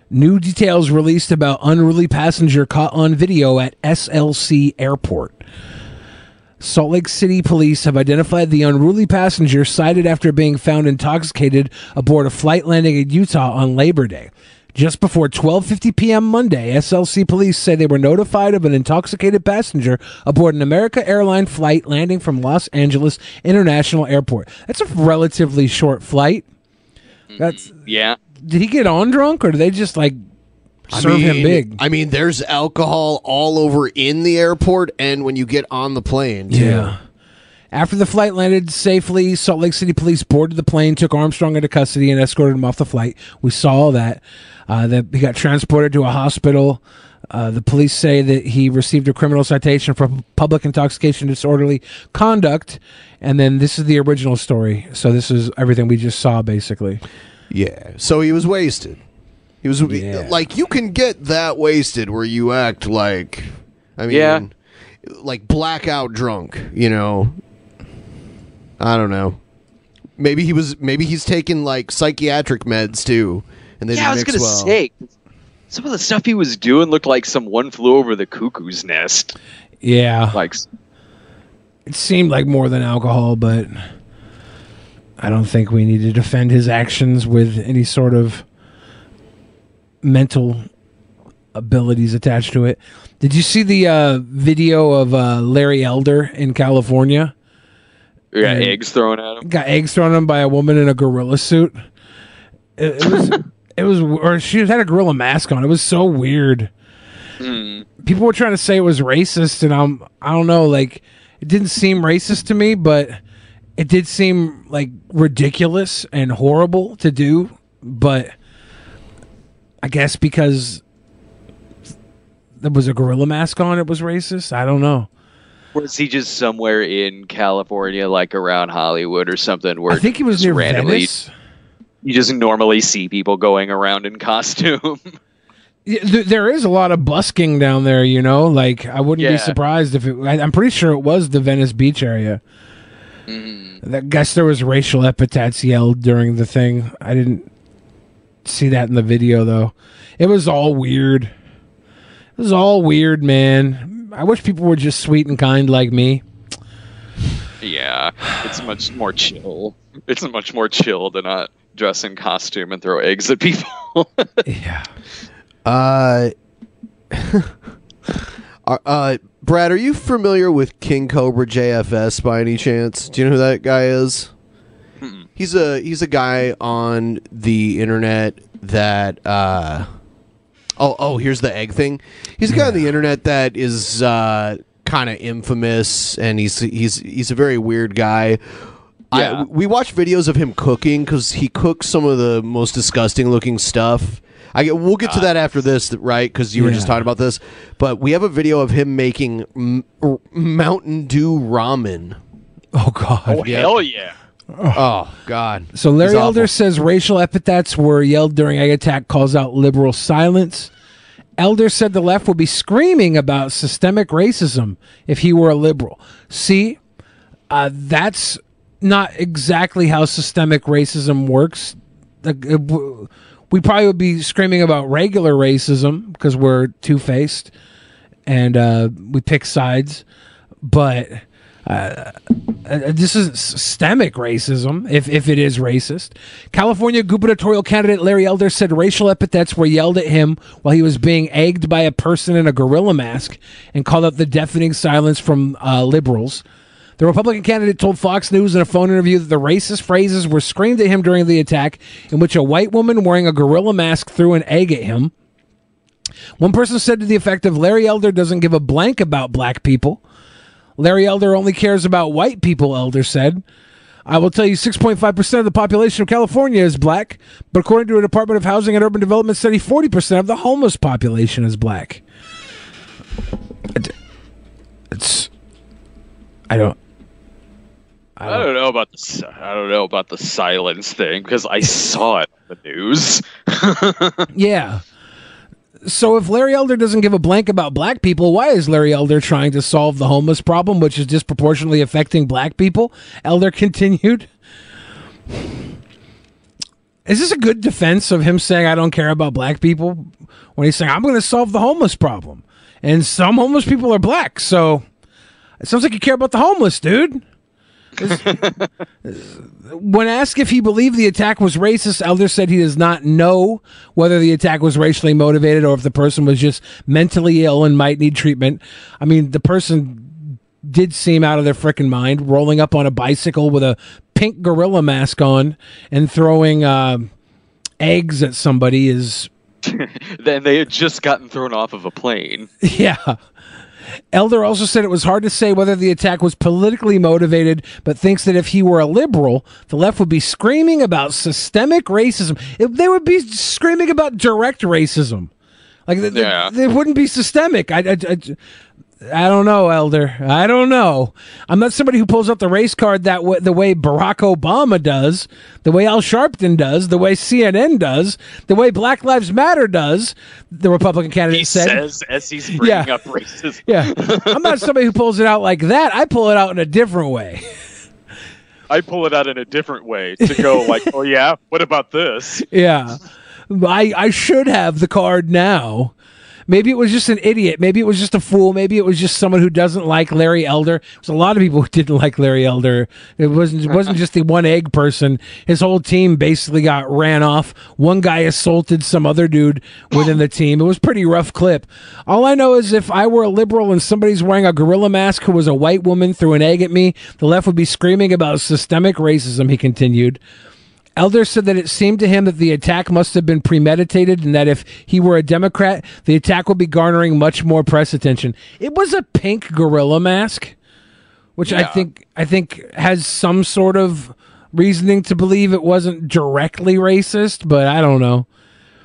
New details released about unruly passenger caught on video at SLC Airport. Salt Lake City police have identified the unruly passenger cited after being found intoxicated aboard a flight landing in Utah on Labor Day. Just before 12:50 p.m. Monday, SLC police say they were notified of an intoxicated passenger aboard an America Airline flight landing from Los Angeles International Airport. That's a relatively short flight. That's mm, Yeah. did he get on drunk or did they just like I serve him mean- big? I mean, there's alcohol all over in the airport and when you get on the plane. Too. Yeah. After the flight landed safely, Salt Lake City police boarded the plane, took Armstrong into custody, and escorted him off the flight. We saw that. Uh, that he got transported to a hospital. Uh, the police say that he received a criminal citation for public intoxication, disorderly conduct, and then this is the original story. So this is everything we just saw, basically. Yeah. So he was wasted. He was like you can get that wasted where you act like I mean Yeah. like blackout drunk, you know. I don't know. Maybe he was maybe he's taking like psychiatric meds too and they yeah, I was mix gonna well. say some of the stuff he was doing looked like some one flew over the cuckoo's nest. Yeah. Like It seemed like more than alcohol, but I don't think we need to defend his actions with any sort of mental abilities attached to it. Did you see the uh, video of uh, Larry Elder in California? We got eggs thrown at him. Got eggs thrown at him by a woman in a gorilla suit. It, it was, it was, or she had a gorilla mask on. It was so weird. Hmm. people were trying to say it was racist and I'm I don't know like it didn't seem racist to me but it did seem like ridiculous and horrible to do but I guess because there was a gorilla mask on it was racist I don't know Is he just somewhere in California, like around Hollywood or something? Where I think he was near randomly, Venice You just normally see people going around in costume. There is a lot of busking down there, you know. Like I wouldn't be surprised if it. I'm pretty sure it was the Venice Beach area. Mm-hmm. I guess there was racial epithets yelled during the thing. I didn't see that in the video though. It was all weird. It was all weird, man. I wish people were just sweet and kind like me. yeah, it's much more chill. It's much more chill to not dress in costume and throw eggs at people. yeah. Uh, uh, uh, Brad, are you familiar with King Cobra JFS by any chance? Do you know who that guy is? He's a he's a guy on the internet that uh oh oh here's the egg thing. He's a guy on the internet that is uh kind of infamous and he's he's he's a very weird guy. I, we watch videos of him cooking because he cooks some of the most disgusting looking stuff. I get, we'll get to that after this, right? Because you were just talking about this. But we have a video of him making m- r- Mountain Dew ramen. Oh God! oh hell yeah! Oh God! So Larry He's Elder awful. says racial epithets were yelled during egg attack calls out liberal silence. Elder said the left would be screaming about systemic racism if he were a liberal. See, uh, that's not exactly how systemic racism works. We probably would be screaming about regular racism because we're two faced and uh, we pick sides. But uh, uh, this is systemic racism, if, if it is racist. California gubernatorial candidate Larry Elder said racial epithets were yelled at him while he was being egged by a person in a gorilla mask and called out the deafening silence from uh, liberals. The Republican candidate told Fox News in a phone interview that the racist phrases were screamed at him during the attack, in which a white woman wearing a gorilla mask threw an egg at him. One person said to the effect of Larry Elder doesn't give a blank about black people. Larry Elder only cares about white people, Elder said. I will tell you 6.5% of the population of California is black, but according to a Department of Housing and Urban Development study, 40% of the homeless population is black. It's. I don't. I don't, know about the I don't know about the silence thing because I saw it on the news. Yeah. So if Larry Elder doesn't give a blank about black people, why is Larry Elder trying to solve the homeless problem, which is disproportionately affecting black people? Elder continued. Is this a good defense of him saying I don't care about black people when he's saying I'm going to solve the homeless problem? And some homeless people are black, so it sounds like you care about the homeless, dude. When asked if he believed the attack was racist, Elder said he does not know whether the attack was racially motivated or if the person was just mentally ill and might need treatment. I mean, the person did seem out of their frickin' mind, rolling up on a bicycle with a pink gorilla mask on and throwing uh, eggs at somebody is then they had just gotten thrown off of a plane. Yeah. Elder also said it was hard to say whether the attack was politically motivated, but thinks that if he were a liberal, the left would be screaming about systemic racism. If they would be screaming about direct racism. Like, Yeah. it wouldn't be systemic. I, I, I, I don't know, Elder. I don't know. I'm not somebody who pulls out the race card that way, the way Barack Obama does, the way Al Sharpton does, the way CNN does, the way Black Lives Matter does. The Republican candidate He said. says as he's bringing Yeah. up racism. Yeah. I'm not somebody who pulls it out like that. I pull it out in a different way. I pull it out in a different way to go like, oh yeah, what about this? Yeah. I I should have the card now. Maybe it was just an idiot. Maybe it was just a fool. Maybe it was just someone who doesn't like Larry Elder. There's a lot of people who didn't like Larry Elder. It wasn't it wasn't just the one egg person. His whole team basically got ran off. One guy assaulted some other dude within the team. It was pretty rough clip. All I know is if I were a liberal and somebody's wearing a gorilla mask who was a white woman threw an egg at me, the left would be screaming about systemic racism, he continued. Elder said that it seemed to him that the attack must have been premeditated and that if he were a Democrat, the attack would be garnering much more press attention. It was a pink gorilla mask, which I think I think has some sort of reasoning to believe it wasn't directly racist, but I don't know.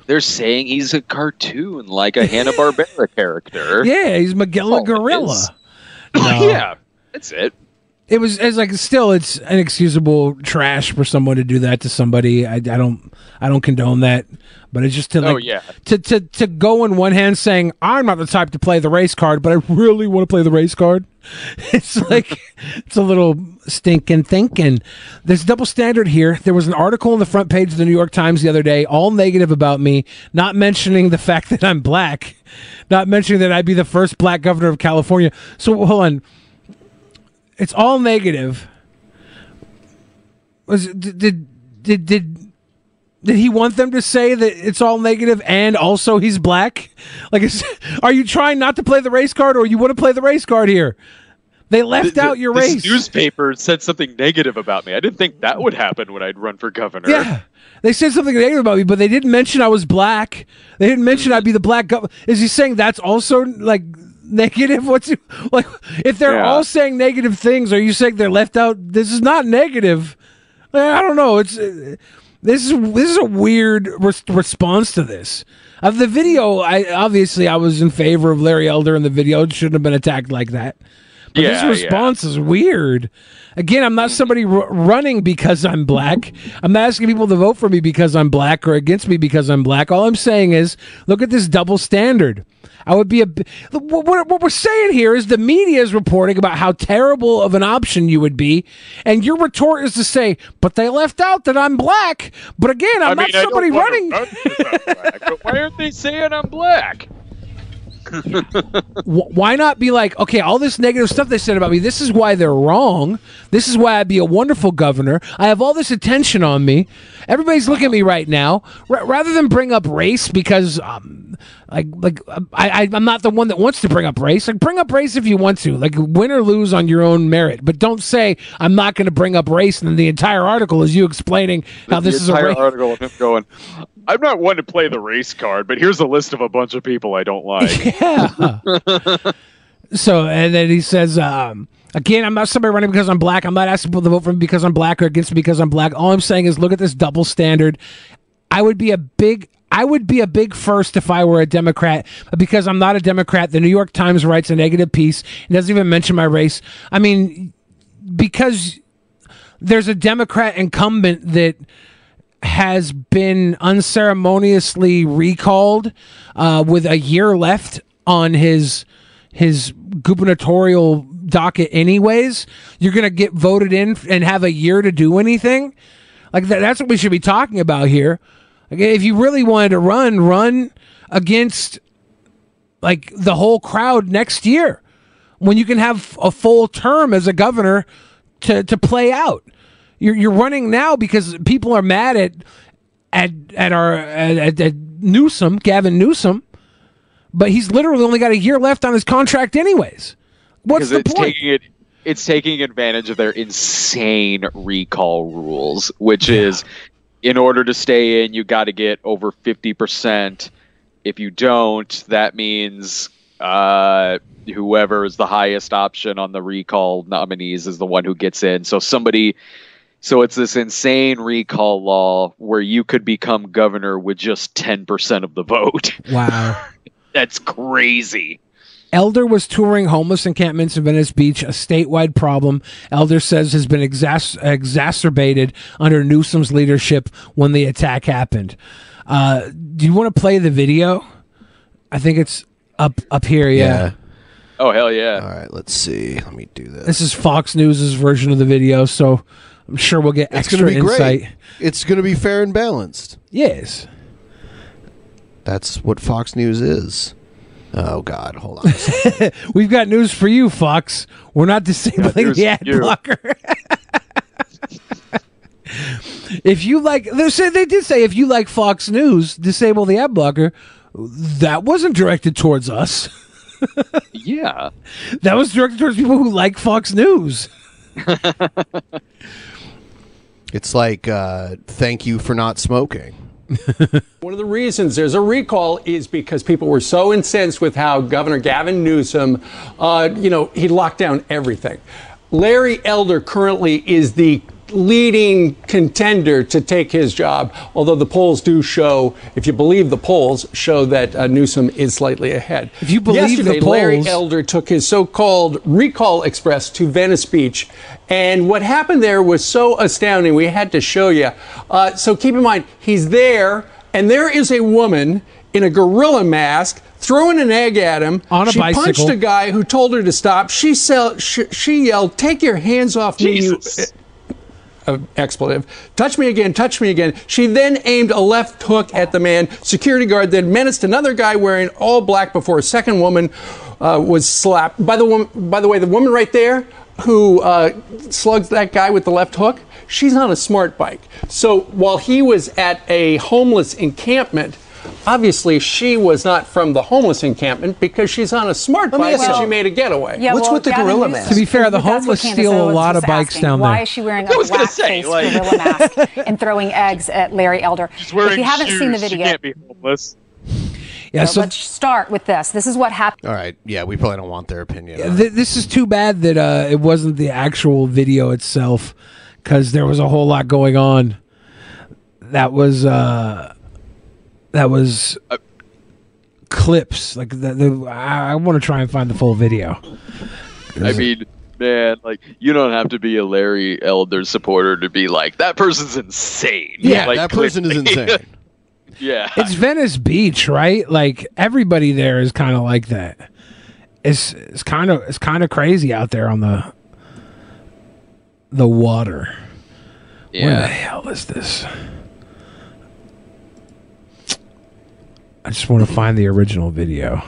They're saying he's a cartoon, like a Hanna Barbera character. Yeah, he's Magilla Gorilla. No. yeah, that's it. It was it's like still it's inexcusable trash for someone to do that to somebody. I, I don't I don't condone that, but it's just to oh, like Oh, yeah. to to to go in one hand saying I'm not the type to play the race card, but I really want to play the race card. It's like it's a little stinking thinking. There's double standard here. There was an article on the front page of the New York Times the other day, all negative about me, not mentioning the fact that I'm black, not mentioning that I'd be the first black governor of California. So hold on it's all negative. Was did did did did, he want them to say that it's all negative and also he's black? Like, is, are you trying not to play the race card, or you want to play the race card here? They left out your race. newspaper said something negative about me. I didn't think that would happen when I'd run for governor. Yeah. They said something negative about me, but they didn't mention I was black. They didn't mention I'd be the black governor. Is he saying that's also like negative? What's like if they're Yeah. all saying negative things? Are you saying they're left out? This is not negative. Eh, I don't know. It's uh, this is this is a weird res- response to this. Of the video, I obviously I was in favor of Larry Elder in the video. It shouldn't have been attacked like that. But Yeah, this yeah. response is weird. Again, I'm not somebody r- running because I'm black. I'm not asking people to vote for me because I'm black or against me because I'm black. All I'm saying is, look at this double standard. I would be a. b- What, what, what we're saying here is the media is reporting about how terrible of an option you would be, and your retort is to say, "But they left out that I'm black." But again, I'm I not mean, don't somebody running. run black, but why aren't they saying I'm black? Wh- why not be like, okay, all this negative stuff they said about me, this is why they're wrong. This is why I'd be a wonderful governor. I have all this attention on me. Everybody's looking at me right now. R- rather than bring up race because, um, like, like I, I, I'm not the one that wants to bring up race. Like, bring up race if you want to. Like, win or lose on your own merit. But don't say I'm not going to bring up race. And then the entire article is you explaining how the this is a entire race. article of him going. I'm not one to play the race card, but here's a list of a bunch of people I don't like. Yeah. so and then he says, um, again, I'm not somebody running because I'm black. I'm not asking people to vote for me because I'm black or against me because I'm black. All I'm saying is look at this double standard. I would be a big I would be a big first if I were a Democrat, but because I'm not a Democrat, the New York Times writes a negative piece. and doesn't even mention my race. I mean, because there's a Democrat incumbent that has been unceremoniously recalled uh, with a year left on his his gubernatorial docket anyways. You're gonna get voted in and have a year to do anything? Like that, that's what we should be talking about here. If you really wanted to run run against like the whole crowd next year when you can have a full term as a governor to, to play out. You're, you're running now because people are mad at at at our at, at, Newsom, Gavin Newsom, but he's literally only got a year left on his contract, anyways. What's the point? taking it it's taking advantage of their insane recall rules which is in order to stay in you got to get over 50% if you don't that means uh, whoever is the highest option on the recall nominees is the one who gets in so somebody so it's this insane recall law where you could become governor with just 10% of the vote Wow. that's crazy Elder was touring homeless encampments in Venice Beach, a statewide problem Elder says has been exas- exacerbated under Newsom's leadership when the attack happened. Uh, do you want to play the video? I think it's up up here. Yeah. oh hell yeah all right let's see let me do this This is Fox News's version of the video, so I'm sure we'll get it's extra gonna be insight. great it's gonna be fair and balanced Yes. that's what fox news is oh god hold on. We've got news for you, Fox. We're not disabling news the ad you. blocker. if you like, they said they did say if you like Fox News, disable the ad blocker. That wasn't directed towards us. yeah That was directed towards people who like Fox News. It's like uh, thank you for not smoking One of the reasons there's a recall is because people were so incensed with how Governor Gavin Newsom, uh, you know, he locked down everything. Larry Elder currently is the leading contender to take his job, although the polls do show, if you believe the polls, show that uh, Newsom is slightly ahead. If you believe the Yesterday, Larry polls- Elder took his so-called recall express to Venice Beach, and what happened there was so astounding. We had to show you. Uh, so keep in mind, he's there, and there is a woman in a gorilla mask throwing an egg at him. On a she bicycle. punched a guy who told her to stop. She sell, she, she yelled, "Take your hands off me!" You, uh, expletive. Touch me again, touch me again. She then aimed a left hook at the man. Security guard then menaced another guy wearing all black before a second woman uh, was slapped. By the woman, by the way, the woman right there who uh, slugs that guy with the left hook, she's on a smart bike. So while he was at a homeless encampment. Obviously, she was not from the homeless encampment because she's on a smart Let me bike and she made a getaway. Yeah, well, with the Gavin mask? To be fair, the homeless steal a lot of bikes asking. down there. Why is she wearing a was gonna say, blackface like- gorilla mask and throwing eggs at Larry Elder? If you haven't seen the shoes. She video, can't be homeless. Yeah, so so let's start with this. This is what happened. all right yeah we probably don't want their opinion Yeah, th- this is too bad that uh, it wasn't the actual video itself because there was a whole lot going on. That was uh, that was clips like the, the I, I want to try and find the full video I mean, man, like you don't have to be a Larry Elder supporter to be like that person's insane. Yeah, Like, that person is insane. yeah, It's Venice Beach, right? Like everybody there is kind of like that. It's it's kind of it's kind of crazy out there on the the water. Where Yeah. the hell is this? I just want to find the original video.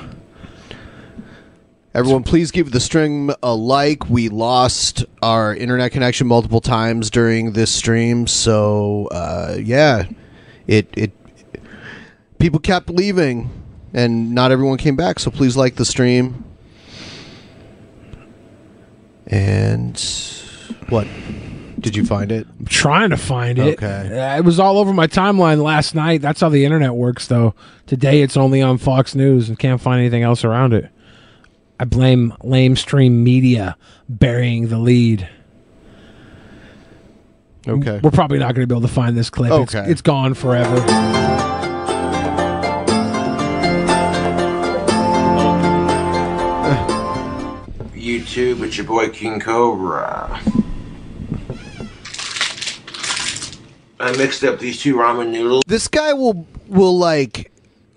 Everyone, please give the stream a like. We lost our internet connection multiple times during this stream, so uh, yeah, it it people kept leaving, and not everyone came back. So please like the stream. And what? Did you find it? I'm trying to find it. Okay. Uh, it was all over my timeline last night. That's how the internet works, though. Today it's only on Fox News and can't find anything else around it. I blame lamestream media burying the lead. Okay. We're probably not going to be able to find this clip. It's, Okay. it's gone forever. YouTube, it's your boy King Cobra. I mixed up these two ramen noodles. This guy will will like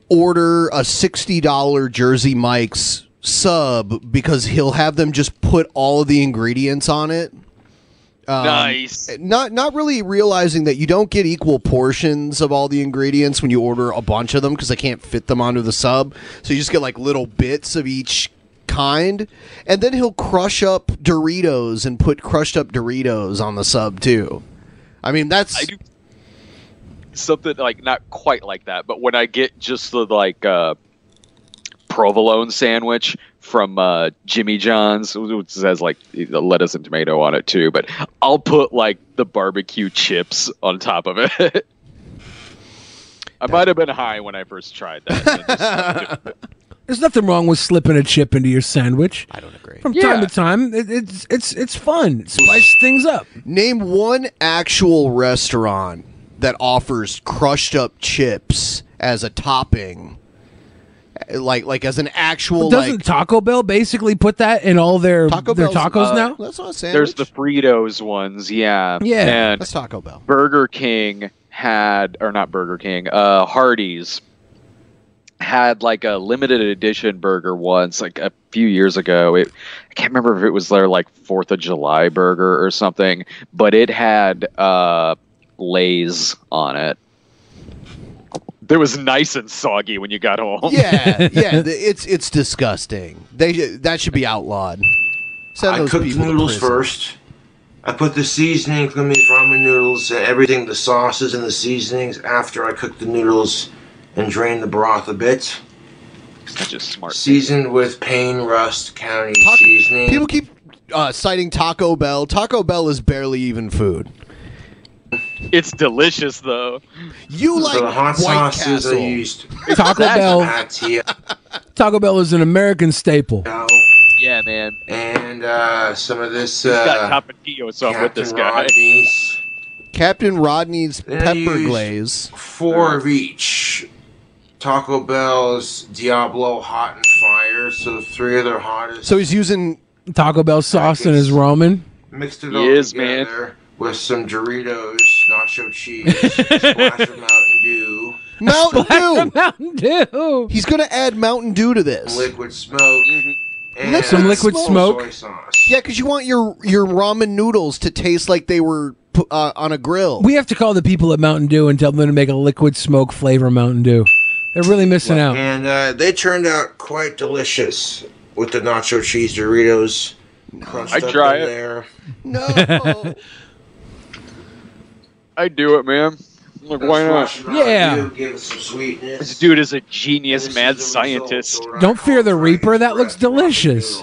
order a sixty dollar Jersey Mike's sub because he'll have them just put all of the ingredients on it. Um, Nice. Not not really realizing that you don't get equal portions of all the ingredients when you order a bunch of them because they can't fit them onto the sub. So you just get like little bits of each kind, and then he'll crush up Doritos and put crushed up Doritos on the sub too. I mean that's I do something like not quite like that, but when I get just the like uh, provolone sandwich from uh, Jimmy John's, which has like the lettuce and tomato on it too, but I'll put like the barbecue chips on top of it. I might have been high when I first tried that. There's nothing wrong with slipping a chip into your sandwich. I don't agree. From Yeah. time to time, it, it's it's it's fun. It spices things up. Name one actual restaurant that offers crushed up chips as a topping, like like as an actual Doesn't like Taco Bell basically put that in all their Taco their Bell's- tacos uh, now? That's not a sandwich. There's the Fritos ones, yeah. Yeah. and That's Taco Bell. Burger King had, or not Burger King, uh, Hardee's had like a limited edition burger once, like a few years ago. It, I can't remember if it was their like Fourth of July burger or something, but it had uh, Lay's on it. It was nice and soggy when you got home. yeah, yeah. It's it's disgusting. They that should be outlawed. Send I cooked the people to noodles first. I put the seasonings on these ramen noodles and everything, the sauces and the seasonings after I cooked the noodles and drained the broth a bit. Such a smart. Seasoned with Payne Rust County seasoning. People keep uh, citing Taco Bell. Taco Bell is barely even food. It's delicious though. You like the hot White sauces I Castle. used. Taco Bell. Taco Bell is an American staple. Yeah, man. And uh, some of this. He's got Uh, Tapatio, so I'm with this Captain guy. Rodney's. Captain Rodney's Then I pepper used glaze. Four of each. Taco Bell's Diablo Hot and Fire, so three of their hottest. So he's using Taco Bell sauce in his ramen. Mixed it He all is, man. together with some Doritos, nacho cheese, splash of Mountain Dew, Mountain Dew. Mountain Dew. He's gonna add Mountain Dew to this. liquid smoke, and Liquid Some liquid smoke. soy sauce. Yeah, because you want your your ramen noodles to taste like they were pu- uh, on a grill. We have to call the people at Mountain Dew and tell them to make a liquid smoke flavor Mountain Dew. They're really missing out. And uh, they turned out quite delicious with the nacho cheese Doritos. crunched I'd up try in it. There. No. I do it, man. I'm Like, why not? Splash Yeah. Give it some. This dude is a genius, mad scientist. Don't fear the Reaper. That looks delicious.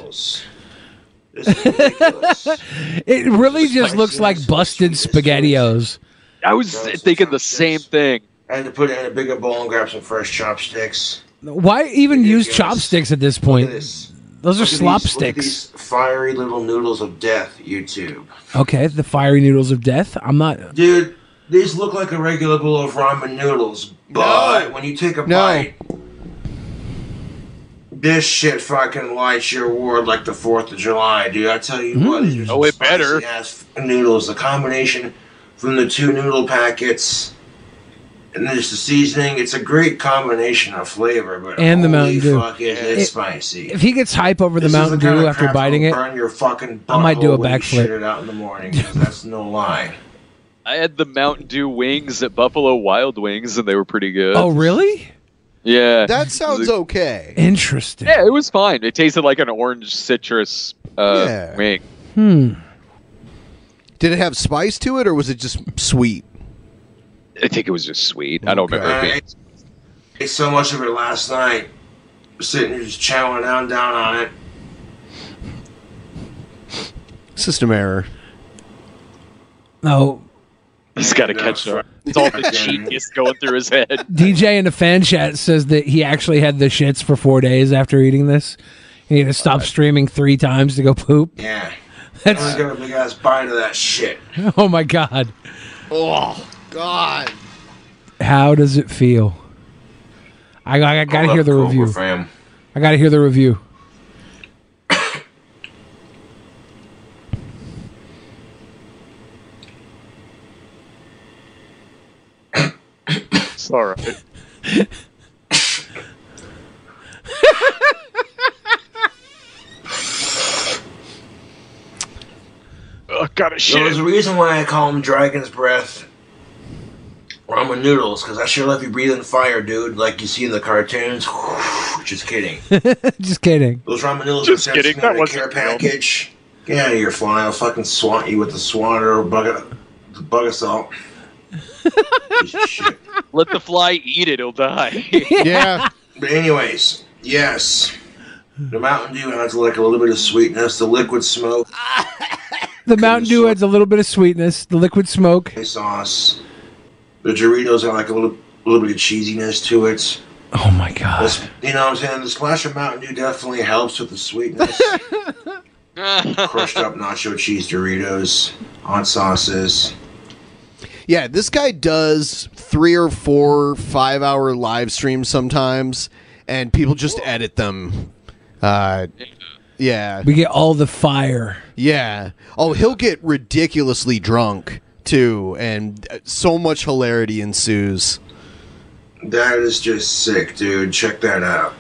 This is ridiculous. It really just looks like busted SpaghettiOs. I was thinking the same thing. I had to put it in a bigger bowl and grab some fresh chopsticks. Why even use chopsticks at this point? Those are Look at slop these- look at sticks. fiery little noodles of death, YouTube. Okay, the fiery noodles of death. I'm not. Dude, these look like a regular bowl of ramen noodles, but when you take a No. bite, This shit fucking lights your ward like the 4th of July, dude. I tell you what, mm. these Oh, it better. spicy-ass noodles. The combination from the two noodle packets and there's the seasoning. It's a great combination of flavor, but And the holy Mountain Dew. fuck, is it It- spicy. If he gets hype over the This Mountain kind Dew after biting it, burn your fucking I might do a butthole when you shit backflip. it out in the morning. 'cause that's no lie. I had the Mountain Dew wings at Buffalo Wild Wings, and they were pretty good. Oh, really? Yeah. That sounds okay. Interesting. Yeah, it was fine. It tasted like an orange citrus uh, Yeah. wing. Hmm. Did it have spice to it, or was it just sweet? I think it was just sweet. I don't remember it being. I ate so much of it last night. Sitting here just chowing down, down on it. System error. No. He's got to catch up. It's all the genius going through his head. DJ in the fan chat says that he actually had the shits for four days after eating this. He had to stop uh, streaming three times to go poop. Yeah. That's- I'm gonna get a big ass of that shit. Oh my god. Oh God. How does it feel? I, I, I gotta hear the Cobra review. fam. I gotta hear the review. It's all right. oh, got a So shit. there's a reason why I call them Dragon's Breath ramen noodles, because I sure let you breathing fire, dude, like you see in the cartoons. Just kidding. Just kidding. Those ramen noodles Just are kidding, sent that a wasn't care package. Get out of here, fly. I'll fucking swat you with the swatter or bug of, the bug of salt. Piece of shit. Let the fly eat it; it'll die. Yeah. But anyways, yes. The Mountain Dew adds like a little bit of sweetness. The liquid smoke The Mountain Dew adds a little bit of sweetness. The liquid smoke. sauce. The Doritos are like a little, little bit of cheesiness to it. Oh my god. This- you know what I'm saying? The splash of Mountain Dew definitely helps with the sweetness. Crushed up nacho cheese Doritos, hot sauces. Yeah, this guy does three or four five hour live streams sometimes, and people just edit them. Uh, yeah. We get all the fire. Yeah. Oh, he'll get ridiculously drunk too, and uh, so much hilarity ensues. That is just sick, dude. Check that out.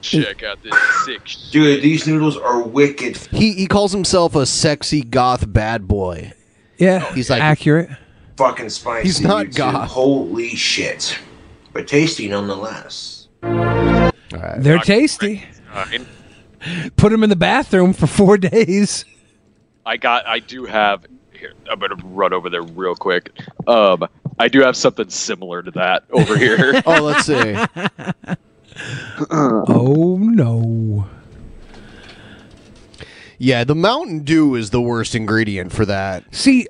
Check out this sick. sh- Dude, these noodles are wicked. He he calls himself a sexy goth bad boy. Yeah. He's like accurate. Fucking spicy. He's not dude. goth. Holy shit. But tasty nonetheless. They're tasty. Fine. Put them in the bathroom for four days. I got. I do have. Here, I'm gonna run over there real quick. Um, I do have something similar to that over here. oh, let's see. oh no. Yeah, the Mountain Dew is the worst ingredient for that. See,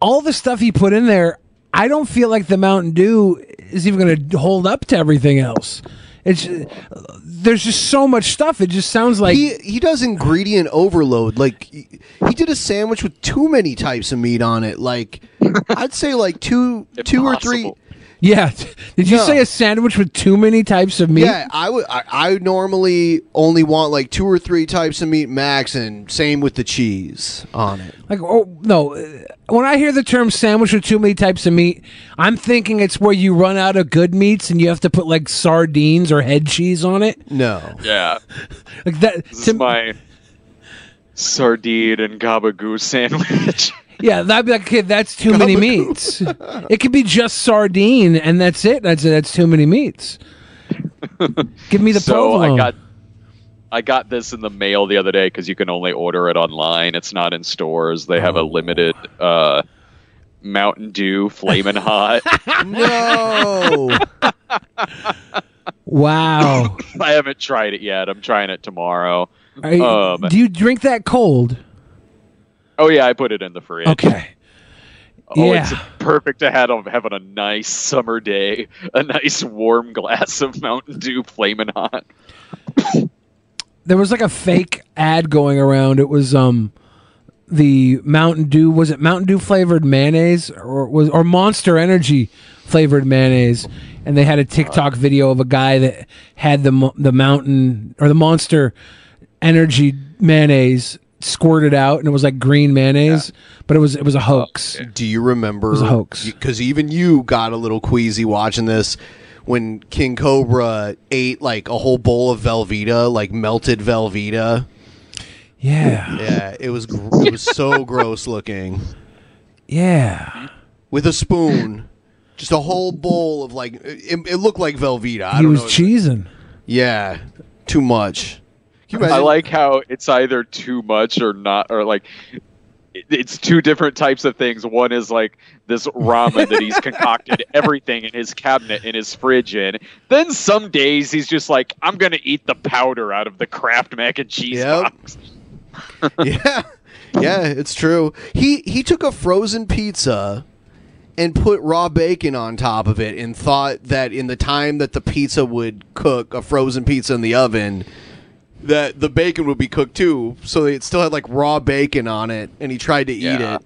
all the stuff he put in there, I don't feel like the Mountain Dew is even going to hold up to everything else. It's there's just so much stuff. It just sounds like he he does ingredient overload. Like he, he did a sandwich with too many types of meat on it. Like I'd say like two two or three. Yeah. Did you No. say a sandwich with too many types of meat? Yeah, I would. I, I normally only want like two or three types of meat max, and same with the cheese on it. Like, oh no! When I hear the term sandwich with too many types of meat, I'm thinking it's where you run out of good meats and you have to put like sardines or head cheese on it. No, yeah, like that. this is my sardine and gabagoo sandwich. Yeah, that'd be like, okay, that's too many meats. it could be just sardine and that's it. That's that's too many meats. Give me the so provolone. I got. I got this in the mail the other day because you can only order it online. It's not in stores. They have a limited uh, Mountain Dew Flamin' Hot. no. wow. I haven't tried it yet. I'm trying it tomorrow. You- Um, do you drink that cold? Oh yeah, I put it in the fridge. Okay. Oh, it's perfect to have having a nice summer day, a nice warm glass of Mountain Dew Flamin' Hot. There was like a fake ad going around. It was um the Mountain Dew was it Mountain Dew flavored mayonnaise or was or Monster Energy flavored mayonnaise. and they had a TikTok video of a guy that had the the mountain or the monster energy mayonnaise squirted out, and it was like green mayonnaise, but it was it was a hoax. Oh, Do you remember? It was a hoax. Because even you got a little queasy watching this when King Cobra ate like a whole bowl of Velveeta, like melted Velveeta. Yeah. Yeah, it was gr- it was so gross looking. Yeah. With a spoon, just a whole bowl of like it, it looked like Velveeta. I he was cheesing. yeah, too much. I like how it's either too much or not, or like it's two different types of things. One is like this ramen that he's concocted everything in his cabinet in his fridge in. Then some days he's just like, I'm gonna eat the powder out of the Kraft mac and cheese Yep. box. yeah, yeah, it's true. He he took a frozen pizza and put raw bacon on top of it, and thought that in the time that the pizza would cook, a frozen pizza in the oven, that the bacon would be cooked too. So it still had like raw bacon on it, and he tried to eat Yeah. it.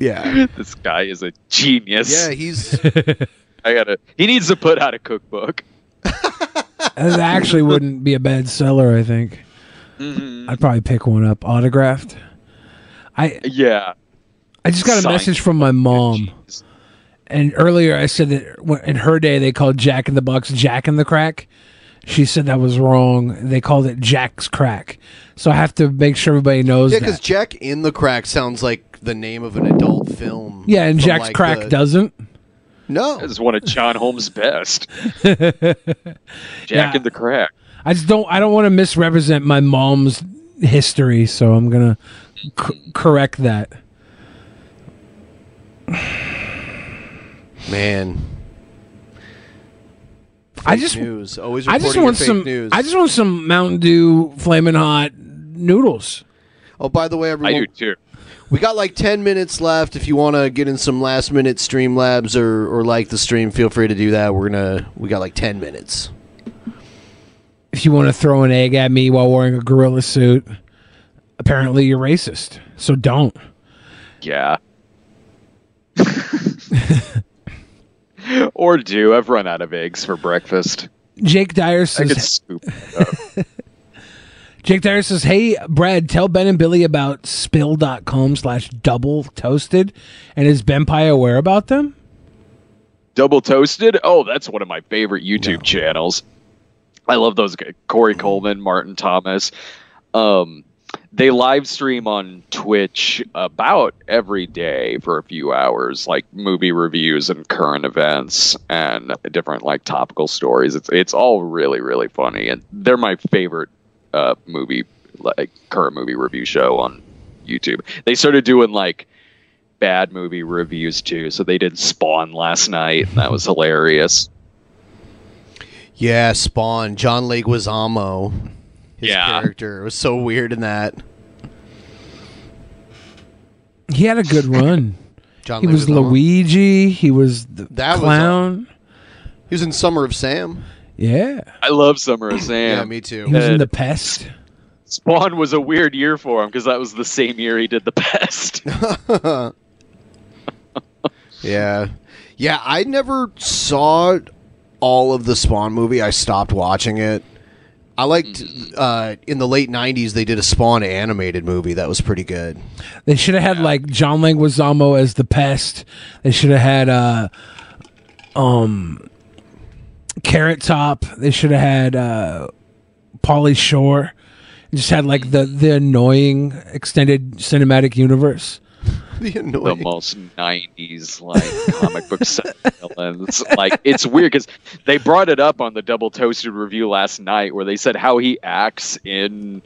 Yeah, this guy is a genius. yeah, he's I gotta. He needs to put out a cookbook. That actually wouldn't be a bad seller, I think. Mm-hmm. I'd probably pick one up autographed. I Yeah. I just got a Signed. message from my mom. And earlier I said that in her day they called Jack in the Box Jack in the Crack. She said that was wrong. They called it Jack's Crack. So I have to make sure everybody knows yeah, that. because Jack in the Crack sounds like the name of an adult film. Yeah, and from, Jack's like, Crack the- doesn't. No, This is one of John Holmes' best. Jack Yeah. in the Crack. I just don't. I don't want to misrepresent my mom's history, so I'm gonna c- correct that. Man. I just news. Always I just reporting want fake some. news. I just want some Mountain Dew flaming hot noodles. Oh, by the way, everyone, I do too. we got like ten minutes left. If you want to get in some last minute stream labs or or like the stream, feel free to do that. We're gonna we got like ten minutes. If you want to throw an egg at me while wearing a gorilla suit, apparently you're racist. So don't. Yeah. or do. I've run out of eggs for breakfast. Jake Dyer says. Jake Dyer says, "Hey Brad, tell Ben and Billy about spill.com slash double toasted, and is BenPai aware about them? Double Toasted? Oh, that's one of my favorite YouTube channels. I love those guys. Korey Coleman, Martin Thomas. Um, they live stream on Twitch about every day for a few hours, like movie reviews and current events and different like topical stories. It's it's all really really funny, and they're my favorite uh, movie like current movie review show on YouTube. They started doing like bad movie reviews too. So they did Spawn last night, and that was hilarious. Yeah, Spawn, John Leguizamo. His Yeah. character it was so weird in that. He had a good run. John he was Luigi. He was the That was clown. He was in Summer of Sam. yeah, I love Summer of Sam. Yeah, me too. he was in the pest. Spawn was a weird year for him because that was the same year he did the pest. Yeah. Yeah, I never saw all of the Spawn movie. I stopped watching it. I liked uh, in the late '90s they did a Spawn animated movie that was pretty good. They should have had like John Leguizamo as the pest. They should have had uh, um, Carrot Top. They should have had uh, Pauly Shore. Just had like the the annoying extended cinematic universe. The the most '90s like comic book villains. Like it's weird because they brought it up on the Double Toasted review last night, where they said how he acts in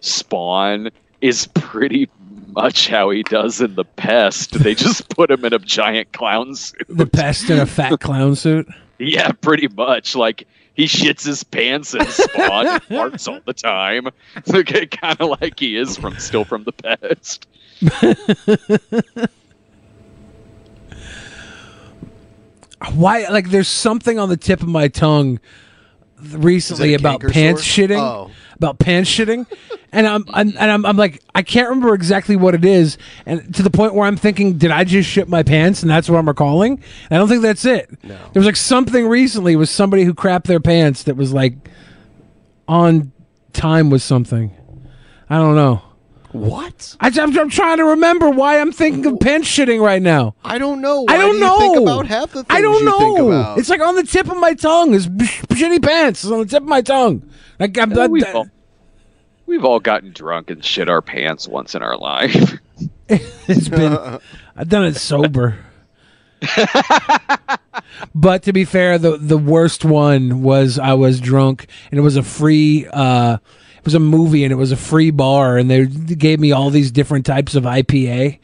Spawn is pretty much how he does in the Pest. They just put him in a giant clown suit. The pest in a fat clown suit. Yeah, pretty much. Like he shits his pants in Spawn and farts all the time. kind of like he is from still from the past. Why? Like, there's something on the tip of my tongue recently Is it a about pants sore? shitting. Oh. About pants shitting, and I'm, I'm and I'm, I'm like I can't remember exactly what it is, and to the point where I'm thinking, did I just shit my pants, and that's what I'm recalling? I don't think that's it. No. There was like something recently with somebody who crapped their pants that was like on time with something. I don't know. What? I, am I'm trying to remember why I'm thinking of pants shitting right now. I don't know. I don't do you know. think about half the I things don't you think know. about? It's like on the tip of my tongue. It's shitty pants. It's on the tip of my tongue. Like I'm, Yeah, I'm- we've, all, we've all gotten drunk and shit our pants once in our life. it's been I've done it sober. but to be fair, the the worst one was I was drunk and it was a free uh it was a movie and it was a free bar and they gave me all these different types of IPA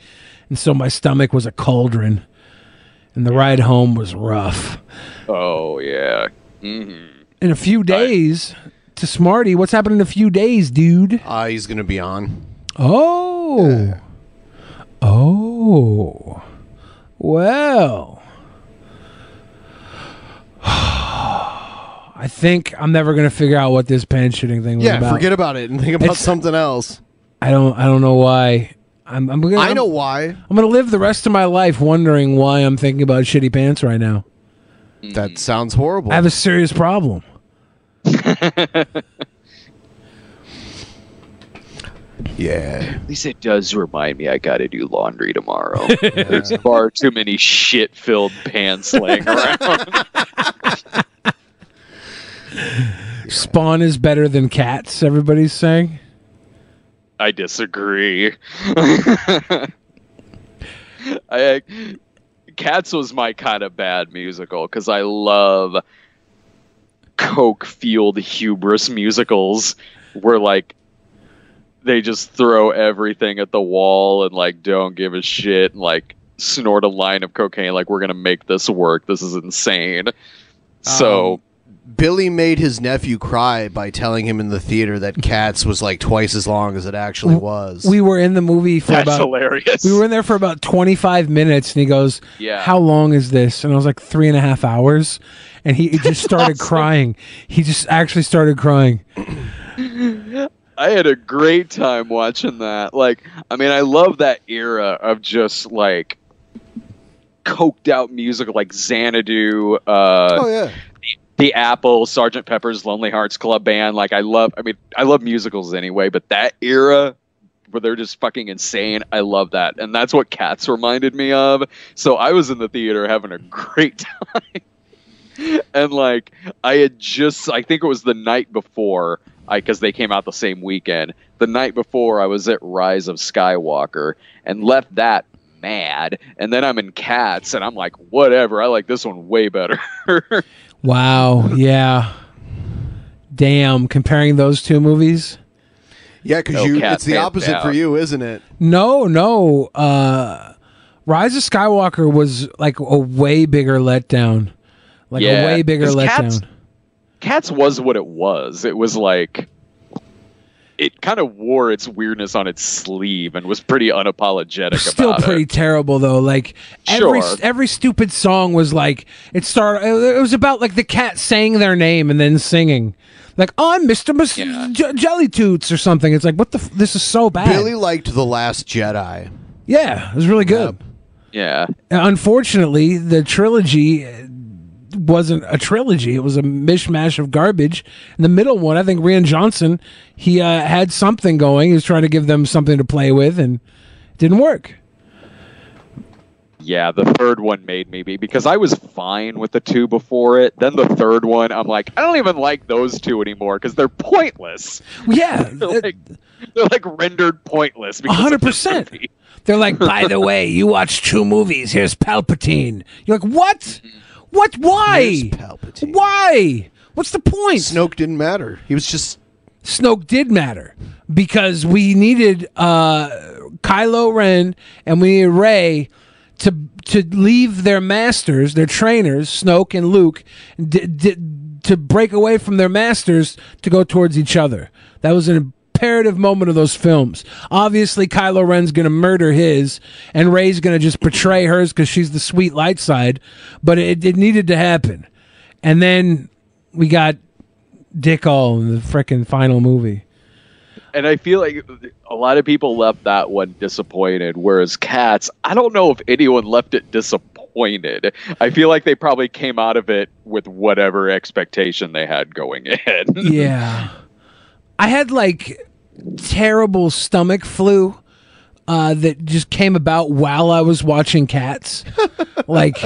and so my stomach was a cauldron and the ride home was rough. oh yeah. hmm In a few days to Smarty, what's happening in a few days, dude? Uh, he's gonna be on. Oh. Oh. Well. I think I'm never gonna figure out what this pan shooting thing was about. Yeah, about. forget about it and think about It's- something else. I don't. I don't know why. I'm. I'm gonna, I know I'm- why. I'm gonna live the rest of my life wondering why I'm thinking about shitty pants right now. That sounds horrible. I have a serious problem. yeah. At least it does remind me I got to do laundry tomorrow. There's far too many shit-filled pants laying around. Spawn is better than cats. Everybody's saying. I disagree. I Cats was my kind of bad musical because I love coke fueled hubris musicals where like they just throw everything at the wall and like don't give a shit and like snort a line of cocaine like we're gonna make this work. This is insane. So Um, Billy made his nephew cry by telling him in the theater that Cats was like twice as long as it actually was. We were in the movie for That's about hilarious. We were in there for about 25 minutes, and he goes, Yeah. how long is this?" And I was like, three and a half hours." And he, he just started crying. He just actually started crying. I had a great time watching that. Like, I mean, I love that era of just like coked out music like Xanadu. Uh, oh yeah. The Apple, Sergeant Pepper's Lonely Hearts Club Band. Like, I love. I mean, I love musicals anyway, but that era where they're just fucking insane. I love that, and that's what Cats reminded me of. So I was in the theater having a great time, and like I had just, I think it was the night before, because they came out the same weekend. The night before, I was at Rise of Skywalker and left that mad, and then I'm in Cats, and I'm like, whatever. I like this one way better. Wow. Yeah. Damn. Comparing those two movies. Yeah, because No you it's the pants opposite for you, isn't it? No, no. Uh, Rise of Skywalker was like a way bigger letdown. Like a way bigger letdown. Cats, Cats was what it was. It was like it kind of wore its weirdness on its sleeve and was pretty unapologetic Still pretty it. terrible though. Like every Sure. every stupid song was like it started. It was about like the cat saying their name and then singing. Like I'm Mr. Mus- J- Jelly Toots or something. It's like what the f- this is so bad. Billy liked The Last Jedi. Yeah, it was really good. Yeah. Unfortunately, the trilogy wasn't a trilogy. It was a mishmash of garbage. And the middle one, I think Rian Johnson, he uh, had something going. He was trying to give them something to play with, and it didn't work. Yeah, the third one made me be because I was fine with the two before it. Then the third one, I'm like, I don't even like those two anymore because they're pointless. Yeah, they're like they're like rendered pointless. because hundred percent. They're like, by the way, you watch two movies. Here's Palpatine. You're like, what? What? Why? Why? What's the point? Snoke didn't matter. He was just Snoke did matter because we needed uh, Kylo Ren and we needed Rey to to leave their masters, their trainers, Snoke and Luke, d- d- to break away from their masters to go towards each other. That was an imperative moment of those films. Obviously, Kylo Ren's going to murder his, and Rey's going to just betray hers because she's the sweet light side. But it, it needed to happen, and then we got Dick All in the frickin' final movie. and I feel like a lot of people left that one disappointed. Whereas Cats, I don't know if anyone left it disappointed. I feel like they probably came out of it with whatever expectation they had going in. yeah. I had like terrible stomach flu uh, that just came about while I was watching Cats. like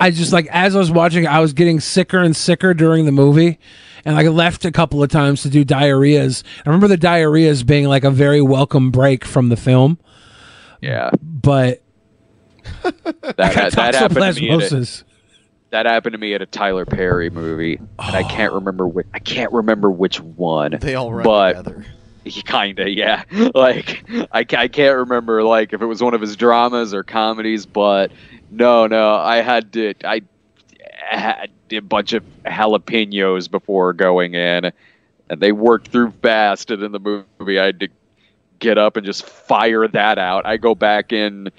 I just like as I was watching, I was getting sicker and sicker during the movie. And like I left a couple of times to do diarrheas. I remember the diarrheas being like a very welcome break from the film. Yeah. But that, I got that happened to me. At a, toxoplasmosis. That happened to me at a Tyler Perry movie, and I can't oh. remember which. I can't remember which one. They all run but together. Kinda, yeah. Like I, I can't remember like if it was one of his dramas or comedies, but no, no, I had to. I had a bunch of jalapenos before going in, and they worked through fast. And in the movie, I had to get up and just fire that out. I go back in,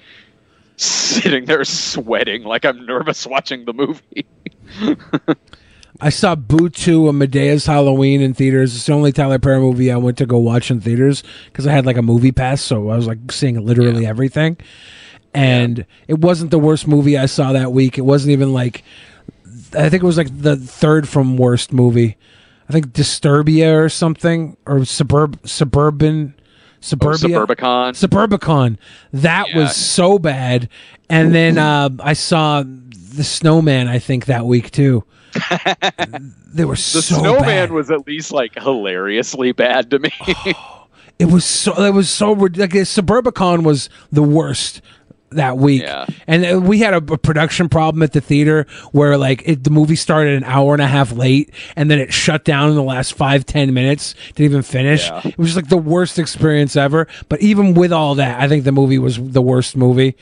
sitting there sweating like I'm nervous watching the movie. I saw Boo 2 and Madea's Halloween in theaters. It's the only Tyler Perry movie I went to go watch in theaters because I had like a movie pass, so I was like seeing literally everything. And it wasn't the worst movie I saw that week. It wasn't even like I think it was like the third from worst movie. I think Disturbia or something or suburb suburban suburbia Suburbicon. Suburbicon. That Yeah. was so bad. And then uh, I saw the Snowman. I think that week too. they were The so snowman bad. was at least like hilariously bad to me. It was so. It was so. Like Suburbicon was the worst that week, Yeah. and uh, we had a, a production problem at the theater where like it, the movie started an hour and a half late, and then it shut down in the last five ten minutes. Didn't even finish. Yeah. It was just like the worst experience ever. But even with all that, I think the movie was the worst movie,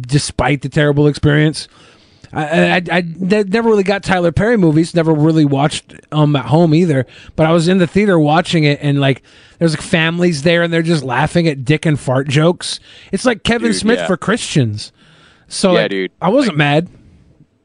despite the terrible experience. I, I, I, never really got Tyler Perry movies. Never really watched um at home either. But I was in the theater watching it, and like there's like families there, and they're just laughing at dick and fart jokes. It's like Kevin Dude, Smith yeah. for Christians. So Yeah, like, dude. I wasn't mad.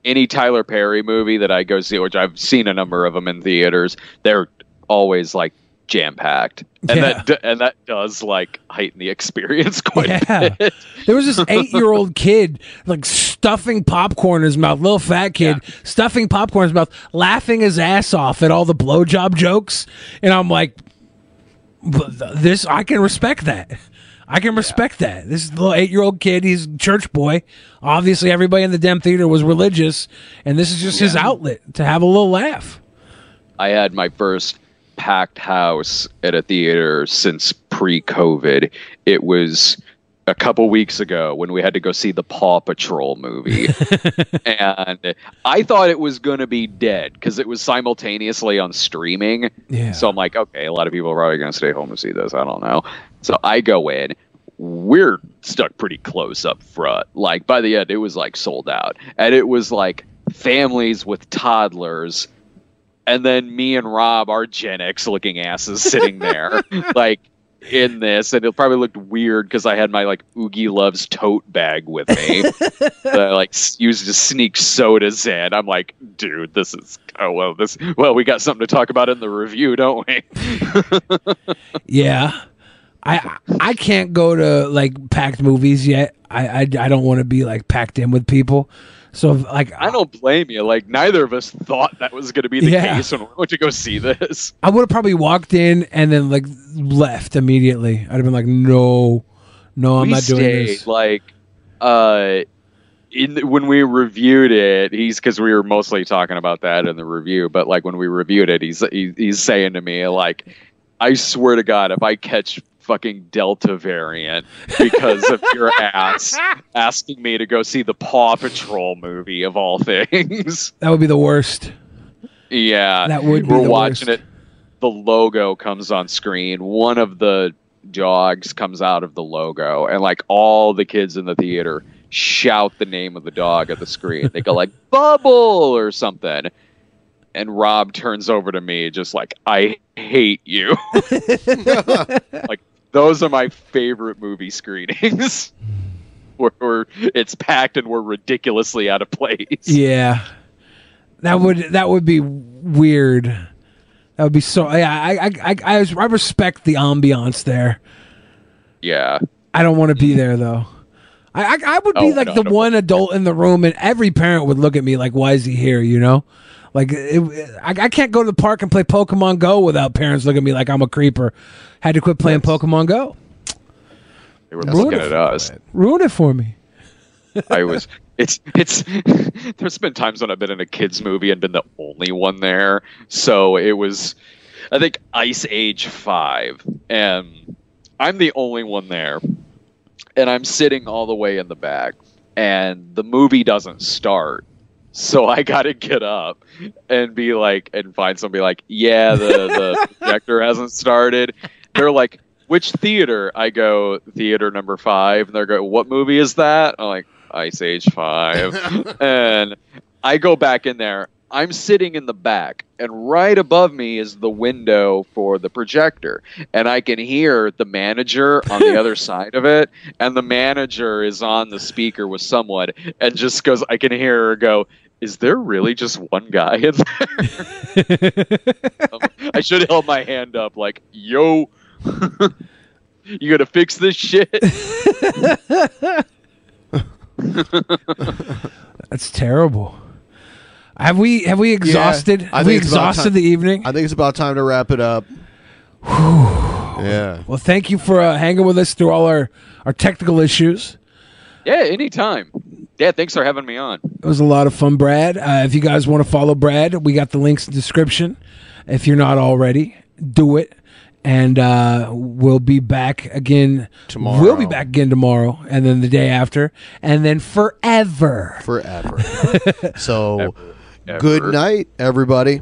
Any Tyler Perry movie that I go see, which I've seen a number of them in theaters, they're always like jam packed, and Yeah. that d- and that does like heighten the experience quite Yeah. a bit. There was this eight year old kid like stuffing popcorn in his mouth, little fat kid stuffing popcorn in his mouth, laughing his ass off at all the blowjob jokes. And I'm like, "But th- this, I can respect that. I can respect that. This little eight year old kid, he's a church boy. Obviously, everybody in the damn theater was religious, and this is just his outlet to have a little laugh. I had my first packed house at a theater since pre-COVID. It was a couple weeks ago when we had to go see the Paw Patrol movie. and I thought it was going to be dead because it was simultaneously on streaming. Yeah. So I'm like, okay, a lot of people are probably going to stay home to see this. I don't know. So I go in. We're stuck pretty close up front. Like by the end, it was like sold out. And it was like families with toddlers and then me and Rob, our Gen X looking asses, sitting there, like in this, and it probably looked weird because I had my like Oogie Loves tote bag with me, that I like used to sneak sodas in. I'm like, dude, this is oh well, this well, we got something to talk about in the review, don't we? Yeah. I I can't go to like packed movies yet. I I, I don't want to be like packed in with people. So like I don't blame you. Like neither of us thought that was going to be the Yeah. case when we went to go see this. I would have probably walked in and then like left immediately. I'd have been like, no, no, I'm we not doing stayed, this. Like, uh, in when we reviewed it, he's because we were mostly talking about that in the review. But like when we reviewed it, he's he, he's saying to me like, I swear to God, if I catch fucking Delta variant because of your ass asking me to go see the Paw Patrol movie of all things. That would be the worst. Yeah, That would be We're watching worst. it. The logo comes on screen. One of the dogs comes out of the logo, and like all the kids in the theater shout the name of the dog at the screen. They go like "Bubble" or something, and Rob turns over to me, just like "I hate you." like those are my favorite movie screenings. Where, where it's packed and we're ridiculously out of place. Yeah, that would that would be weird. That would be so. Yeah, I I I, I, respect the ambiance there. Yeah. I don't want to be there though. I I, I would be Oh, like no, the no. one adult in the room, and every parent would look at me like, "Why is he here?" You know, like it, I, I can't go to the park and play Pokemon Go without parents looking at me like I'm a creeper. Had to quit playing Pokemon Go. They were looking at us. Ruin it for me. I was. It's it's. There's been times when I've been in a kids movie and been the only one there. So it was, I think Ice Age Five, and I'm the only one there, and I'm sitting all the way in the back, and the movie doesn't start. So I got to get up and be like, and find somebody like, yeah, the the projector hasn't started. They're like, which theater? I go theater number five, and they're go, what movie is that? I'm like, Ice Age Five, and I go back in there. I'm sitting in the back, and right above me is the window for the projector, and I can hear the manager on the other side of it, and the manager is on the speaker with someone, and just goes, I can hear her go. Is there really just one guy in there? Um, I should have held my hand up, like, "Yo, you gonna fix this shit?" That's terrible. Have we have we exhausted? Yeah, I have we exhausted the evening? I think it's about time to wrap it up. yeah. Well, thank you for uh, hanging with us through all our our technical issues. yeah, anytime. Yeah, thanks for having me on. It was a lot of fun, Brad. Uh, if you guys want to follow Brad, we got the links in the description. If you're not already, do it. And uh, we'll be back again Tomorrow. We'll be back again tomorrow, and then the day after, and then forever. Forever. so, Ever. good night, everybody.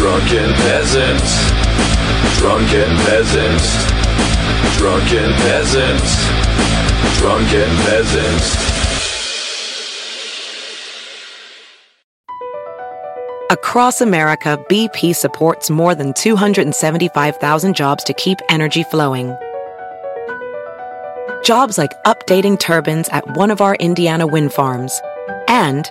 Drunken peasants, drunken peasants, drunken peasants, drunken peasants. Across America, BP supports more than 275,000 jobs to keep energy flowing. Jobs like updating turbines at one of our Indiana wind farms and